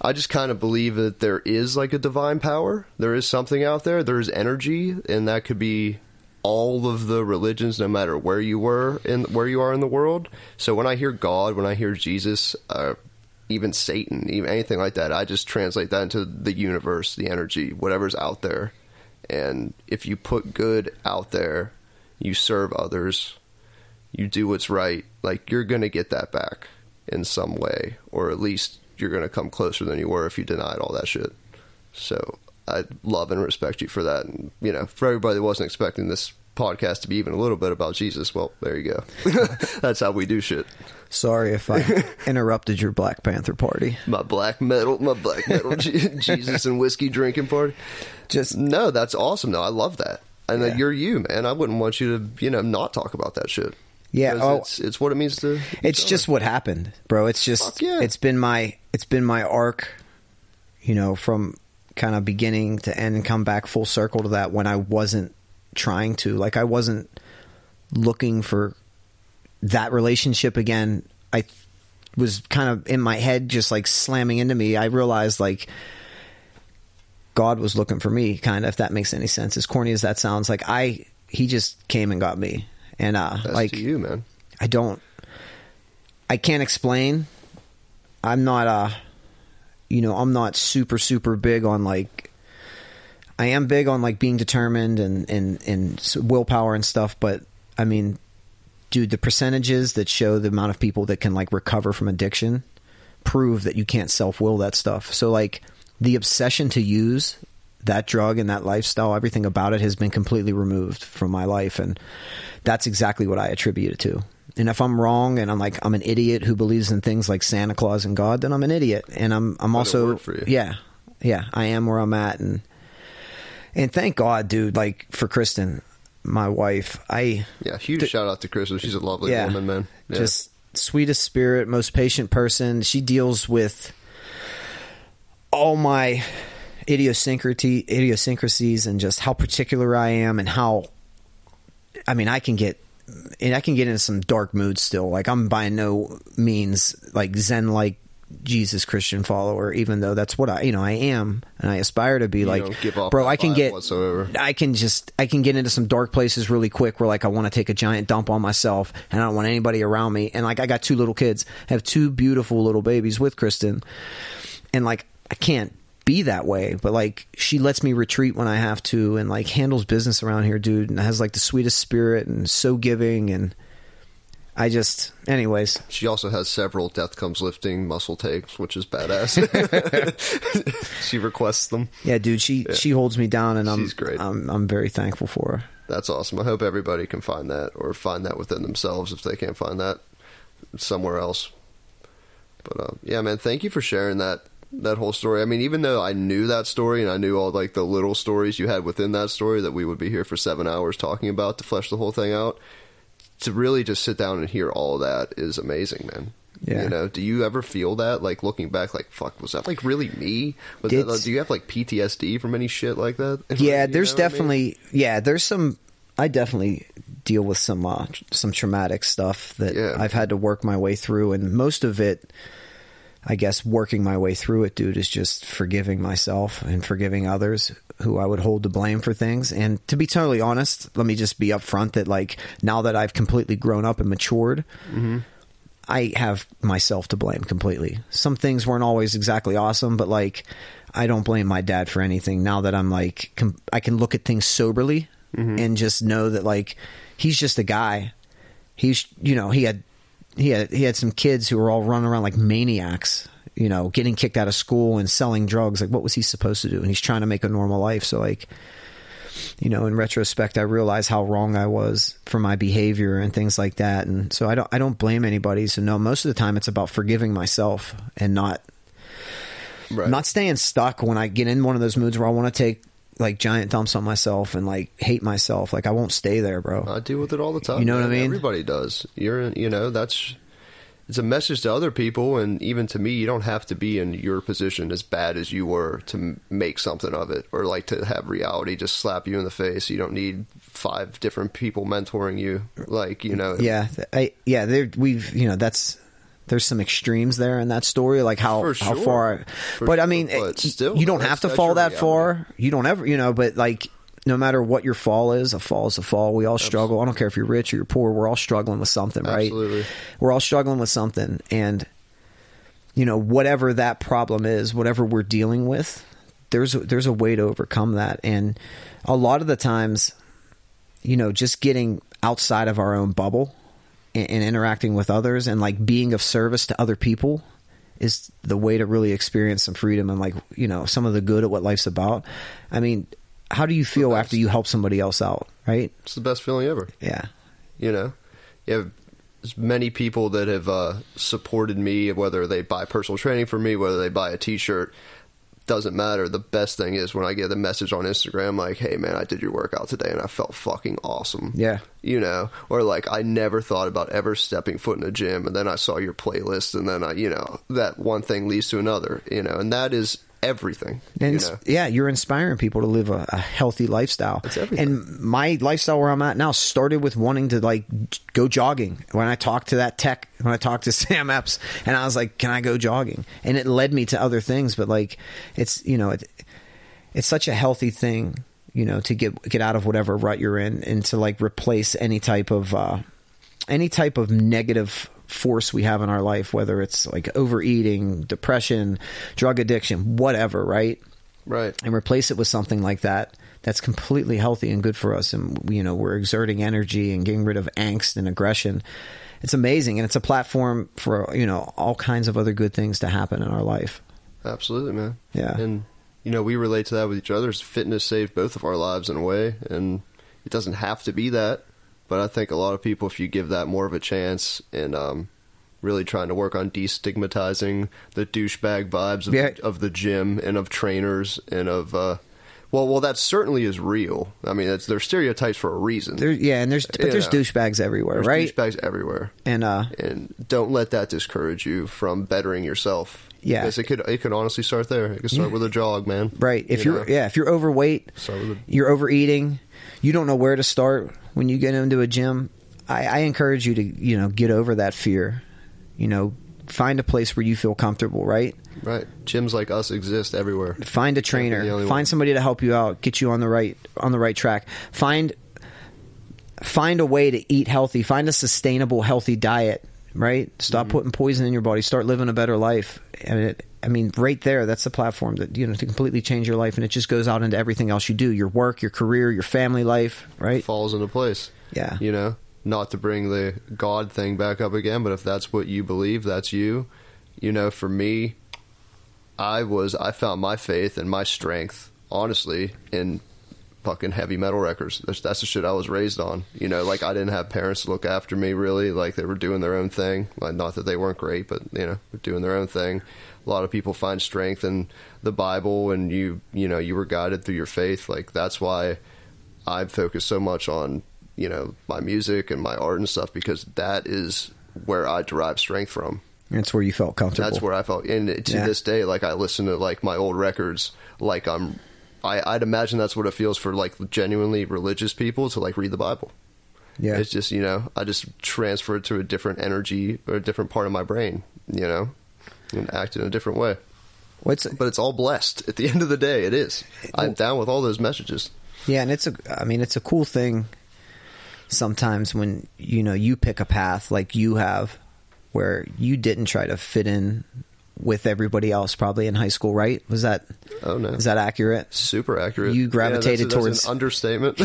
I just kind of believe that there is like a divine power. There is something out there. There is energy, and that could be all of the religions, no matter where you were in where you are in the world. So when I hear God, when I hear Jesus, uh, even Satan, even anything like that, I just translate that into the universe, the energy, whatever's out there. And if you put good out there, you serve others, you do what's right, like you're going to get that back in some way, or at least you're going to come closer than you were if you denied all that shit. So I love and respect you for that. And, you know, for everybody that wasn't expecting this podcast to be even a little bit about Jesus, well, there you go. That's how we do shit. sorry if i interrupted your black panther party My black metal, my black metal Jesus and whiskey drinking party. just No, that's awesome though. I love that. And uh, Yeah. you're you, man. I wouldn't want you to, you know, not talk about that shit. Yeah, oh. it's, it's what it means to. it's just what happened, bro. It's just yeah. it's been my it's been my arc, you know, from kind of beginning to end and come back full circle to that when I wasn't trying to. Like I wasn't looking for that relationship again. I was kind of in my head just like slamming into me. I realized like God was looking for me, kind of, if that makes any sense. As corny as that sounds, like I he just came and got me. And uh That's like you, man. I don't I can't explain. I'm not uh you know, I'm not super super big on like I am big on like being determined and and and willpower and stuff, but I mean, dude, the percentages that show the amount of people that can like recover from addiction prove that you can't self-will that stuff. So like the obsession to use that drug and that lifestyle, everything about it has been completely removed from my life and that's exactly what I attribute it to. And if I'm wrong and I'm like I'm an idiot who believes in things like Santa Claus and God, then I'm an idiot. And I'm I'm also work for you. yeah. Yeah, I am where I'm at and And thank God, dude, like for Kristen, my wife, I Yeah, huge Th- shout out to Kristen. She's a lovely yeah, woman, man. Yeah. just sweetest spirit, most patient person. She deals with all my idiosyncrasy, idiosyncrasies, and just how particular I am, and how. I mean, I can get, and I can get into some dark moods still. Like I'm by no means like Zen like Jesus Christian follower, even though that's what I, you know, I am, and I aspire to be. You like, bro, I can get whatsoever. I can just I can get into some dark places really quick where like I want to take a giant dump on myself and I don't want anybody around me and like I got two little kids I have two beautiful little babies with Kristen and like I can't be that way but like she lets me retreat when I have to and like handles business around here dude and has like the sweetest spirit and so giving and I just anyways She also has several Death Comes Lifting muscle takes, which is badass. she requests them. yeah dude she she holds me down and I'm She's great. I'm I'm very thankful for her That's awesome. I hope everybody can find that or find that within themselves if they can't find that somewhere else. But uh, yeah, man, thank you for sharing that that whole story. I mean, even though I knew that story and I knew all like the little stories you had within that story that we would be here for seven hours talking about to flesh the whole thing out, to really just sit down and hear all that is amazing, man. Yeah. You know, do you ever feel that like looking back, like fuck, was that like really me? Was that, It's- do you have like PTSD from any shit like that? Yeah, You there's what I mean? definitely yeah, there's some I definitely deal with some uh, some traumatic stuff that Yeah. I've had to work my way through and most of it I guess working my way through it dude is just forgiving myself and forgiving others who I would hold to blame for things and to be totally honest, let me just be upfront that like now that I've completely grown up and matured, mm-hmm. I have myself to blame completely. Some things weren't always exactly awesome, but like I don't blame my dad for anything. Now that I'm like com- I can look at things soberly mm-hmm. and just know that like he's just a guy. He's you know, he had he had he had some kids who were all running around like maniacs, you know, getting kicked out of school and selling drugs. Like what was he supposed to do? And he's trying to make a normal life. So like you know, in retrospect, I realize how wrong I was for my behavior and things like that. And so I don't, I don't blame anybody. So no, most of the time it's about forgiving myself and not, Right. not staying stuck when I get in one of those moods where I want to take like giant dumps on myself and like hate myself. Like I won't stay there, bro. I deal with it all the time. You know what I mean? Everybody does. You're, you know, that's it's a message to other people, and even to me. You don't have to be in your position as bad as you were to make something of it, or like to have reality just slap you in the face. You don't need five different people mentoring you. Like you know, yeah. I, yeah. There, we've, you know, that's, there's some extremes there in that story, like how For how far. For but I sure, mean, but still, you don't have to fall that far. You don't ever, you know. But like, no matter what your fall is, a fall is a fall. We all struggle. I don't care if you're rich or you're poor. We're all struggling with something, right? Absolutely. We're all struggling with something, and you know, whatever that problem is, whatever we're dealing with, there's there's a way to overcome that. And a lot of the times, you know, just getting outside of our own bubble and, and interacting with others and like being of service to other people is the way to really experience some freedom and like you know some of the good at what life's about. I mean, how do you feel after you help somebody else out? Right? it's the best feeling ever. Yeah. You know, you have many people that have uh, supported me, whether they buy personal training for me, whether they buy a T-shirt, doesn't matter. The best thing is when I get the message on Instagram like, "Hey, man, I did your workout today and I felt fucking awesome." Yeah. You know, or like I never thought about ever stepping foot in a gym, and then I saw your playlist, and then I, you know, that one thing leads to another. You know, and that is everything. And you know, yeah, you're inspiring people to live a, a healthy lifestyle. It's everything. And my lifestyle where I'm at now started with wanting to like go jogging. When I talked to that tech, when I talked to Sam Epps, and I was like, "Can I go jogging?" And it led me to other things. But like, it's you know, it, it's such a healthy thing, you know, to get get out of whatever rut you're in and to like replace any type of uh, any type of negative force we have in our life, whether it's like overeating, depression, drug addiction, whatever, right? right? And replace it with something like that that's completely healthy and good for us. And, you know, we're exerting energy and getting rid of angst and aggression. It's amazing. And it's a platform for, you know, all kinds of other good things to happen in our life. Absolutely, man. Yeah. And you know, we relate to that with each other. Fitness saved both of our lives in a way, and it doesn't have to be that. But I think a lot of people, if you give that more of a chance and um, really trying to work on destigmatizing the douchebag vibes of, Yeah. of the gym and of trainers and of uh, Well, well, that certainly is real. I mean, it's, they're stereotypes for a reason. There, yeah, and there's but You there's know. douchebags everywhere, There's right? douchebags everywhere, And uh, and don't let that discourage you from bettering yourself. Yeah. because it could it could honestly start there. It could start with a jog, man. right, if You are yeah, if you're overweight, Start with a- you're overeating, you don't know where to start when you get into a gym. I, I encourage you to you know get over that fear. You know, find a place where you feel comfortable. Right, right. Gyms like us exist everywhere. find a trainer, find one. somebody to help you out, get you on the right on the right track. Find find a way to eat healthy. Find a sustainable, healthy diet. Right, stop Mm-hmm. putting poison in your body. Start living a better life. And it, I mean, right there, that's the platform that you know to completely change your life, and it just goes out into everything else you do: your work, your career, your family life. Right? falls into place. Yeah. You know, not to bring the God thing back up again, but if that's what you believe, that's you. You know, for me, I was I found my faith and my strength, honestly, in fucking heavy metal records. That's, that's the shit I was raised on. You know, like I didn't have parents to look after me really. Like they were doing their own thing. Like, not that they weren't great, but you know, doing their own thing. A lot of people find strength in the Bible, and you you know you were guided through your faith. Like that's why I focus so much on you know my music and my art and stuff because that is where I derive strength from. That's where you felt comfortable. That's where I felt. And to Yeah. this day, like I listen to like my old records, like I'm. I, I'd imagine that's what it feels for like genuinely religious people to like read the Bible. yeah. It's just you know I just transfer it to a different energy or a different part of my brain, you know, and act in a different way. What's But it's all blessed. At the end of the day, it is. I'm down with all those messages. Yeah, and it's a I mean it's a cool thing sometimes when you know you pick a path like you have where you didn't try to fit in with everybody else probably in high school, right? Was that Oh no, is that accurate? super accurate? You Yeah, gravitated that's- that's towards- an understatement.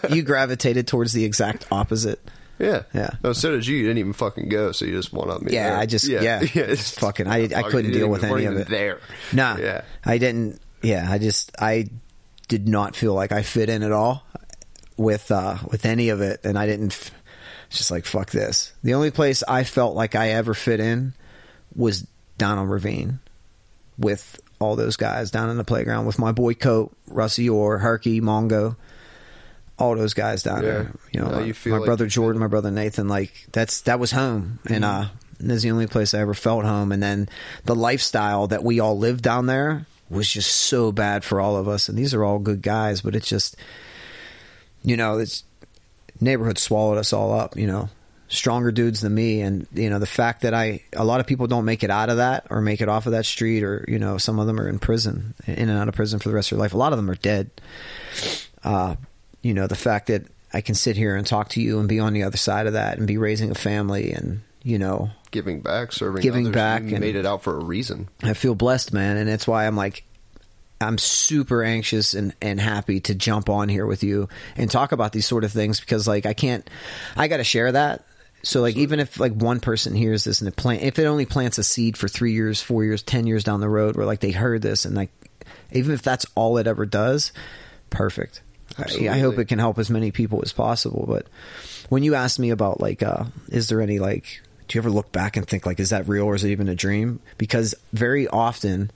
you gravitated towards the exact opposite. Yeah, Yeah. No, so did you. You didn't even fucking go, so you just one up me. Yeah, there. I just- yeah. yeah it's Fucking- I- I couldn't deal with any of it. There, Nah, yeah. I didn't. Yeah, I just I did not feel like I fit in at all with uh with any of it, and I didn't. f- just like fuck this. The only place I felt like I ever fit in was on Ravine with all those guys down in the playground with my boy Coat, Rusty Orr, Herky, Mongo. All those guys down Yeah. there, you know, Now my, you feel my like brother Jordan, my brother Nathan, like that's that was home, and uh, that's the only place I ever felt home. And then the lifestyle that we all lived down there was just so bad for all of us. And these are all good guys, but it's just, you know, it's neighborhood swallowed us all up. You know, stronger dudes than me, and you know the fact that I a lot of people don't make it out of that or make it off of that street, or you know some of them are in prison, in and out of prison for the rest of their life. A lot of them are dead. Uh, you know the fact that I can sit here and talk to you and be on the other side of that and be raising a family and you know Giving back, serving, Giving others, back You and- made it out for a reason. I feel blessed, man, and that's why I'm like, I'm super anxious and, and happy to jump on here with you and talk about these sort of things because like I can't, I got to share that. So like even if like one person hears this and it plant, if it only plants a seed for three years, four years, ten years down the road, where like they heard this and like, even if that's all it ever does, perfect. I, I hope it can help as many people as possible. But when you asked me about like, uh, is there any like, do you ever look back and think like, is that real or is it even a dream? Because very often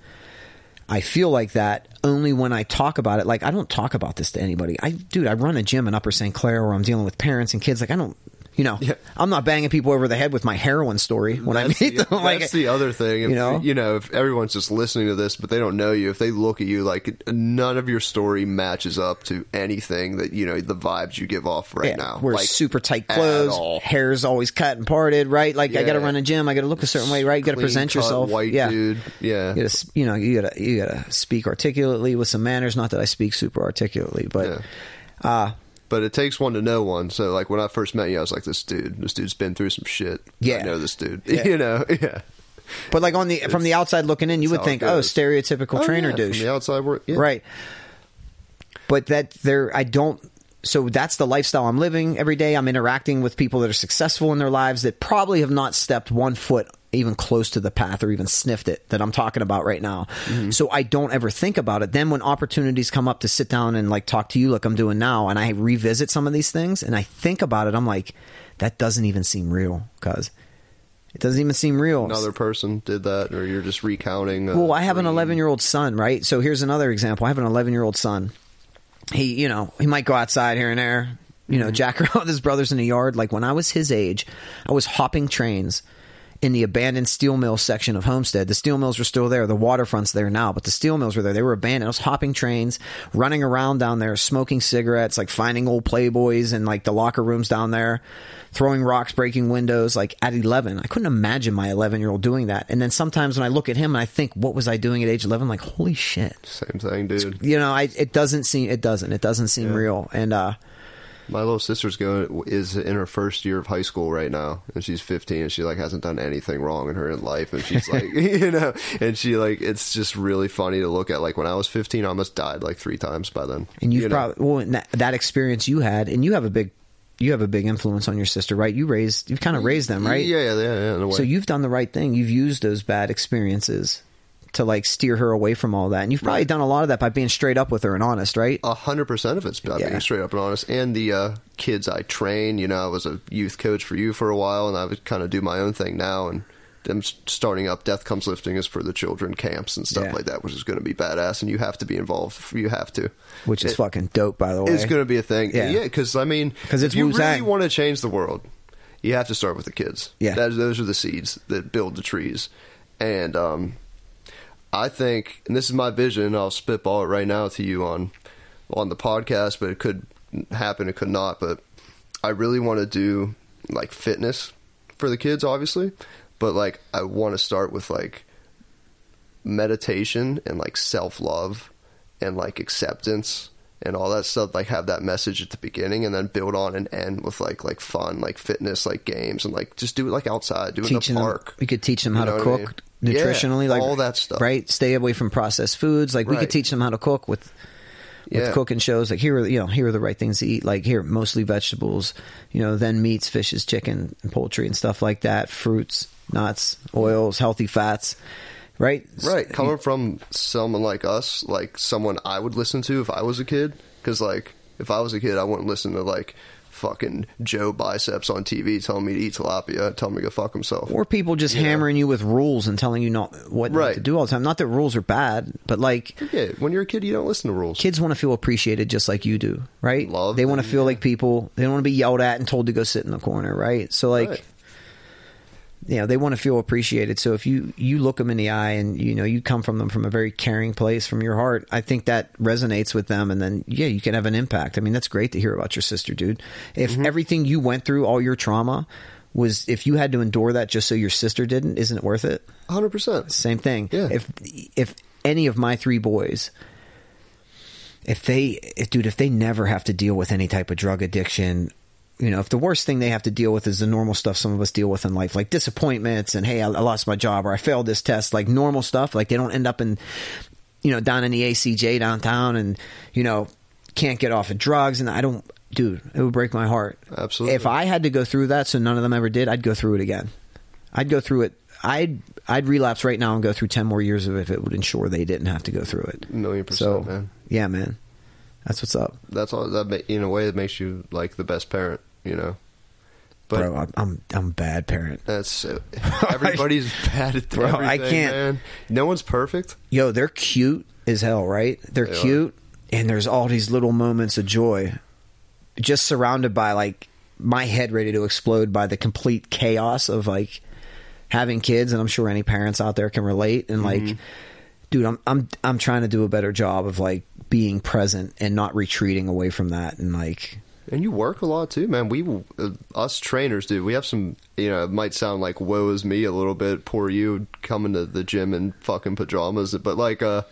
I feel like that only when I talk about it. Like I don't talk about this to anybody. I, dude, I run a gym in Upper St. Clair where I'm dealing with parents and kids. Like I don't, you know, Yeah. I'm not banging people over the head with my heroin story when that's I meet the, them. Like that's the other thing. If, you know? you know, if everyone's just listening to this, but they don't know you, if they look at you like none of your story matches up to anything that you know the vibes you give off right Yeah, now. Wear like, super tight clothes, hair's always cut and parted, right? Like I got to run a gym, I got to look a certain way, right? You got to present cut, yourself, white yeah. dude. Yeah, You gotta, you know, you gotta, you gotta speak articulately with some manners. Not that I speak super articulately, but Yeah. uh, But it takes one to know one. So, like when I first met you, I was like, "This dude, this dude's been through some shit." Yeah. I know this dude. Yeah. You know, yeah. but like on the from the outside looking in, you would think, oh, stereotypical Oh, trainer yeah, douche, from the outside yeah. right? But that there, I don't. So that's the lifestyle I'm living every day. I'm interacting with people that are successful in their lives that probably have not stepped one foot even close to the path or even sniffed it that I'm talking about right now. Mm-hmm. So I don't ever think about it. Then when opportunities come up to sit down and like talk to you like I'm doing now and I revisit some of these things and I think about it, I'm like, that doesn't even seem real because it doesn't even seem real. Another person did that, or you're just recounting. Well, I have an 11 year old son, right? So here's another example. I have an 11 year old son, he, you know, he might go outside here and there, you know, mm-hmm. jack around with his brothers in the yard. Like when I was his age, I was hopping trains in the abandoned steel mill section of Homestead. The steel mills were still there. The waterfront's there now, but the steel mills were there. They were abandoned. I was hopping trains, running around down there, smoking cigarettes, like finding old Playboys and like the locker rooms down there, throwing rocks, breaking windows. Like at 11, I couldn't imagine my 11 year old doing that. And then sometimes when I look at him and I think, what was I doing at age 11? Like, holy shit. Same thing, dude. You know, I, it doesn't seem, it doesn't, it doesn't seem Yeah. real. And, uh, My little sister's going is in her first year of high school right now, and she's 15, and she like hasn't done anything wrong in her life, and she's like, you know, and she like it's just really funny to look at. Like when I was 15, I almost died like three times by then. and you've You know? probably well that, that experience you had and you have a big you have a big influence on your sister right you raised you've kind of raised them right Yeah, yeah, yeah. yeah in a way. so you've done the right thing you've used those bad experiences to like steer her away from all that and you've probably Right. done a lot of that by being straight up with her and honest right A hundred percent of it's about Yeah. being straight up and honest. And the uh, kids I train, you know, I was a youth coach for you for a while, and I would kind of do my own thing now. And them starting up Death Comes Lifting is for the children camps and stuff Yeah. like that, which is going to be badass. And you have to be involved. You have to. which is It- fucking dope by the way It's going to be a thing. Yeah. Yeah, because I mean, 'Cause it's if you really want to change the world, you have to start with the kids. Yeah. That, those are the seeds that build the trees. And um, I think, and this is my vision. I'll spitball it right now to you on on the podcast, but it could happen. It could not. But I really want to do like fitness for the kids, obviously. But like, I want to start with like meditation and like self love and like acceptance and all that stuff like have that message at the beginning and then build on and end with like like fun like fitness like games and like just do it like outside do it in the them park we could teach them You how know to what I cook mean? Yeah, nutritionally like all that stuff. right? Stay away from processed foods. Like we could teach them how to cook with with Yeah. cooking shows. Like here are you know here are the right things to eat. Like here mostly vegetables you know then meats fishes chicken and poultry and stuff like that. Fruits nuts oils healthy fats right? Right. coming from someone like us like someone i would listen to if i was a kid because like if i was a kid i wouldn't listen to like fucking joe biceps on tv telling me to eat tilapia telling me to go fuck himself or people just Yeah. hammering you with rules and telling you not what Right. to do all the time not that rules are bad but like yeah when you're a kid you don't listen to rules kids want to feel appreciated just like you do, right? Love they want to feel yeah. like people. They don't want to be yelled at and told to go sit in the corner, right? So like, Right. You know, they want to feel appreciated. So if you you look them in the eye and you know you come from them from a very caring place from your heart, I think that resonates with them, and then yeah, you can have an impact. I mean, that's great to hear about your sister, dude. If Mm-hmm. everything you went through, all your trauma. Was if you had to endure that just so your sister didn't, isn't it worth it? 100% Same thing. Yeah. If if any of my three boys, if they, if, dude, if they never have to deal with any type of drug addiction, you know, if the worst thing they have to deal with is the normal stuff some of us deal with in life, like disappointments and hey, I, I lost my job or I failed this test, like normal stuff, like they don't end up in, you know, down in the ACJ downtown and you know can't get off of drugs and I don't. Dude, it would break my heart. Absolutely. If I had to go through that, so none of them ever did, I'd go through it again. I'd go through it. I'd I'd relapse right now and go through ten more years of it if it would ensure they didn't have to go through it. A million percent So man yeah, man, that's what's up, that's all that in a way it makes you like the best parent you know but bro. I'm I'm, I'm a bad parent. that's everybody's bad at Bro, I can't- man. no one's perfect Yo, they're cute as hell, right? They're They are. cute, and there's all these little moments of joy, just surrounded by like my head ready to explode by the complete chaos of like having kids, and I'm sure any parents out there can relate. And Mm-hmm. like, dude, I'm I'm I'm trying to do a better job of like being present and not retreating away from that, and like. and you work a lot too man we uh, us trainers do we have some you know it might sound like woe is me a little bit poor you coming to the gym in fucking pajamas but like uh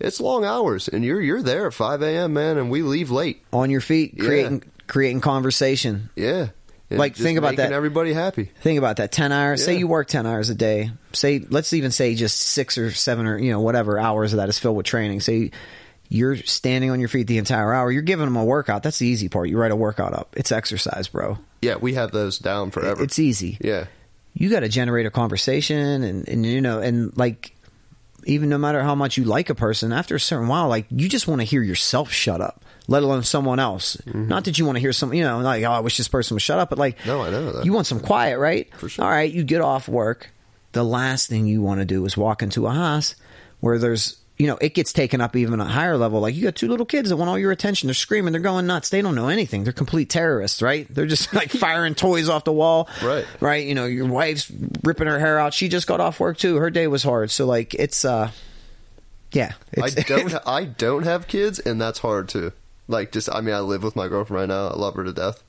it's long hours and you're you're there at 5 a.m man and we leave late On your feet, Yeah. creating creating conversation. yeah And Like, think about that. everybody happy Think about that. Ten hours. Say you work ten hours a day. Say let's even say just six or seven or you know whatever hours of that is filled with training. Say you're standing on your feet the entire hour. You're giving them a workout. That's the easy part. You write a workout up. It's exercise, bro. yeah we have those down forever It's easy. yeah You got to generate a conversation, and and you know, and like even no matter how much you like a person, after a certain while, like you just want to hear yourself shut up. Let alone someone else. Mm-hmm. Not that you want to hear some, you know, like oh, I wish this person would shut up, but like No, I know that. you want some quiet, right? For sure. All right, you get off work. The last thing you want to do is walk into a house where there's you know, it gets taken up even a higher level. Like you got two little kids that want all your attention. They're screaming. They're going nuts. They don't know anything. They're complete terrorists, right? They're just like firing toys off the wall. Right. Right. You know, your wife's ripping her hair out. She just got off work too. Her day was hard. So like, it's, uh, yeah. I don't. I don't have kids, and that's hard too. Like, just I mean, I live with my girlfriend right now. I love her to death.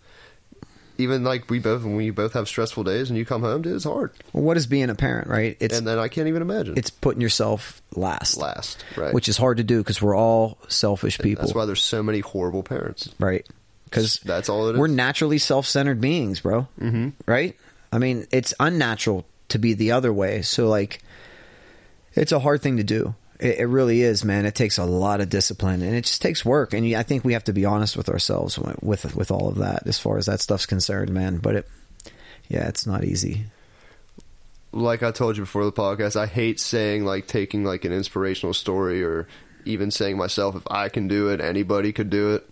Even like we both, when we both have stressful days, and you come home, dude, it's hard. well, what is being a parent, right? It's, and then I can't even imagine. it's putting yourself last, last, right? which is hard to do because we're all selfish people. that's why there's so many horrible parents. right? Because That's all it is. we're naturally self-centered beings, bro. Mm-hmm. Right? I mean, it's unnatural to be the other way. So, like, it's a hard thing to do. It, it really is, man. It takes a lot of discipline, and it just takes work. And I think we have to be honest with ourselves with with, all of that, as far as that stuff's concerned, man. But it, yeah, it's not easy. like I told you before the podcast, I hate saying like taking like an inspirational story or even saying myself if I can do it, anybody could do it.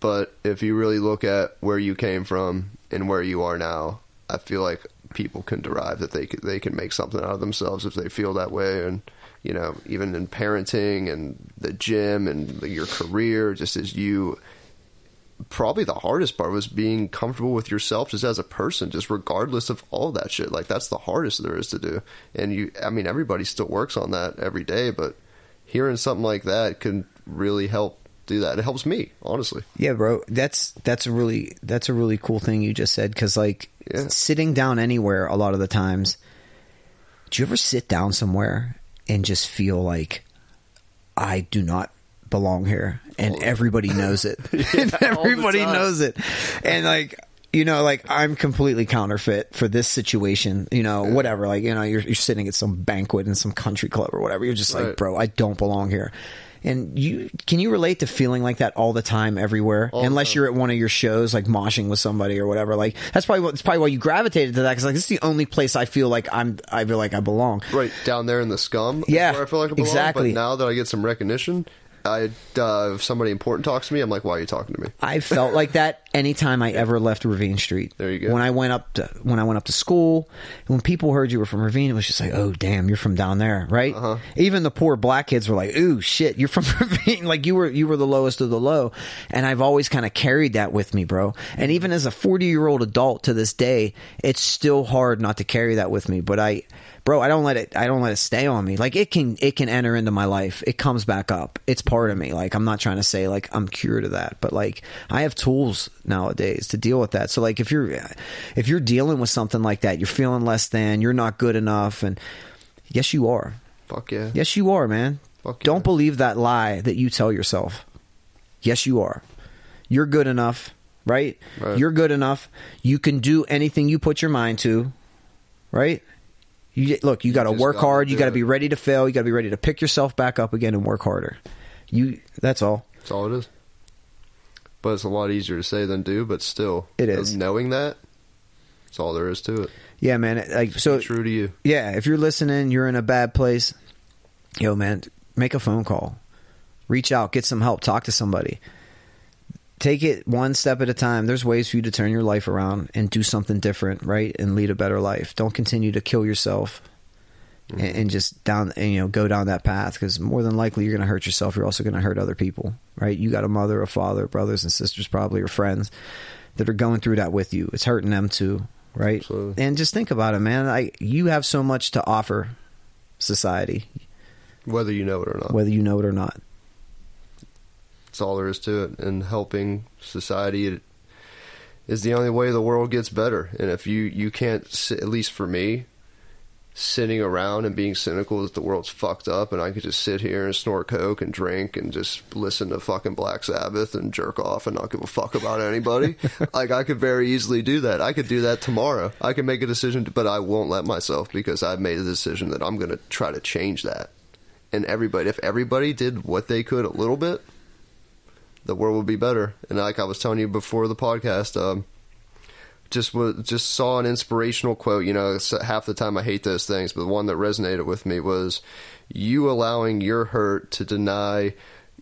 But if you really look at where you came from and where you are now, I feel like people can derive that they could, they can make something out of themselves if they feel that way and you know, even in parenting and the gym and your career just as you probably the hardest part was being comfortable with yourself just as a person, just regardless of all that shit. Like that's the hardest there is to do. And you, I mean, everybody still works on that every day, but hearing something like that can really help do that. It helps me, honestly. Yeah, bro. That's that's a really that's a really cool thing you just said because like Yeah. sitting down anywhere a lot of the times. Do you ever sit down somewhere and just feel like I do not belong here, and everybody knows it, and everybody knows it, and like. You know, like I'm completely counterfeit for this situation. You know, whatever. Like, you know, you're you're sitting at some banquet in some country club or whatever. You're just like, bro, I don't belong here. And you can you relate to feeling like that all the time, everywhere, All unless time. you're at one of your shows, like moshing with somebody or whatever. Like that's probably what, probably why you gravitated to that because like this is the only place I feel like I'm I feel like I belong. Right down there in the scum, Yeah, where I feel like I belong. exactly. But now that I get some recognition, I uh, if somebody important talks to me, I'm like, why are you talking to me? I felt like that anytime I ever left Ravine Street. There you go. When I went up to when I went up to school, when people heard you were from Ravine, it was just like, oh damn, you're from down there, right? Uh-huh. Even the poor black kids were like, ooh shit, you're from Ravine, like you were you were the lowest of the low, and I've always kind of carried that with me, bro. And even as a 40 year old adult to this day, it's still hard not to carry that with me, but I. Bro, I don't let it. I don't let it stay on me. Like it can, it can enter into my life. It comes back up. It's part of me. Like I'm not trying to say like I'm cured of that, but like I have tools nowadays to deal with that. So like if you're, if you're dealing with something like that, you're feeling less than, you're not good enough, and yes, you are. Fuck yeah. Yes, you are, man. Fuck yeah. Don't believe that lie that you tell yourself. Yes, you are. You're good enough, right? Right. You're good enough. You can do anything you put your mind to, right? You look. You got to work hard. You got to be ready to fail. You got to be ready to pick yourself back up again and work harder. You. That's all. That's all it is. But it's a lot easier to say than do. But still, It is. knowing that. That's all there is to it. Yeah, man. Like so. True to you. Yeah, if you're listening, you're in a bad place. Yo, man, make a phone call. Reach out, get some help, talk to somebody. Take it one step at a time. There's ways for you to turn your life around and do something different, right? And lead a better life. Don't continue to kill yourself and, mm-hmm. and just down, and, you know, go down that path because more than likely you're going to hurt yourself. You're also going to hurt other people, right? You got a mother, a father, brothers and sisters, probably or friends that are going through that with you. It's hurting them too, right? Absolutely. And just think about it, man. I you have so much to offer society, Whether you know it or not. whether you know it or not. That's all there is to it. And helping society is the only way the world gets better. And if you you can't, sit, at least for me, sitting around and being cynical that the world's fucked up, and I could just sit here and snort coke and drink and just listen to fucking Black Sabbath and jerk off and not give a fuck about anybody. like I could very easily do that. I could do that tomorrow. I could make a decision, but I won't let myself because I've made a decision that I'm going to try to change that. And everybody, if everybody did what they could a little bit, the world would be better. And like I was telling you before the podcast, um, just was just saw an inspirational quote. You know, half the time I hate those things, but the one that resonated with me was you allowing your hurt to deny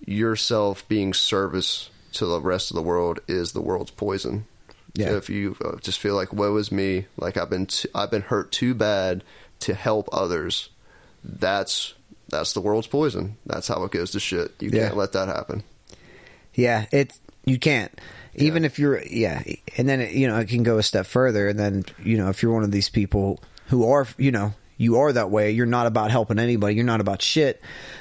yourself being service to the rest of the world is the world's poison. Yeah. If you uh, just feel like woe is me, like I've been t- I've been hurt too bad to help others, that's that's the world's poison. That's how it goes to shit. You Yeah. can't let that happen. Yeah, it you can't. Even if you're yeah, and then you know it can go a step further, and then you know if you're one of these people who are you know you are that way, you're not about helping anybody, you're not about shit,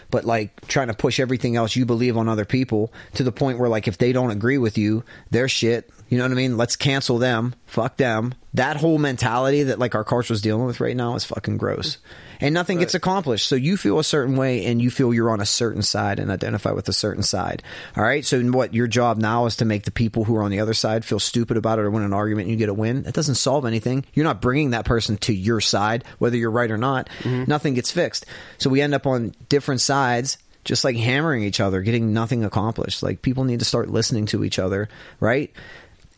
but like trying to push everything else you believe on other people to the point where like if they don't agree with you, they're shit. You know what I mean? Let's cancel them. Fuck them. That whole mentality that like our culture's dealing with right now is fucking gross. And nothing gets accomplished. So you feel a certain way and you feel you're on a certain side and identify with a certain side. All right. So what your job now is to make the people who are on the other side feel stupid about it or win an argument and you get a win. That doesn't solve anything. You're not bringing that person to your side, whether you're right or not. Mm-hmm. Nothing gets fixed. So we end up on different sides just like hammering each other, getting nothing accomplished. Like people need to start listening to each other, right?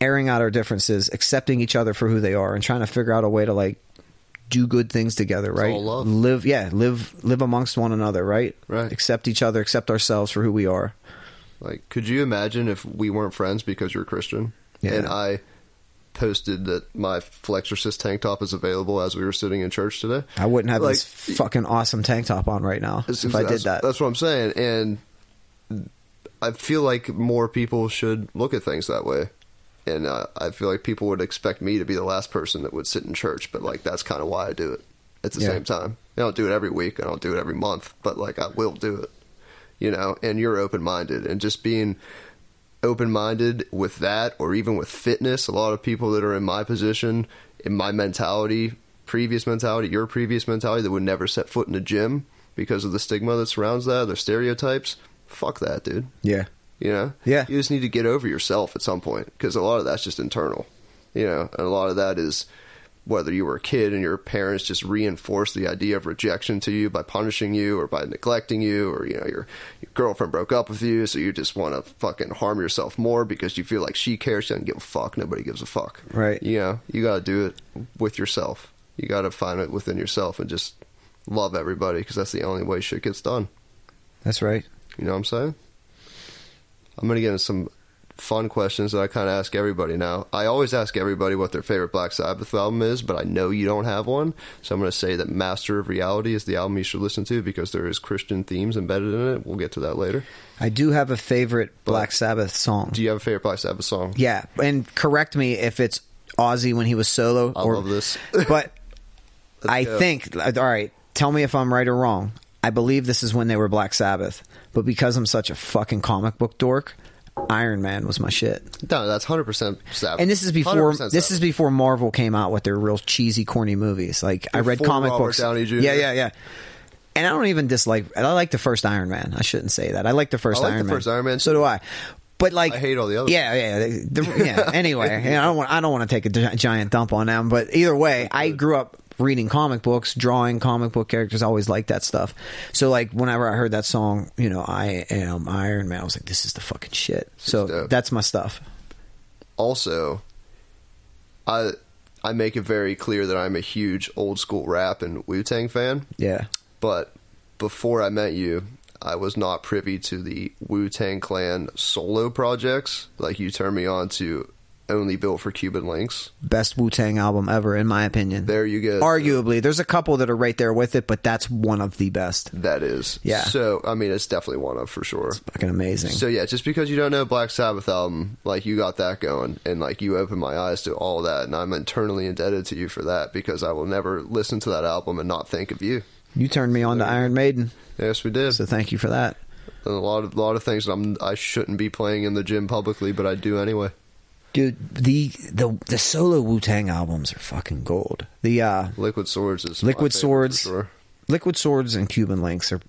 Airing out our differences, accepting each other for who they are, and trying to figure out a way to like do good things together, right? Live, yeah, live, live amongst one another, right? Right. Accept each other, accept ourselves for who we are. Like, could you imagine if we weren't friends because you're Christian? Yeah. And I posted that my Flexorcist tank top is available as we were sitting in church today. I wouldn't have Like, this fucking awesome tank top on right now if I did that. That's what I'm saying. And I feel like more people should look at things that way. And uh, I feel like people would expect me to be the last person that would sit in church, but like that's kind of why I do it. At the Yeah. same time, I don't do it every week. I don't do it every month, but like I will do it. You know, and you're open minded, and just being open minded with that, or even with fitness. A lot of people that are in my position, in my mentality, previous mentality, your previous mentality, that would never set foot in a gym because of the stigma that surrounds that, the stereotypes. Fuck that, dude. yeah, You know? Yeah. You just need to get over yourself at some point because a lot of that's just internal. You know, and a lot of that is whether you were a kid and your parents just reinforced the idea of rejection to you by punishing you or by neglecting you or, you know, your, your girlfriend broke up with you so you just want to fucking harm yourself more because you feel like she cares. She doesn't give a fuck. Nobody gives a fuck. Right. You know, you got to do it with yourself. You got to find it within yourself and just love everybody because that's the only way shit gets done. that's right. You know what I'm saying? I'm going to get into some fun questions that I kind of ask everybody now. I always ask everybody what their favorite Black Sabbath album is, but I know you don't have one. So I'm going to say that Master of Reality is the album you should listen to because there is Christian themes embedded in it. We'll get to that later. I do have a favorite Black Sabbath song. Do you have a favorite Black Sabbath song? Yeah, and correct me if it's Ozzy when he was solo. I or, love this. but I go. think, all right, tell me if I'm right or wrong. I believe this is when they were Black Sabbath, but because I'm such a fucking comic book dork, Iron Man was my shit. No, that's 100% Sabbath. And this is before 100% this is before Marvel came out with their real cheesy, corny movies. Like I read comic Robert books. Downey Jr.. Yeah, yeah, yeah. And I don't even dislike. I like the first Iron Man. I shouldn't say that. I like the first like Iron the Man. first Iron Man, So do I. But like, I hate all the other. Yeah, yeah, the- the- yeah. Anyway, know, I don't want. I don't want to take a gi- giant dump on them. But either way, I grew up reading comic books, drawing comic book characters. I always liked that stuff. So like, whenever I heard that song, you know, I am Iron Man. I was like, this is the fucking shit. So dope. that's my stuff. also I I make it very clear that I'm a huge old school rap and Wu Tang fan. Yeah. But before I met you, I was not privy to the Wu Tang Clan solo projects. Like you turned me on to Only Built for Cuban Linx. best Wu Tang album ever, in my opinion. There you go. Arguably, there's a couple that are right there with it, but that's one of the best. That is. Yeah. So I mean, it's definitely one of for sure. It's fucking amazing. So yeah, just because you don't know Black Sabbath album, like you got that going, and like you opened my eyes to all that, and I'm internally indebted to you for that because I will never listen to that album and not think of you. you turned me on to Iron Maiden, Yes, we did. so thank you for that. And a lot of a lot of things that I'm I shouldn't be playing in the gym publicly, but I do anyway. Dude, the the the solo Wu Tang albums are fucking gold. The uh, Liquid Swords is Liquid Swords. sure. Liquid Swords and Cuban Linx are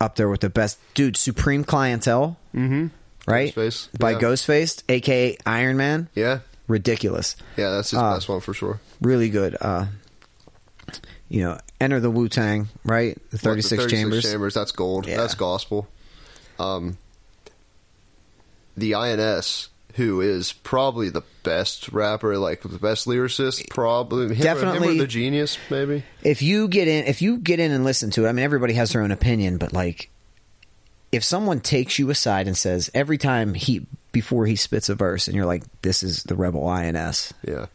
up there with the best. Dude, Supreme Clientele, Mm-hmm. right? Ghostface, by yeah. Ghostface, aka Iron Man. Yeah, Ridiculous. yeah, that's his Uh, best one for sure. Really good. Uh, you know, Enter the Wu Tang, right? The 36, chambers. chambers. That's gold. Yeah. That's gospel. Um, the INS, who is probably the best rapper, like the best lyricist, probably him or- him or Definitely. the genius, maybe. if you get in if you get in and listen to it i mean everybody has their own opinion but like if someone takes you aside and says every time he before he spits a verse and you're like this is the rebel ins Yeah,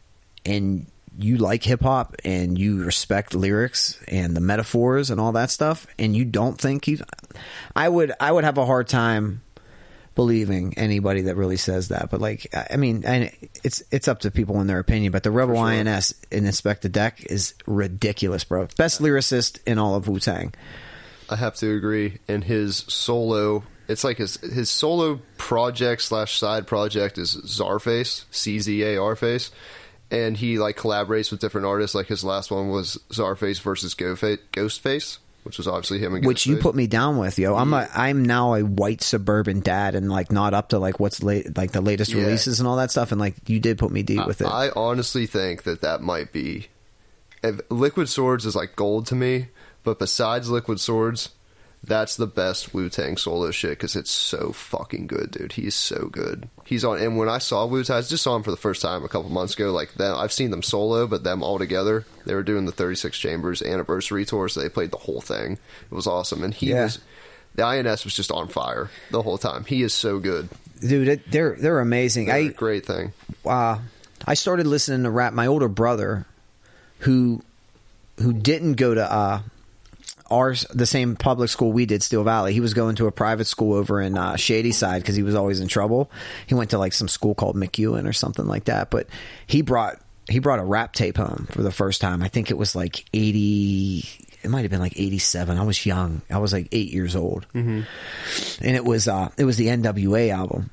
and you like hip hop and you respect lyrics and the metaphors and all that stuff, and you don't think he's, I would I would have a hard time believing anybody that really says that. But like, I mean, and it's it's up to people in their opinion. But the Rebel sure. INS in Inspectah Deck is ridiculous, bro. Best lyricist in all of Wu Tang. I have to agree. And his solo, it's like his his solo project slash side project is Czarface, C Z A R face, and he like collaborates with different artists. Like his last one was Czarface versus Ghostface which was obviously him which you put me down with, yo. I'm a I'm now a white suburban dad and like not up to like what's late like the latest Yeah. releases and all that stuff. And like you did put me deep with it. I honestly think that that might be. If Liquid Swords is like gold to me, but besides Liquid Swords, that's the best Wu Tang solo shit because it's so fucking good, dude. He's so good. He's on, and when I saw Wu Tang, I just saw him for the first time a couple months ago. Like them, I've seen them solo, but them all together. They were doing the 36 Chambers anniversary tour, so they played the whole thing. It was awesome, and he Yeah. was. The INS was just on fire the whole time. He is so good. Dude, it, they're they're amazing. They're I great thing. uh, I started listening to rap. My older brother, who who didn't go to uh, our the same public school we did, Steel Valley. He was going to a private school over in uh, Shady Side because he was always in trouble. He went to like some school called McEwen or something like that. But he brought he brought a rap tape home for the first time. I think it was like eighty. It might have been like eighty seven. I was young. I was like eight years old, mm-hmm. and it was uh, it was the NWA album.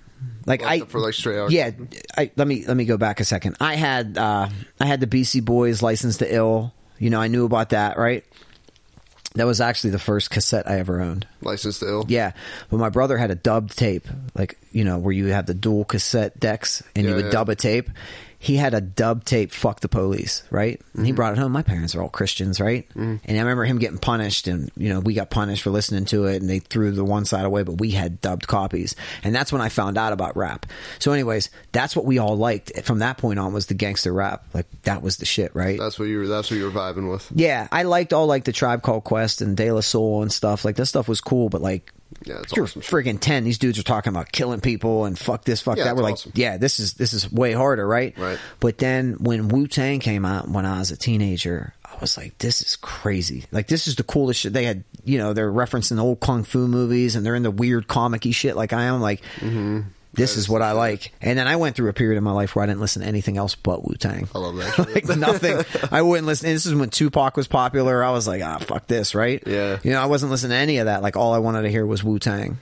Like Like I for like straight out. yeah, I, let me let me go back a second. I had uh, I had the Beastie Boys license to ill. You know, I knew about that, right? That was actually the first cassette I ever owned. Licensed to ill. Yeah, but my brother had a dubbed tape, like you know, where you have the dual cassette decks and you would yeah. dub a tape. He had a dub tape, "Fuck the Police," right? And he Mm-hmm. brought it home. My parents are all Christians, right? And I remember him getting punished, and you know, we got punished for listening to it, and they threw the one side away, but we had dubbed copies, and that's when I found out about rap. So, anyways, that's what we all liked from that point on was the gangster rap. Like that was the shit, right? That's what you were. That's what you were vibing with. yeah, I liked all like the Tribe Called Quest and De La Soul and stuff. Like that stuff was cool, but like Yeah, it's you're awesome friggin' ten. These dudes are talking about killing people and fuck this, fuck Yeah, that. We're like, awesome. yeah, this is this is way harder, right? Right. But then when Wu Tang came out when I was a teenager, I was like, this is crazy. Like this is the coolest shit. They had, you know, they're referencing old kung fu movies and they're in the weird comic-y shit like I am. Like, Mm-hmm. This is what I like. And then I went through a period in my life where I didn't listen to anything else but Wu Tang. I love that. like nothing. I wouldn't listen. And this is when Tupac was popular. I was like, ah, fuck this, right? Yeah. You know, I wasn't listening to any of that. Like all I wanted to hear was Wu Tang.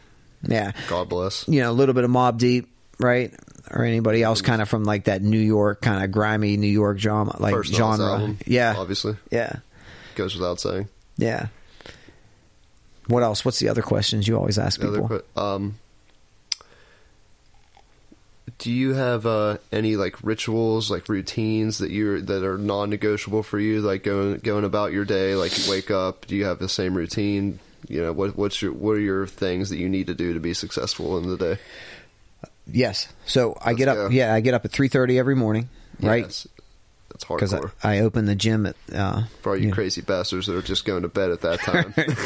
Yeah. God bless. You know, a little bit of Mobb Deep, right? Or anybody else kind of from like that New York kind of grimy New York genre, like First genre. album, yeah. obviously Yeah. goes without saying. Yeah. What else? What's the other questions you always ask The people? que- um, do you have uh, any like rituals, like routines that you that are non-negotiable for you, like going going about your day? Like you wake up, do you have the same routine? You know, what what's your what are your things that you need to do to be successful in the day? yes. So I Let's get up. go. Yeah, I get up at three thirty every morning, right? Yes. That's Because I. I open the gym at. Uh, for all you yeah. crazy bastards that are just going to bed at that time.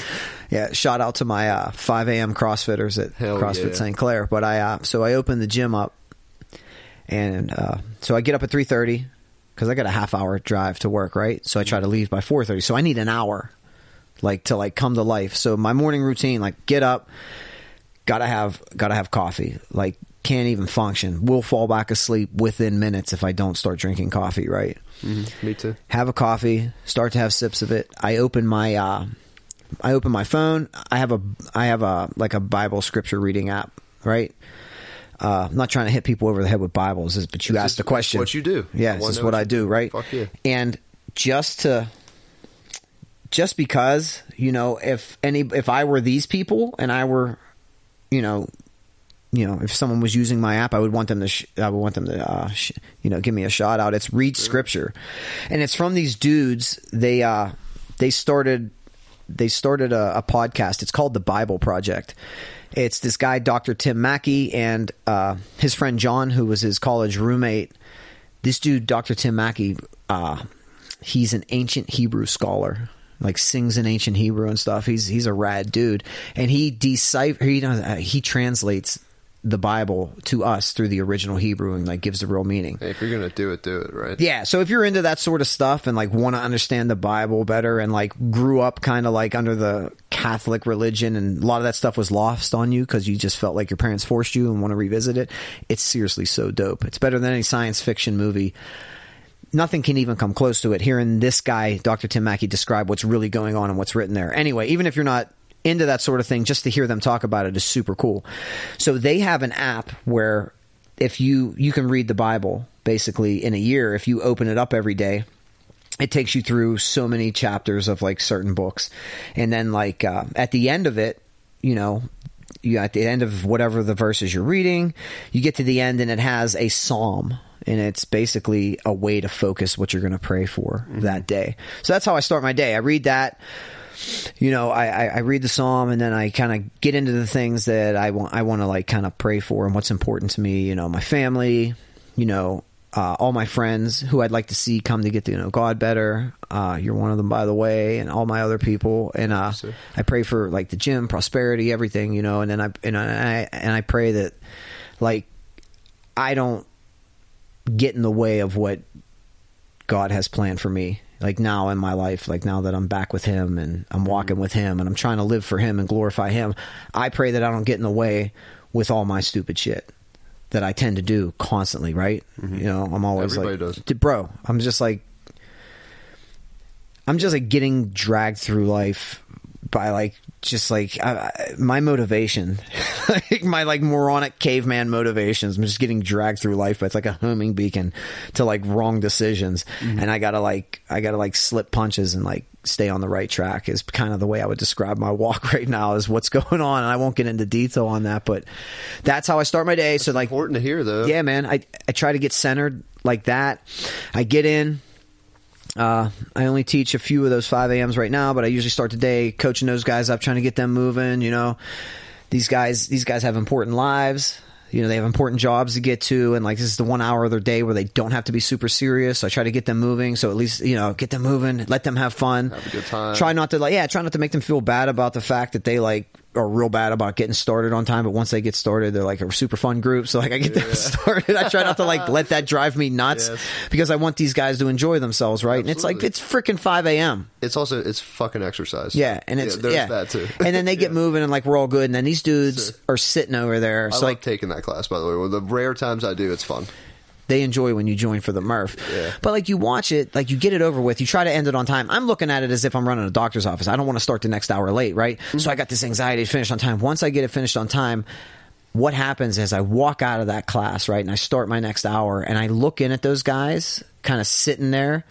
Yeah, shout out to my uh, 5 a.m. CrossFitters at Hell CrossFit yeah. St. Clair. But I uh, so I open the gym up, and uh, so I get up at 3:30 because I got a half hour drive to work, right? So I try to leave by 4:30. So I need an hour, like to like come to life. So my morning routine, like get up, gotta have gotta have coffee, like can't even function. Will fall back asleep within minutes if I don't start drinking coffee, right? Me too. have a coffee, start to have sips of it. I open my uh I open my phone. I have a I have a like a Bible scripture reading app, right? Uh, I'm not trying to hit people over the head with Bibles, but you asked the question. what you do. Yeah, this is what I do, right? Fuck yeah. And just to just because, you know, if any if I were these people and I were, you know, you know, if someone was using my app, I would want them to, sh- I would want them to, uh, sh- you know, give me a shout out. It's read scripture, and it's from these dudes. They, uh, they started, they started a, a podcast. It's called the Bible Project. It's this guy, Dr. Tim Mackie, and uh, his friend John, who was his college roommate. This dude, Dr. Tim Mackie, uh, he's an ancient Hebrew scholar. Like sings in ancient Hebrew and stuff. He's he's a rad dude, and he decipher he uh, he translates the Bible to us through the original Hebrew and like gives the real meaning. Hey, if you're gonna do it, do it right. Yeah, so if you're into that sort of stuff and like want to understand the Bible better and like grew up kind of like under the Catholic religion and a lot of that stuff was lost on you because you just felt like your parents forced you and want to revisit it, it's seriously so dope. It's better than any science fiction movie. Nothing can even come close to it. Hearing this guy, Dr. Tim Mackie, describe what's really going on and what's written there. Anyway, even if you're not into that sort of thing, just to hear them talk about it is super cool. So they have an app where if you you can read the Bible basically in a year if you open it up every day. It takes you through so many chapters of like certain books, and then like uh, at the end of it, you know, you at the end of whatever the verses you're reading, you get to the end and it has a psalm and it's basically a way to focus what you're going to pray for that day. So that's how I start my day. I read that you know, I, I, I read the psalm and then I kind of get into the things that I want I want to like kind of pray for and what's important to me. You know, my family, you know, uh, all my friends who I'd like to see come to get to know God better. Uh, you're one of them, by the way, and all my other people. And uh, Sir. I pray for like the gym, prosperity, everything, you know. And then I and I and I pray that like I don't get in the way of what God has planned for me. Like now in my life, like now that I'm back with Him and I'm mm-hmm. walking with Him and I'm trying to live for Him and glorify Him, I pray that I don't get in the way with all my stupid shit that I tend to do constantly, right? Mm-hmm. You know, I'm always Everybody like, does. Bro, I'm just like, I'm just like getting dragged through life by like just like I, my motivation, like my like moronic caveman motivations. I'm just getting dragged through life, but it's like a homing beacon to like wrong decisions, mm-hmm. and I gotta like I gotta like slip punches and like stay on the right track is kind of the way I would describe my walk right now is what's going on and I won't get into detail on that but that's how I start my day so like Important to hear though. yeah, man. I I try to get centered like that. I get in. Uh, I only teach a few of those 5 a.m.s right now, but I usually start the day coaching those guys up, trying to get them moving. You know, these guys these guys have important lives. You know, they have important jobs to get to, and like this is the one hour of their day where they don't have to be super serious. So I try to get them moving. So at least you know, get them moving, let them have fun, Have a good time. Try not to like, yeah, try not to make them feel bad about the fact that they like are real bad about getting started on time. But once they get started, they're like a super fun group. So like, I get them started. I try not to like let that drive me nuts Yes. because I want these guys to enjoy themselves, right? And it's like it's freaking five a.m. It's also it's fucking exercise. Yeah, and it's there's yeah, that too. and then they get moving and like we're all good, and then these dudes Sure. are sitting over there. I So like like taking that class by the way. Well, the rare times I do, it's fun. They enjoy when you join for the Murph. Yeah. But like you watch it, like you get it over with, you try to end it on time. I'm looking at it as if I'm running a doctor's office. I don't want to start the next hour late, right? Mm-hmm. So I got this anxiety to finish on time. Once I get it finished on time, what happens is I walk out of that class, right, and I start my next hour, and I look in at those guys, kind of sitting there,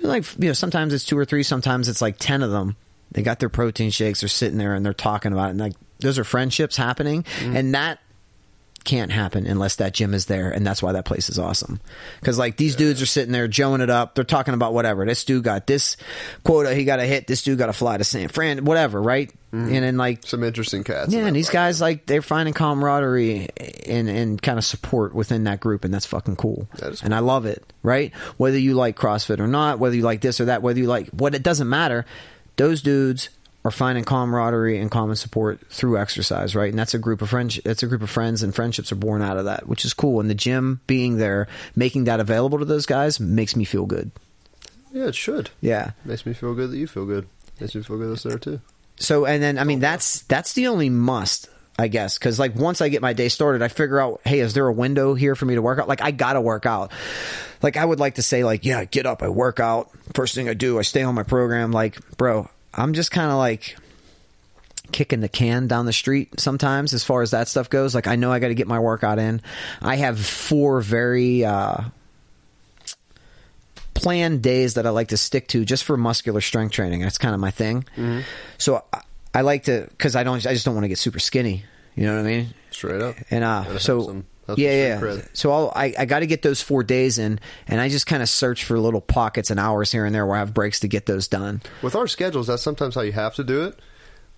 like you know, sometimes it's two or three, sometimes it's like ten of them. They got their protein shakes, they're sitting there and they're talking about it, and like those are friendships happening, Mm-hmm. and that can't happen unless that gym is there and that's why that place is awesome. Because like these dudes are sitting there joeing it up. They're talking about whatever. This dude got this quota. He got to hit. This dude got to fly to san fran. Whatever right? Mm-hmm. And then like Some interesting cats. yeah and these guys like they're finding camaraderie and and kind of support within that group and that's fucking cool. That is and i love it right? Whether you like crossfit or not whether you like this or that whether you like what it doesn't matter. Those dudes are finding camaraderie and common support through exercise, right? And that's a group of friends. That's a group of friends, and friendships are born out of that, which is cool. And the gym being there, making that available to those guys, makes me feel good. Yeah, it should. Yeah. Makes me feel good that you feel good. Makes me feel good that's there too. So, and then I mean, that's that's the only must, I guess, because like once I get my day started, I figure out, hey, is there a window here for me to work out? Like I gotta work out. Like I would like to say, like, yeah, I get up, I work out. First thing I do, I stay on my program. Like, bro, I'm just kind of like kicking the can down the street sometimes as far as that stuff goes. Like I know I got to get my workout in. I have four very uh planned days that I like to stick to just for muscular strength training. That's kind of my thing. So I, I like to cuz I don't I just don't want to get super skinny. You know what I mean? Straight up. And uh, so some- have yeah, yeah. So I'll, I I got to get those four days in, and I just kind of search for little pockets and hours here and there where I have breaks to get those done. With our schedules, that's sometimes how you have to do it.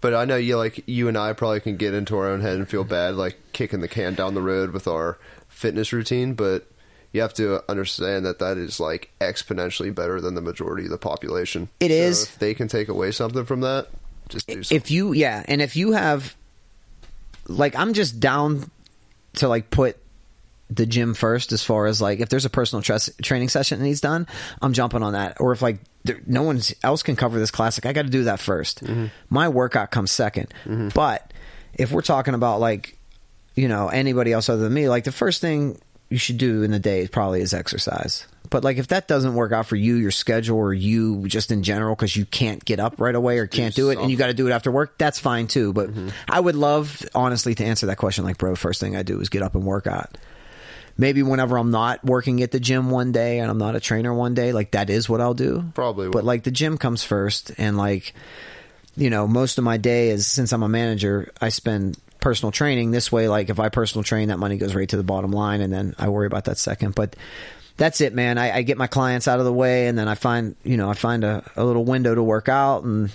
But I know you like you and I probably can get into our own head and feel bad, like kicking the can down the road with our fitness routine. But you have to understand that that is like exponentially better than the majority of the population. It is. is. If they can take away something from that, just do something. if you yeah and if you have like i'm just down to like put the gym first as far as like if there's a personal tra- training session that he's done, I'm jumping on that. Or if like there, no one else can cover this classic, I got to do that 1st Mm-hmm. My workout comes 2nd But if we're talking about like you know anybody else other than me, like the first thing you should do in the day probably is exercise. But like if that doesn't work out for you, your schedule, or you just in general because you can't get up right away or can't do it, and you got to do it after work, that's fine too. But I would love honestly to answer that question. Like, bro, first thing I do is get up and work out maybe whenever I'm not working at the gym one day and I'm not a trainer one day, like that is what I'll do. Probably But like the gym comes first and like you know, most of my day is since I'm a manager, I spend personal training this way like if I personal train that money goes right to the bottom line and then I worry about that second. But that's it, man. I, I get my clients out of the way and then I find you know, I find a, a little window to work out and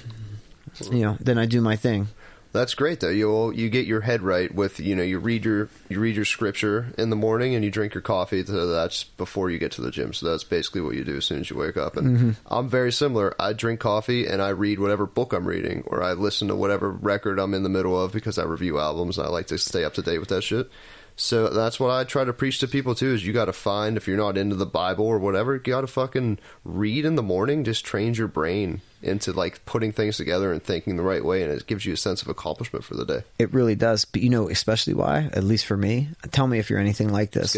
you know, then I do my thing. That's great though. You you get your head right with you know you read your you read your scripture in the morning and you drink your coffee. So that's before you get to the gym. So that's basically what you do as soon as you wake up. And Mm-hmm. I'm very similar. I drink coffee and I read whatever book I'm reading or I listen to whatever record I'm in the middle of because I review albums. and I like to stay up to date with that shit. So that's what I try to preach to people too. Is you got to find if you're not into the Bible or whatever, you got to fucking read in the morning. Just trains your brain into like putting things together and thinking the right way, and it gives you a sense of accomplishment for the day. It really does. But you know, especially why, at least for me. Tell me if you're anything like this.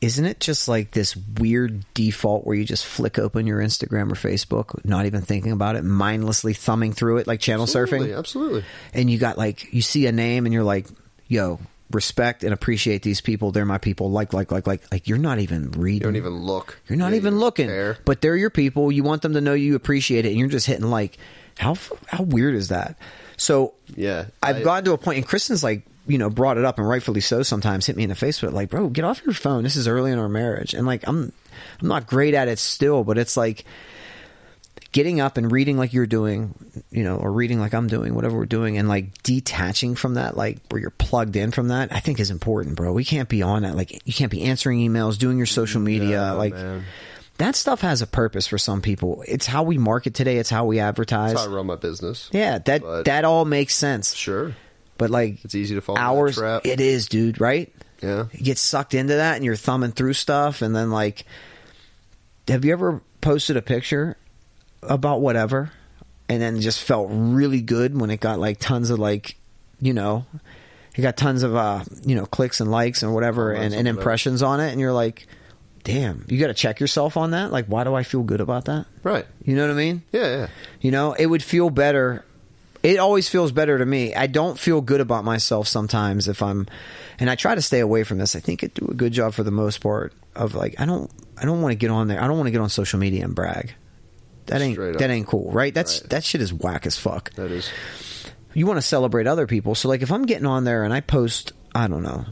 Isn't it just like this weird default where you just flick open your Instagram or Facebook, not even thinking about it, mindlessly thumbing through it like channel Absolutely, surfing? absolutely. And you got like, you see a name and you're like, yo, respect and appreciate these people. They're my people. Like, like, like, like, like you're not even reading. You don't even look. You're not You even looking, care. but they're your people. You want them to know you appreciate it, and you're just hitting like, how how weird is that? So Yeah, I've I- gotten to a point, and Kristen's like, you know, brought it up, and rightfully so. Sometimes hit me in the face with it, like, bro, get off your phone. This is early in our marriage, and like, I'm I'm not great at it still, but it's like getting up and reading like you're doing, you know, or reading like I'm doing, whatever we're doing, and like detaching from that, like where you're plugged in from that, I think is important, bro. We can't be on that. Like, you can't be answering emails, doing your social media, Yeah, like. man. That stuff has a purpose for some people. It's how we market today. It's how we advertise. That's how I run my business. yeah, that But- that all makes sense. Sure. But like, It's easy to fall hours. trap. It is, dude. Right? Yeah. You get sucked into that, and you're thumbing through stuff, and then like, have you ever posted a picture about whatever, and then just felt really good when it got like tons of like, you know, it got tons of uh, you know, clicks and likes and whatever, and and impressions on it, and you're like, damn, you got to check yourself on that. Like, why do I feel good about that? Right. You know what I mean? Yeah, yeah. You know, it would feel better. It always feels better to me. I don't feel good about myself sometimes if I'm, and I try to stay away from this. I think I do a good job for the most part of like I don't I don't want to get on there. I don't want to get on social media and brag. That ain't Straight up. that ain't cool, right? That's Right. that shit is whack as fuck. That is. You want to celebrate other people, so like if I'm getting on there and I post, I don't know,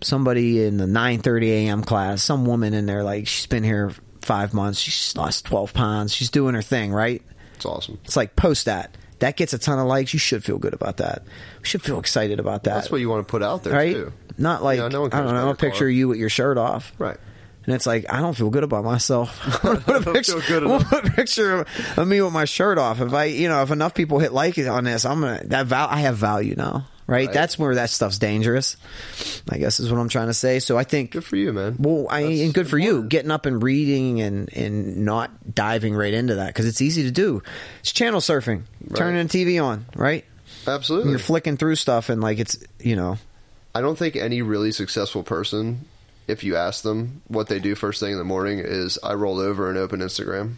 somebody in the 9:30 a.m. class, some woman in there like she's been here five months, she's lost 12 pounds, she's doing her thing, right? It's awesome. It's like post that. That gets a ton of likes. You should feel good about that. You should feel excited about that. That's what you want to put out there right? too. Not like Yeah, no one I don't know, a picture of you with your shirt off. Right. And it's like I don't feel good about myself. I'm gonna put a picture, feel good I'm put a picture of, of me with my shirt off. If I, you know, if enough people hit like on this, I'm gonna that val- I have value now, right? Right. That's where that stuff's dangerous. I guess is what I'm trying to say. So I think Good for you, man. well, I That's and good for you getting up and reading and and not diving right into that because it's easy to do. It's channel surfing, turning the TV on, right? Absolutely. You're flicking through stuff and like it's you know I don't think any really successful person, if you ask them what they do first thing in the morning, is I roll over and open Instagram.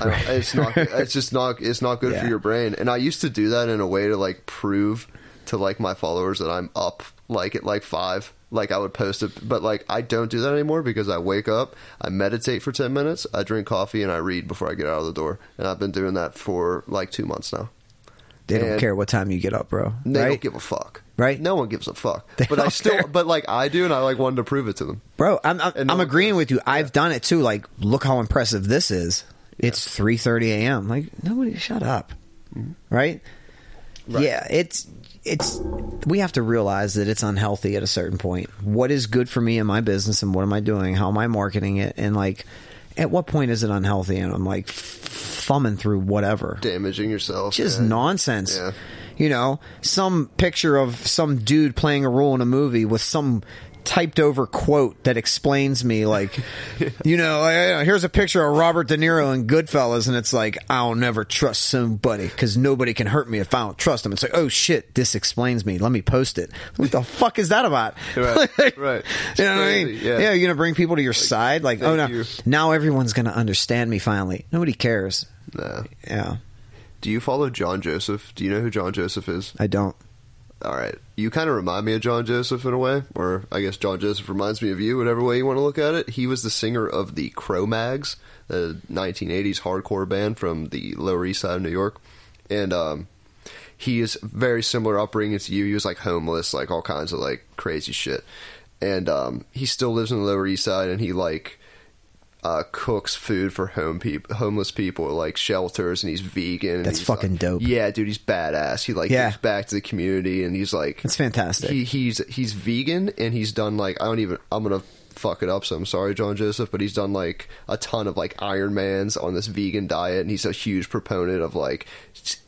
I it's not. It's just not. It's not good Yeah. for your brain. And I used to do that in a way to like prove to like my followers that I'm up like at like five. Like I would post it, but like I don't do that anymore because I wake up, I meditate for ten minutes, I drink coffee, and I read before I get out of the door. And I've been doing that for like two months now. they don't care what time you get up, bro. They right? don't give a fuck. Right. No one gives a fuck. They but I still, care. but like I do, and I like wanted to prove it to them. bro. I'm I'm, no I'm agreeing cares. with you. I've done it too. Like, look how impressive this is. It's three thirty a.m. Like nobody, shut up, right? Mm-hmm. Right. Yeah, it's it's. We have to realize that it's unhealthy at a certain point. What is good for me in my business, and what am I doing? How am I marketing it? And like, at what point is it unhealthy? And I'm like thumbing through whatever. Damaging yourself. just yeah. nonsense. Yeah. you know, some picture of some dude playing a role in a movie with some typed over quote that explains me like you know here's a picture of robert de niro in goodfellas and it's like i'll never trust somebody because nobody can hurt me if i don't trust them it's like oh shit this explains me let me post it what the fuck is that about Right, right. you know what i mean crazy, yeah. you're gonna bring people to your side like oh no you. now everyone's gonna understand me finally nobody cares Nah. yeah Do you follow John Joseph? Do you know who John Joseph is? i don't All right. You kind of remind me of John Joseph in a way, or I guess John Joseph reminds me of you, whatever way you want to look at it. He was the singer of the Cro-Mags, the 1980s hardcore band from the Lower East Side of New York. And um, he is very similar upbringing to you. He was like homeless, like all kinds of like crazy shit. And um, he still lives in the Lower East Side, and he like uh, cooks food for home peop- homeless people, like shelters, and he's vegan. That's he's, fucking like- dope. Yeah, dude, he's badass. He like Yeah. gives back to the community, and he's like it's fantastic. He, he's he's vegan, and he's done like I don't even. I'm gonna fuck it up, so I'm sorry, John Joseph, but he's done like a ton of like Ironmans on this vegan diet, and he's a huge proponent of like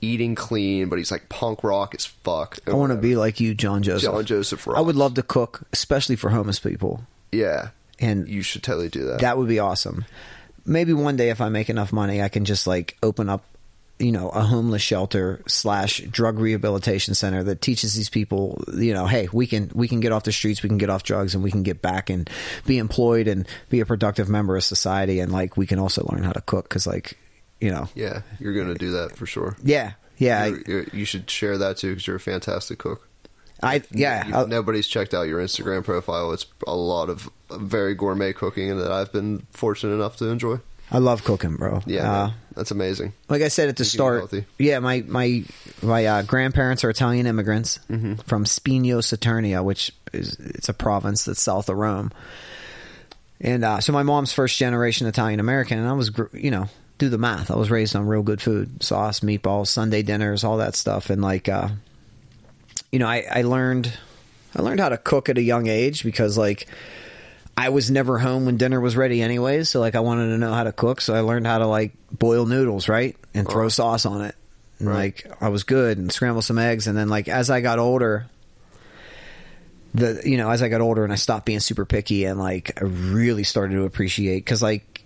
eating clean, but he's like punk rock as fuck. I want to be like you, John Joseph. John Joseph. I would love to cook, especially for homeless people, Yeah, and you should totally do that. that would be awesome. Maybe one day, if I make enough money, I can just like open up, you know, a homeless shelter slash drug rehabilitation center that teaches these people, you know, hey, we can we can get off the streets, we can get off drugs, and we can get back and be employed and be a productive member of society, and like we can also learn how to cook because, like, you know, yeah, you're gonna do that for sure. yeah, yeah, I, You're- you're- you should share that too because you're a fantastic cook. I yeah, I'll- nobody's checked out your Instagram profile. It's a lot of very gourmet cooking that I've been fortunate enough to enjoy. I love cooking, bro. Yeah, Uh, that's amazing. like I said at the you start, yeah, my my my uh, grandparents are Italian immigrants Mm-hmm. from Spigno Saturnia, which is it's a province that's south of Rome. And uh, so my mom's first generation Italian American, and I was, you know, do the math. I was raised on real good food, sauce, meatballs, Sunday dinners, all that stuff, and like, uh, you know, I, I learned, I learned how to cook at a young age because like. I was never home when dinner was ready anyways, so like I wanted to know how to cook, so I learned how to like boil noodles, right? And throw sauce on it. And Right. like I was good and scramble some eggs and then like as I got older the you know, as I got older and I stopped being super picky and like I really started to appreciate cuz like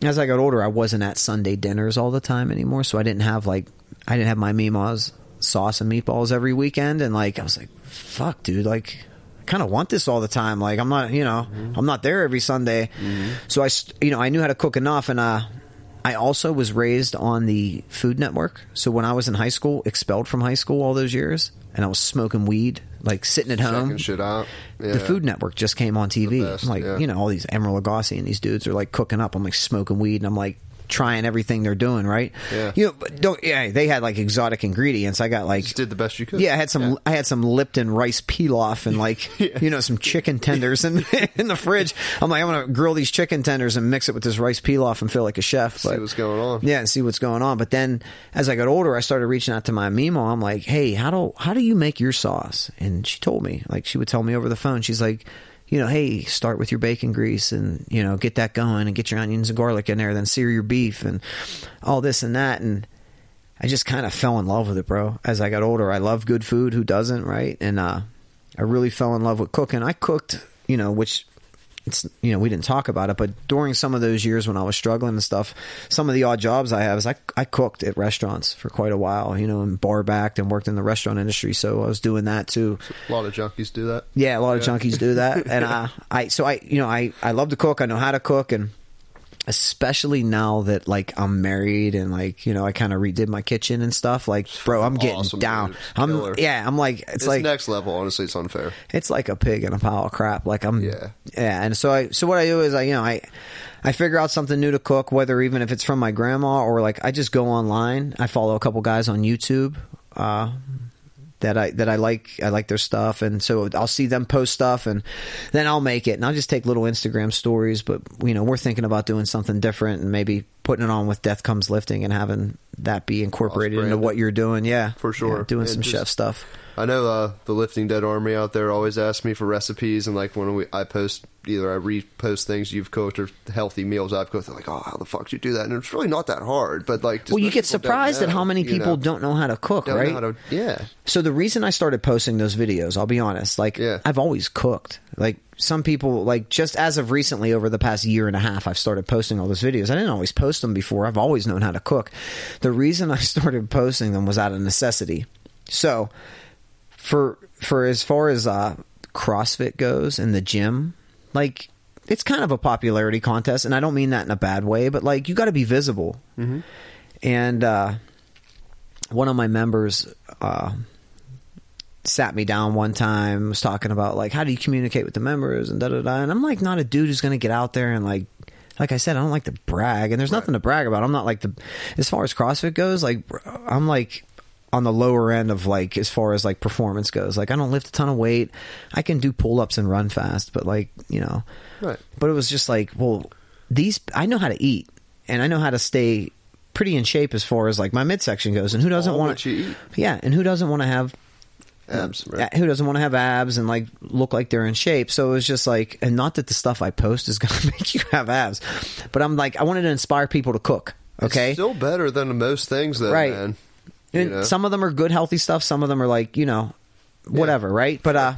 as I got older I wasn't at Sunday dinners all the time anymore, so I didn't have like I didn't have my Mima's sauce and meatballs every weekend and like I was like fuck dude like I kind of want this all the time like I'm not you know I'm not there every Sunday so I you know I knew how to cook enough and uh I also was raised on the Food Network so when I was in high school expelled from high school all those years and I was smoking weed like sitting at home shit out. Yeah. the Food Network just came on TV. Best, like, yeah. you know, all these Emeril Lagasse and these dudes are like cooking up. I'm like smoking weed and I'm like trying everything they're doing, right? Yeah. You know, but don't yeah, they had like exotic ingredients. I got like Just did the best you could. yeah, I had some. I had some Lipton rice pilaf and like you know some chicken tenders in in the fridge. I'm like, I'm gonna grill these chicken tenders and mix it with this rice pilaf and feel like a chef. See but, what's going on. Yeah, and see what's going on. But then as I got older, I started reaching out to my Mimo. I'm like, hey, how do how do you make your sauce? And she told me, like, she would tell me over the phone. She's like. You know, hey, start with your bacon grease and, you know, get that going and get your onions and garlic in there, then sear your beef and all this and that. And I just kind of fell in love with it, bro. As I got older, I love good food. Who doesn't, right? And uh, I really fell in love with cooking. I cooked, you know, which it's you know we didn't talk about it, but during some of those years when I was struggling and stuff, some of the odd jobs I have is I I cooked at restaurants for quite a while, you know, and bar backed and worked in the restaurant industry, so I was doing that too. A lot of junkies do that. Yeah, a lot of junkies do that, and uh, I so I you know I I love to cook. I know how to cook, and especially now that like I'm married and like you know I kind of redid my kitchen and stuff. Like, bro, I'm getting Awesome, down. dude. I'm Killer. yeah, I'm like it's, It's like next level. Honestly, it's unfair. it's like a pig in a pile of crap. Like I'm, Yeah. yeah. And so I, so what I do is I, you know, I, I figure out something new to cook, whether even if it's from my grandma or like I just go online. I follow a couple guys on YouTube, uh, that I that I like. I like their stuff, and so I'll see them post stuff, and then I'll make it, and I'll just take little Instagram stories. But you know, we're thinking about doing something different, and maybe putting it on with Death Comes Lifting and having that be incorporated into what you're doing. Yeah, For sure. Yeah, doing And some just- chef stuff. I know uh, the Lifting Dead Army out there always asks me for recipes, and like when we, I post, either I repost things you've cooked or healthy meals I've cooked. They're like, "Oh, how the fuck do you do that?" And it's really not that hard, but like, Well, you get surprised at how many you people know, don't know how to cook, know right? to- yeah, So the reason I started posting those videos, I'll be honest, like Yeah. I've always cooked. Like some people, like just as of recently, over the past year and a half, I've started posting all those videos. I didn't always post them before. I've always known how to cook. The reason I started posting them was out of necessity. So for for as far as uh, CrossFit goes in the gym, like it's kind of a popularity contest, and I don't mean that in a bad way, but like you got to be visible. And uh, one of my members uh, sat me down one time, was talking about like how do you communicate with the members and da da da. And I'm like not a dude who's going to get out there and like. Like I said, I don't like to brag, and there's nothing to brag about. I'm not like the, as far as CrossFit goes, like I'm like on the lower end of like as far as like performance goes. Like I don't lift a ton of weight. I can do pull ups and run fast, but like you know, right. but it was just like, well, these I know how to eat and I know how to stay pretty in shape as far as like my midsection goes. And who doesn't want to? eat. Yeah, and who doesn't want to have Abs, right? who doesn't want to have abs and like look like they're in shape? So it was just like, and not that the stuff I post is going to make you have abs, but I'm like, I wanted to inspire people to cook. Okay, It's still better than most things, though, Right. man. You know? some of them are good healthy stuff. Some of them are like you know whatever right? But uh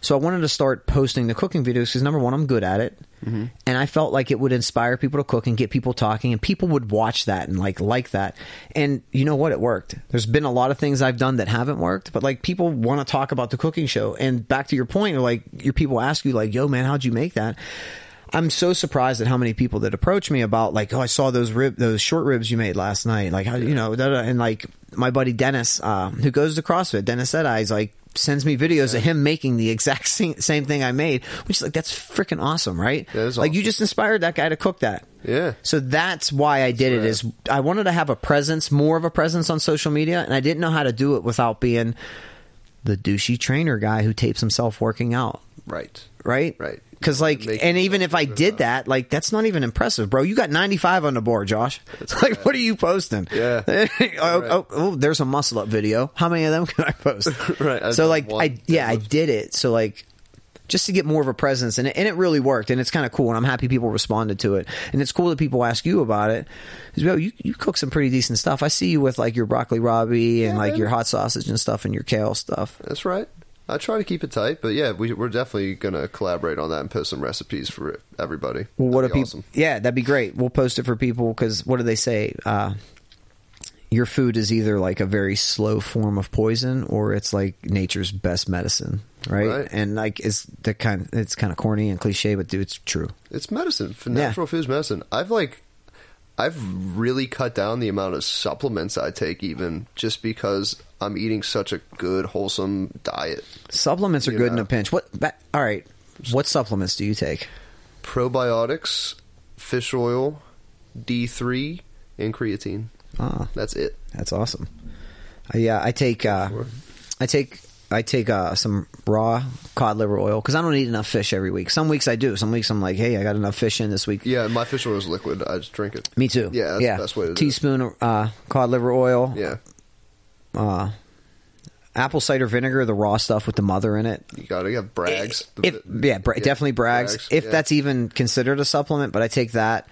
so i wanted to start posting the cooking videos because number one i'm good at it. Mm-hmm. and i felt like it would inspire people to cook and get people talking and people would watch that and like like that. And you know what? It worked. There's been a lot of things i've done that haven't worked but like people want to talk about the cooking show. And back to your point like your people ask you like yo man how'd you make that I'm so surprised at how many people that approach me about like, oh, I saw those rib, those short ribs you made last night. Like, how, you know, da, da, and like my buddy Dennis, uh, who goes to CrossFit, Dennis said, I like sends me videos of him making the exact same, same thing I made, which is like that's freaking awesome, right? Is like you just inspired that guy to cook that. Yeah. So that's why I did it. Is I wanted to have a presence, more of a presence on social media, and I didn't know how to do it without being the douchey trainer guy who tapes himself working out Right. right? Right. Because like, and even if I did that, like, that's not even impressive, bro. You got 95 on the board, Josh. It's like, what are you posting? Yeah. oh, oh, oh, there's a muscle up video. How many of them can I post? Right, I've So like, I yeah, I did it. So like. Just to get more of a presence, and it, and it really worked, and it's kind of cool, and I'm happy people responded to it, and it's cool that people ask you about it. 'Cause, yo, you you cook some pretty decent stuff. I see you with like your broccoli rabe and Yeah, like your hot sausage and stuff, and your kale stuff. That's right. I try to keep it tight, but yeah, we, we're definitely gonna collaborate on that and post some recipes for everybody. Well, what That'd people? awesome. Yeah, that'd be great. We'll post it for people because what do they say? Uh, your food is either like a very slow form of poison or it's like nature's best medicine, right? Right. And like it's the kind. It's kind of corny and cliche, but dude, it's true. It's medicine. For Yeah. natural food's medicine. I've like, I've really cut down the amount of supplements I take, even just because I'm eating such a good, wholesome diet. Supplements are You good in a pinch. What? ba- All right. What supplements do you take? Probiotics, fish oil, D3, and creatine. Ah, That's it. that's awesome. Uh, yeah, I take. Uh, Sure. I take. I take uh, some raw cod liver oil because I don't eat enough fish every week. Some weeks I do. Some weeks I'm like, hey, I got enough fish in this week. Yeah, my fish oil is liquid. I just drink it. Me too. Yeah, that's yeah. the best way to do it. Teaspoon of uh, cod liver oil. Yeah, Uh, apple cider vinegar, the raw stuff with the mother in it. you gotta have Bragg's. If, yeah, bra- definitely Bragg's. If yeah. that's even considered a supplement, but I take that.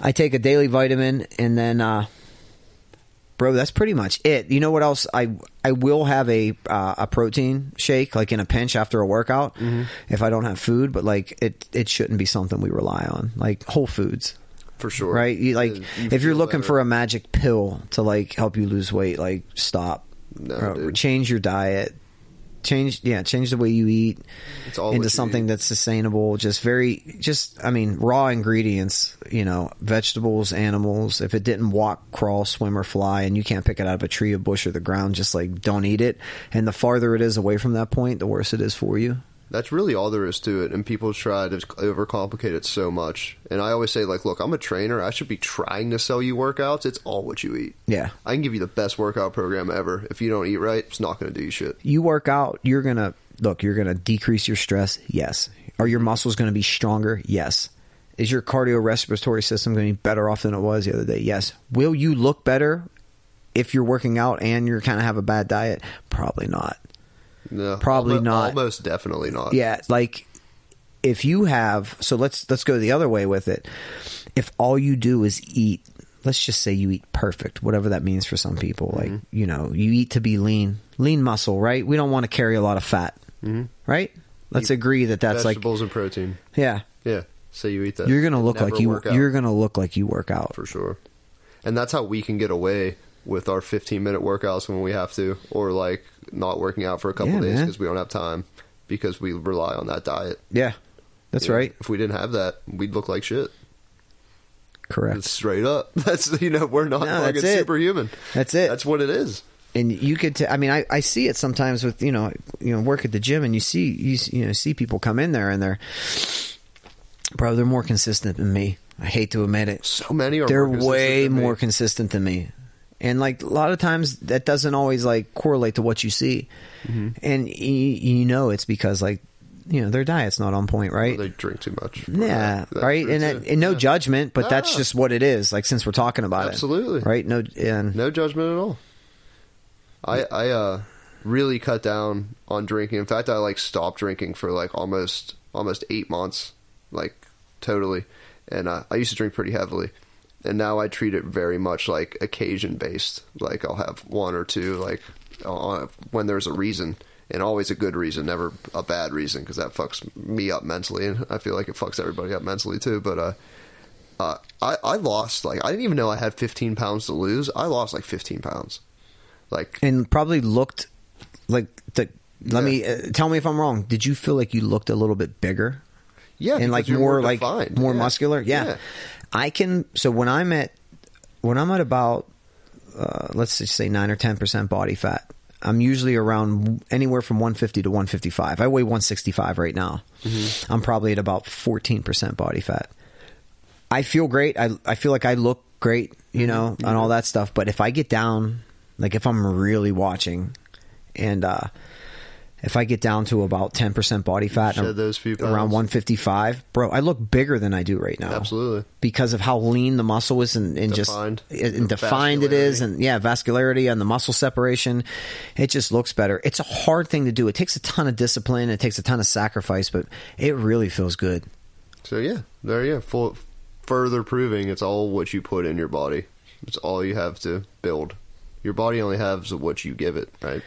I take a daily vitamin, and then, uh, bro, that's pretty much it. You know what else? I I will have a uh, a protein shake, like in a pinch after a workout, Mm-hmm. if I don't have food. But like it, it shouldn't be something we rely on. Like Whole Foods. for sure. right? You like You if you're looking better. for a magic pill to like help you lose weight, like stop, No, change your diet, change yeah, change the way you eat It's all into something eat. that's sustainable. Just very, just I mean, raw ingredients. You know, vegetables, animals. If it didn't walk, crawl, swim, or fly, and you can't pick it out of a tree, a bush, or the ground, just like don't eat it. And the farther it is away from that point, the worse it is for you. That's really all there is to it, and people try to overcomplicate it so much. And I always say, like, look, I'm a trainer. I should be trying to sell you workouts. It's all what you eat. Yeah. I can give you the best workout program ever. If you don't eat right, it's not going to do you shit. you work out, you're gonna look, you're gonna decrease your stress, yes. Are your muscles gonna be stronger? Yes. Is your cardiorespiratory system going to be better off than it was the other day? Yes. Will you look better if you're working out and you're kind of have a bad diet? Probably not. No, Probably almo- not. Almost definitely not. Yeah, like if you have so let's let's go the other way with it. If all you do is eat, let's just say you eat perfect, whatever that means for some people. Like, mm-hmm. you know, you eat to be lean, lean muscle, right? We don't want to carry a lot of fat. Mm-hmm. Right? Let's Eat agree that that's like Vegetables and protein. yeah. Yeah. So you eat that. You're to look like you you're going to look like you work out. for sure. And that's how we can get away with our 15 minute workouts when we have to, or like not working out for a couple Yeah, days because we don't have time because we rely on that diet. Yeah. That's You know, right. If we didn't have that, we'd look like shit. Correct. It's straight up. That's you know we're not No, fucking that's superhuman. That's it. That's what it is. and you could t- i mean I, I see it sometimes with you know you know work at the gym and you see you, you know see people come in there and they're bro they're more consistent than me i hate to admit it So many are. they're more way more consistent than me and like a lot of times that doesn't always like correlate to what you see Mm-hmm. and you, you know it's because like you know their diet's not on point right They drink too much. yeah, That's right, and, that- and no Yeah. judgment, but that's just what it is. Like since we're talking about Absolutely. it, absolutely, right? No, and No judgment at all. I I uh really cut down on drinking. In fact, I like stopped drinking for like almost almost eight months, like totally. And uh, I used to drink pretty heavily, and now I treat it very much like occasion based. Like I'll have one or two, like uh, when there's a reason, and always a good reason, never a bad reason, because that fucks me up mentally, and I feel like it fucks everybody up mentally too. But uh, uh, I I lost like I didn't even know I had 15 pounds to lose. I lost like 15 pounds. Like and probably looked like the. Let Yeah. me uh, tell me if I'm wrong. Did you feel like you looked a little bit bigger yeah, and like you're more, like more Yeah. muscular? Yeah. I can. So when I'm at when I'm at about uh, let's just say nine or ten percent body fat, I'm usually around anywhere from 150 to 155. I weigh 165 right now. Mm-hmm. I'm probably at about 14 percent body fat. I feel great. I I feel like I look great, you know, Mm-hmm. and all that stuff. But if I get down, like if I'm really watching, and uh if I get down to about 10 percent body fat, and those few around 155, bro, I look bigger than I do right now Absolutely. because of how lean the muscle is and, and Defined. just and defined it is and yeah vascularity and the muscle separation it just looks better it's a hard thing to do it takes a ton of discipline it takes a ton of sacrifice but it really feels good So yeah, there you go. Full, further proving it's all what you put in your body. It's all you have to build. Your body only has what you give it, right?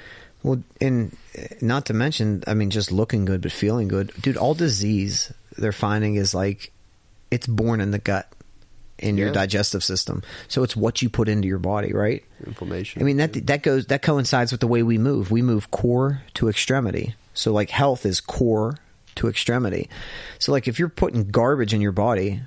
Well and uh, not to mention i mean just looking good but feeling good dude all disease they're finding is like it's born in the gut in your digestive system so it's what you put into your body right Inflammation. I mean that that goes that coincides with the way we move. We move core to extremity. So like health is core to extremity. So like if you're putting garbage in your body,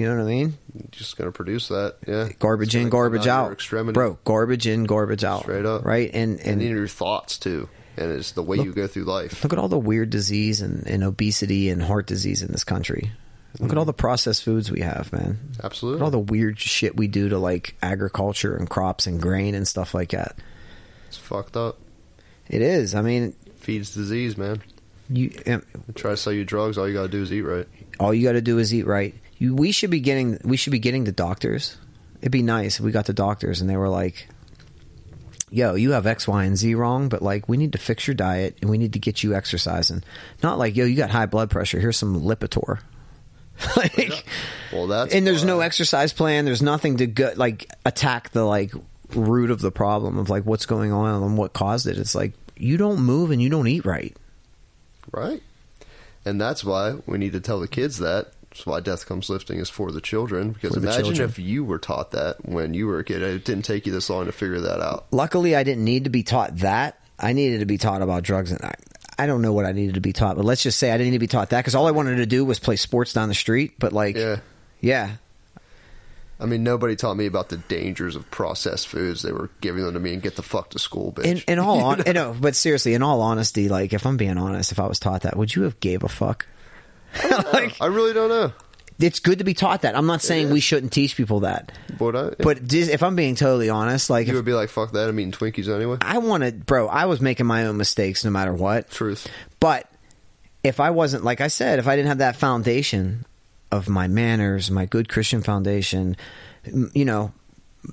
you know what I mean? Just gonna produce that. Yeah, Garbage in, garbage out Extremity. bro. Garbage in, garbage out. Straight up. right? And and and your thoughts too, and it's the way you go through life. look at all the weird disease and, and obesity and heart disease in this country. Look at all the processed foods we have, man. Look at Absolutely. all the weird shit we do to like agriculture and crops and grain and stuff like that. It's fucked up. It is. I mean, Feeds disease, man. you. um, try to sell you drugs. All you gotta do is eat right. all you got to do is eat right. We should be getting we should be getting the doctors. It'd be nice if we got the doctors and they were like, "Yo, you have X, Y, and Z wrong, but like we need to fix your diet and we need to get you exercising." Not like, "Yo, you got high blood pressure. Here's some Lipitor." like, Well, that's and there's no exercise plan. There's nothing to go, like attack the like root of the problem of like what's going on and what caused it. It's like you don't move and you don't eat right. Right. And that's why we need to tell the kids that. That's why Death Comes Lifting is for the children. Because the imagine children. if you were taught that when you were a kid. It didn't take you this long to figure that out. luckily I didn't need to be taught that. I needed to be taught about drugs and I, I don't know what I needed to be taught, but let's just say I didn't need to be taught that because all I wanted to do was play sports down the street. But like, Yeah. yeah, I mean, nobody taught me about the dangers of processed foods. They were giving them to me and get the fuck to school, bitch. in, in all, on, no, but seriously, in all honesty, like if I'm being honest, if I was taught that, would you have gave a fuck? like, I really don't know. it's good to be taught that. I'm not saying we shouldn't teach people that, But I, but dis- if I'm being totally honest, like you if would be like, fuck that. I'm eating Twinkies anyway. I wanted, bro, I was making my own mistakes no matter what. Truth. But if I wasn't, like I said, if I didn't have that foundation, of my manners, my good Christian foundation, m- you know,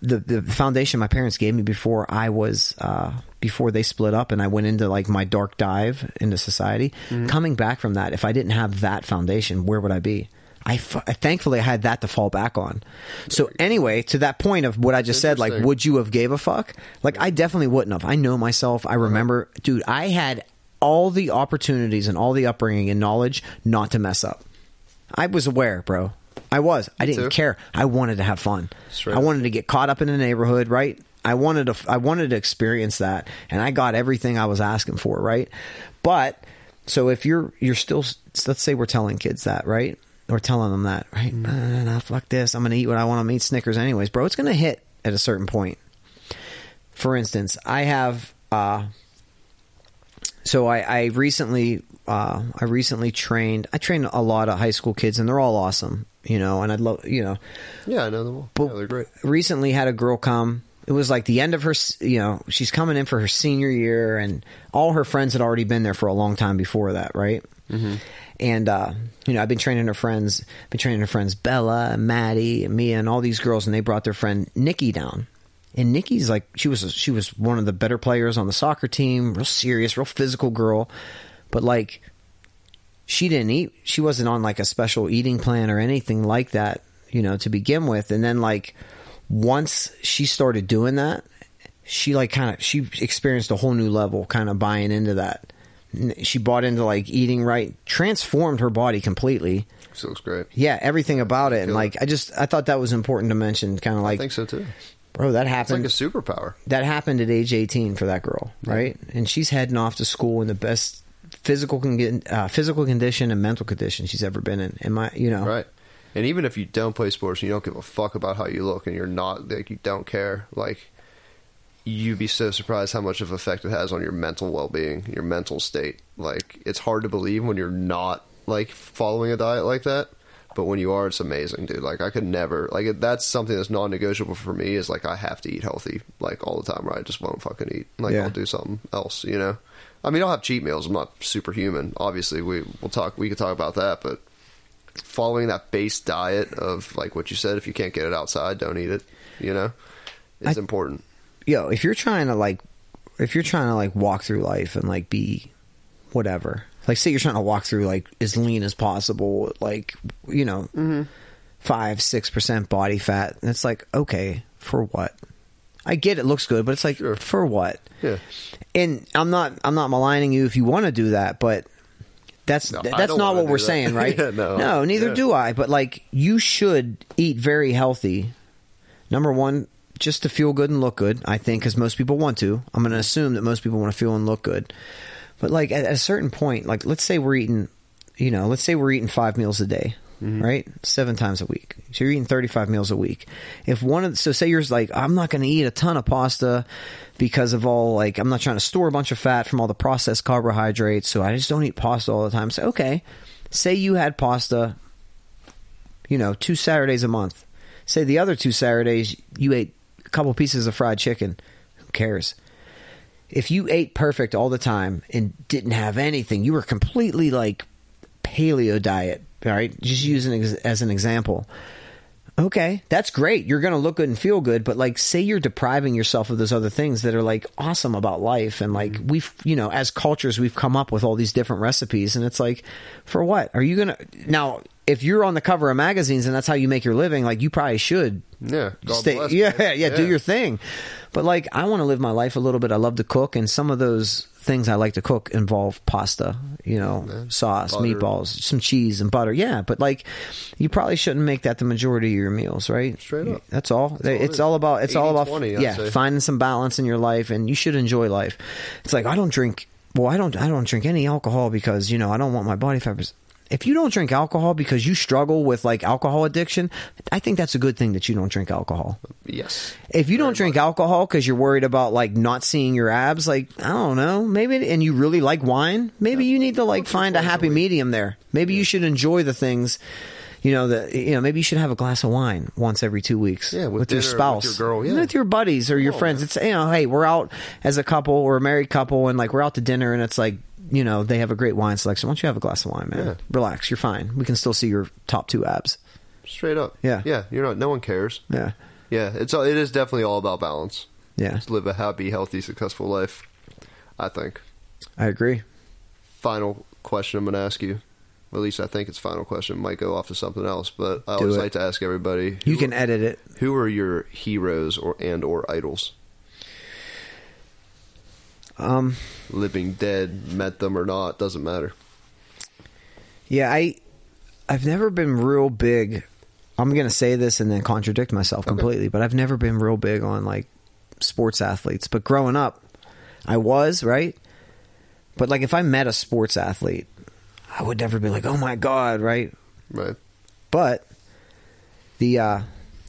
the the foundation my parents gave me before I was uh, before they split up and I went into like my dark dive into society. Coming back from that, if I didn't have that foundation, where would I be? I f- thankfully I had that to fall back on. So anyway, to that point of what I just said, like, would you have gave a fuck? Like, I definitely wouldn't have. I know myself. I remember, dude. I had all the opportunities and all the upbringing and knowledge not to mess up. I was aware, bro. I was. I didn't too. care. I wanted to have fun. Straight I up. wanted to get caught up in the neighborhood, right? I wanted to. I wanted to experience that, and I got everything I was asking for, right? But so if you're you're still, let's say we're telling kids that, right? Or telling them that, right? Mm-hmm. Nah, nah, fuck this. I'm gonna eat what I want to eat. Snickers, anyways, bro. It's gonna hit at a certain point. For instance, I have. uh so I, I recently uh, I recently trained I trained a lot of high school kids and they're all awesome you know and I'd love you know Yeah, I know them all. But- yeah, they're great. recently had a girl come it was like the end of her you know she's coming in for her senior year and all her friends had already been there for a long time before that right mm-hmm. and uh, you know I've been training her friends been training her friends Bella and Maddie and Mia and all these girls and they brought their friend Nikki down and Nikki's like she was she was one of the better players on the soccer team, real serious, real physical girl, but like she didn't eat. She wasn't on like a special eating plan or anything like that, you know, to begin with. And then like once she started doing that, she like kind of she experienced a whole new level, kind of buying into that. She bought into like eating right, transformed her body completely. She looks great. Yeah, everything about it, and like I just I thought that was important to mention. Kind of like I think so too. bro, that It's happened like a superpower. that happened at age 18 for that girl, right? And she's heading off to school in the best physical con- uh, physical condition and mental condition she's ever been in. And my, you know, Right. And even if you don't play sports and you don't give a fuck about how you look and you're not like you don't care, like you'd be so surprised how much of effect it has on your mental well being, your mental state. Like it's hard to believe when you're not like following a diet like that. But when you are, it's amazing, dude. Like I could never like that's something that's non-negotiable for me. Is like I have to eat healthy, like all the time, Right, I just won't fucking eat. Like Yeah. I'll do something else, you know. I mean, I'll have cheat meals. I'm not superhuman. Obviously, we we'll talk. We could talk about that, but following that base diet of like what you said, if you can't get it outside, don't eat it. You know, it's important. yo, if you're trying to like, if you're trying to like walk through life and like be whatever, like say you're trying to walk through like as lean as possible, like you know, mm-hmm. five six percent body fat, and it's like okay, for what? I get it looks good, but it's like Sure. for what? Yeah, and I'm not I'm not maligning you if you want to do that, but that's No, that's don't what we're that. saying, right? Yeah, no. neither Yeah. do I. But like, you should eat very healthy. Number one, just to feel good and look good. I think because most people want to. I'm going to assume that most people want to feel and look good. But like at, at a certain point, like let's say we're eating, you know, let's say we're eating five meals a day. Mm-hmm. Right, seven times a week. So you're eating 35 meals a week. If one of so say you're like, I'm not going to eat a ton of pasta because of all like I'm not trying to store a bunch of fat from all the processed carbohydrates, so I just don't eat pasta all the time. Say, okay, say you had pasta, you know, two Saturdays a month. Say the other two Saturdays you ate a couple pieces of fried chicken. Who cares? If you ate perfect all the time and didn't have anything, you were completely like paleo diet, all right? Just using it as an example. Okay, that's great. You're going to look good and feel good, but like say you're depriving yourself of those other things that are like awesome about life and like mm-hmm. we've, you know, as cultures we've come up with all these different recipes and it's like for what? Are you going to Now, if you're on the cover of magazines and that's how you make your living, like you probably should yeah. Stay, yeah, man. yeah, do your thing. But like, I want to live my life a little bit. I love to cook, and some of those things I like to cook involve pasta, you know, sauce, butter. meatballs, some cheese, and butter. Yeah, but like, you probably shouldn't make that the majority of your meals, right? Straight up. That's all. all it it's is. all about. It's all about 80-20, yeah, say. finding some balance in your life, and you should enjoy life. It's like I don't drink. Well, I don't. I don't drink any alcohol because you know I don't want my body fat. If you don't drink alcohol because you struggle with like alcohol addiction, I think that's a good thing that you don't drink alcohol. Yes. If you don't drink much. alcohol because you're worried about like not seeing your abs, like I don't know, maybe, and you really like wine, maybe you need to like find a happy medium there. Maybe you should enjoy the things, you know, that you know, maybe you should have a glass of wine once every two weeks. Yeah, with with, your dinner, with spouse, your girl, yeah. with your buddies or your on, friends. man. It's you know, hey, we're out as a couple or a married couple, and like we're out to dinner, and it's like you know, they have a great wine selection. Why don't you have a glass of wine, man? Yeah. Relax, you're fine. We can still see your top two abs. Straight up. Yeah. Yeah. You're not. No one cares. Yeah, Yeah. It's. all- It is definitely all about balance. yeah, Just live a happy, healthy, successful life. I think. I agree. Final question I'm going to ask you. At least I think it's final question. Might go off to something else, but I Do always it. like to ask everybody. You can edit it. Who are your heroes or and or idols? Um, Living, dead, met them or not, doesn't matter. yeah, I, I've never been real big. I'm gonna say this and then contradict myself Okay. completely, but I've never been real big on like sports athletes. But growing up, I was right. But like, if I met a sports athlete, I would never be like, "Oh my god!" Right? Right. But the uh,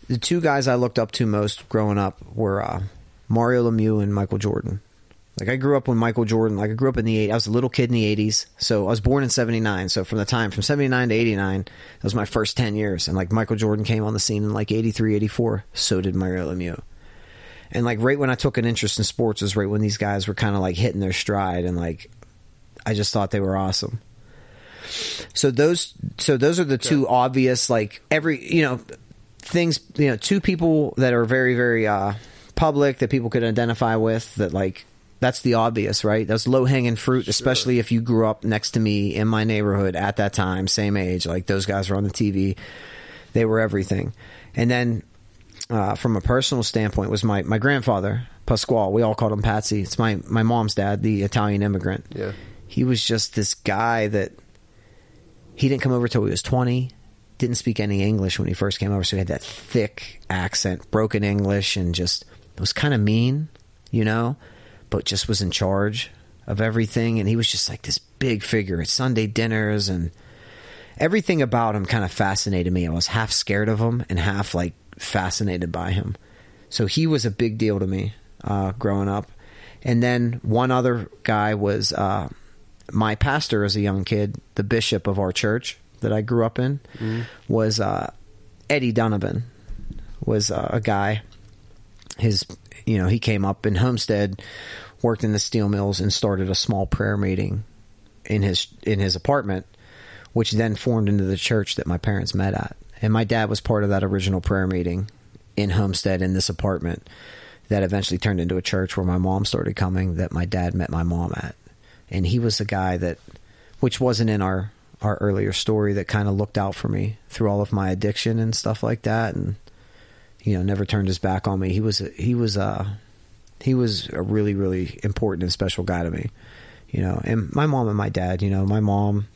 the two guys I looked up to most growing up were uh, Mario Lemieux and Michael Jordan. Like I grew up when Michael Jordan. Like I grew up in the eight. I was a little kid in the eighties, so I was born in seventy nine. So from the time from seventy nine to eighty nine, that was my first ten years. And like Michael Jordan came on the scene in like 83, 84. So did Mario Lemieux. And like right when I took an interest in sports was right when these guys were kind of like hitting their stride, and like I just thought they were awesome. So those so those are the two obvious like every you know things you know two people that are very very uh public that people could identify with that like that's the obvious right? That's low hanging fruit especially if you grew up next to me in my neighborhood at that time same age like those guys were on the TV they were everything. And then uh, from a personal standpoint was my my grandfather Pasquale. We all called him Patsy. It's my my mom's dad the Italian immigrant. Yeah. he was just this guy that he didn't come over till he was 20 didn't speak any english when he first came over so he had that thick accent broken english and just was kind of mean you know but just was in charge of everything and he was just like this big figure at sunday dinners and everything about him kind of fascinated me i was half scared of him and half like fascinated by him so he was a big deal to me uh, growing up and then one other guy was uh, my pastor as a young kid, the bishop of our church that I grew up in, was uh, Eddie Donovan. Was uh, a guy. His, you know, he came up in Homestead, worked in the steel mills, and started a small prayer meeting in his in his apartment, which then formed into the church that my parents met at. And my dad was part of that original prayer meeting in Homestead in this apartment that eventually turned into a church where my mom started coming that my dad met my mom at and he was the guy that which wasn't in our our earlier story that kind of looked out for me through all of my addiction and stuff like that and you know never turned his back on me. He was a, he was uh he was a really really important and special guy to me you know. And my mom and my dad you know my mom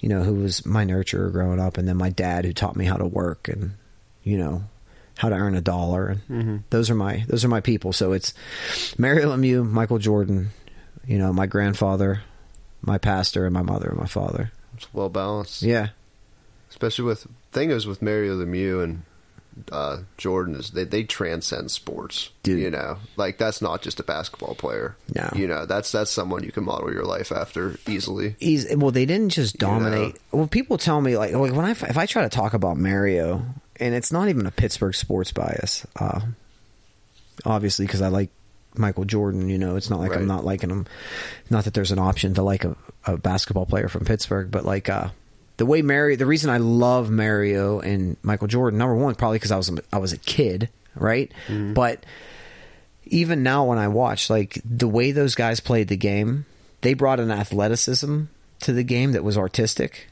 you know who was my nurturer growing up and then my dad who taught me how to work and you know how to earn a dollar. And those are my those are my people. So it's Mario Lemieux Michael Jordan you know my grandfather my pastor and my mother and my father. It's well balanced. yeah. Especially with thing is with Mario Lemieux and uh, Jordan is they they transcend sports. Dude. You know, like that's not just a basketball player. No. You know, that's that's someone you can model your life after easily. he's well they didn't just You know? dominate well people tell me like, like when I if I try to talk about Mario and it's not even a Pittsburgh sports bias uh obviously because I like Michael Jordan you know it's not like I'm not liking him not that there's an option to like a, a basketball player from Pittsburgh but like uh the way Mario the reason I love Mario and Michael Jordan number one probably because I was a, I was a kid right but even now when I watch, like the way those guys played the game, they brought an athleticism to the game that was artistic.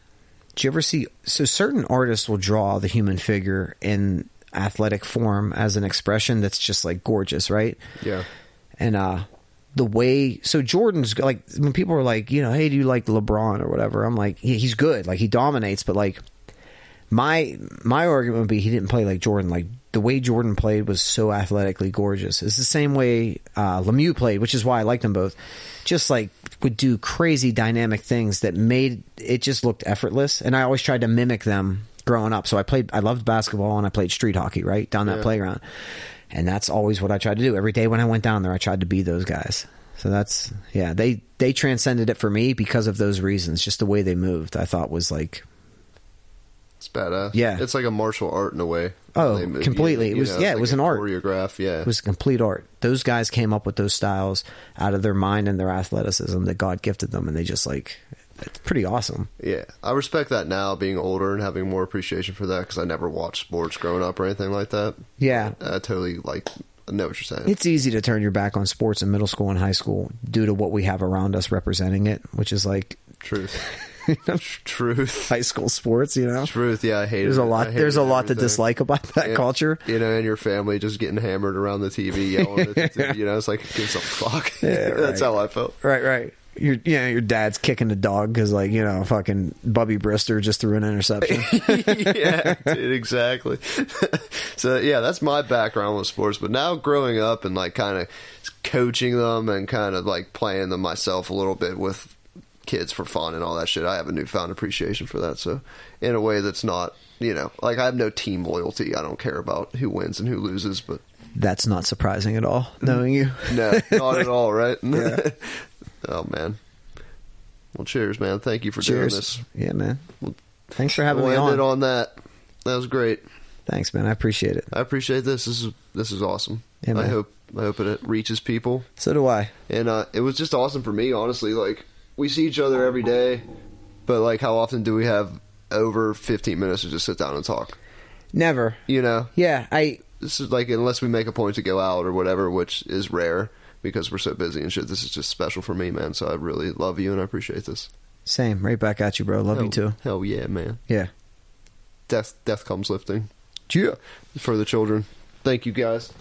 Do you ever see? So certain artists will draw the human figure in athletic form as an expression that's just like gorgeous, right? Yeah. And uh the way so Jordan's like when people are like, you know, hey, do you like LeBron or whatever? I'm like, yeah, he's good, like he dominates, but like my my argument would be he didn't play like Jordan. Like the way Jordan played was so athletically gorgeous. It's the same way uh, Lemieux played, which is why I liked them both. Just like would do crazy dynamic things that made it just looked effortless. And I always tried to mimic them growing up. So I played, I loved basketball and I played street hockey right down that Yeah. playground. And that's always what I tried to do. Every day when I went down there, I tried to be those guys. So that's yeah, they they transcended it for me because of those reasons. Just the way they moved, I thought was like It's badass. Yeah. it's like a martial art in a way. Oh, They completely. you, It was- know, yeah, it was a an art. choreograph. Yeah, It was complete art. Those guys came up with those styles out of their mind and their athleticism that God gifted them, and they just like it's pretty awesome. Yeah, I respect that now, being older and having more appreciation for that because I never watched sports growing up or anything like that. Yeah, I totally like I know what you're saying. it's easy to turn your back on sports in middle school and high school due to what we have around us representing it, which is like Truth, truth, high school sports. You know, truth. Yeah, I hate there's it. a lot. hated There's a lot to dislike about that And, culture. You know, and your family just getting hammered around the TV, yelling at the. You know, it's like, gives a fuck. Yeah, That's right. how I felt. Right, right. Your yeah, your dad's kicking the dog because like you know, fucking Bubby Brister just threw an interception. yeah, dude, exactly. so yeah, that's my background with sports. But now growing up and like kind of coaching them and kind of like playing them myself a little bit with kids for fun and all that shit, I have a newfound appreciation for that. So in a way that's not, you know, like I have no team loyalty. I don't care about who wins and who loses, but That's not surprising at all, knowing mm-hmm. you. no, not at all, right? Yeah. Oh man. Well, cheers, man. Thank you for doing this. Yeah, man. Thanks for having We'll me on. it on that. That was great. Thanks, man. I appreciate it. I appreciate this. This is this is awesome. Yeah, I hope I hope it reaches people, So do I. and uh, it was just awesome for me. Honestly, like we see each other every day, but like how often do we have over fifteen minutes to just sit down and talk? Never. You know, Yeah, I. this is like unless we make a point to go out or whatever, which is rare because we're so busy and shit. This is just special for me, man. So I really love you and I appreciate this. Same. Right back at you, bro. Love hell, you too. Hell yeah, man. Yeah. Death death comes lifting Yeah. for the children. Thank you guys.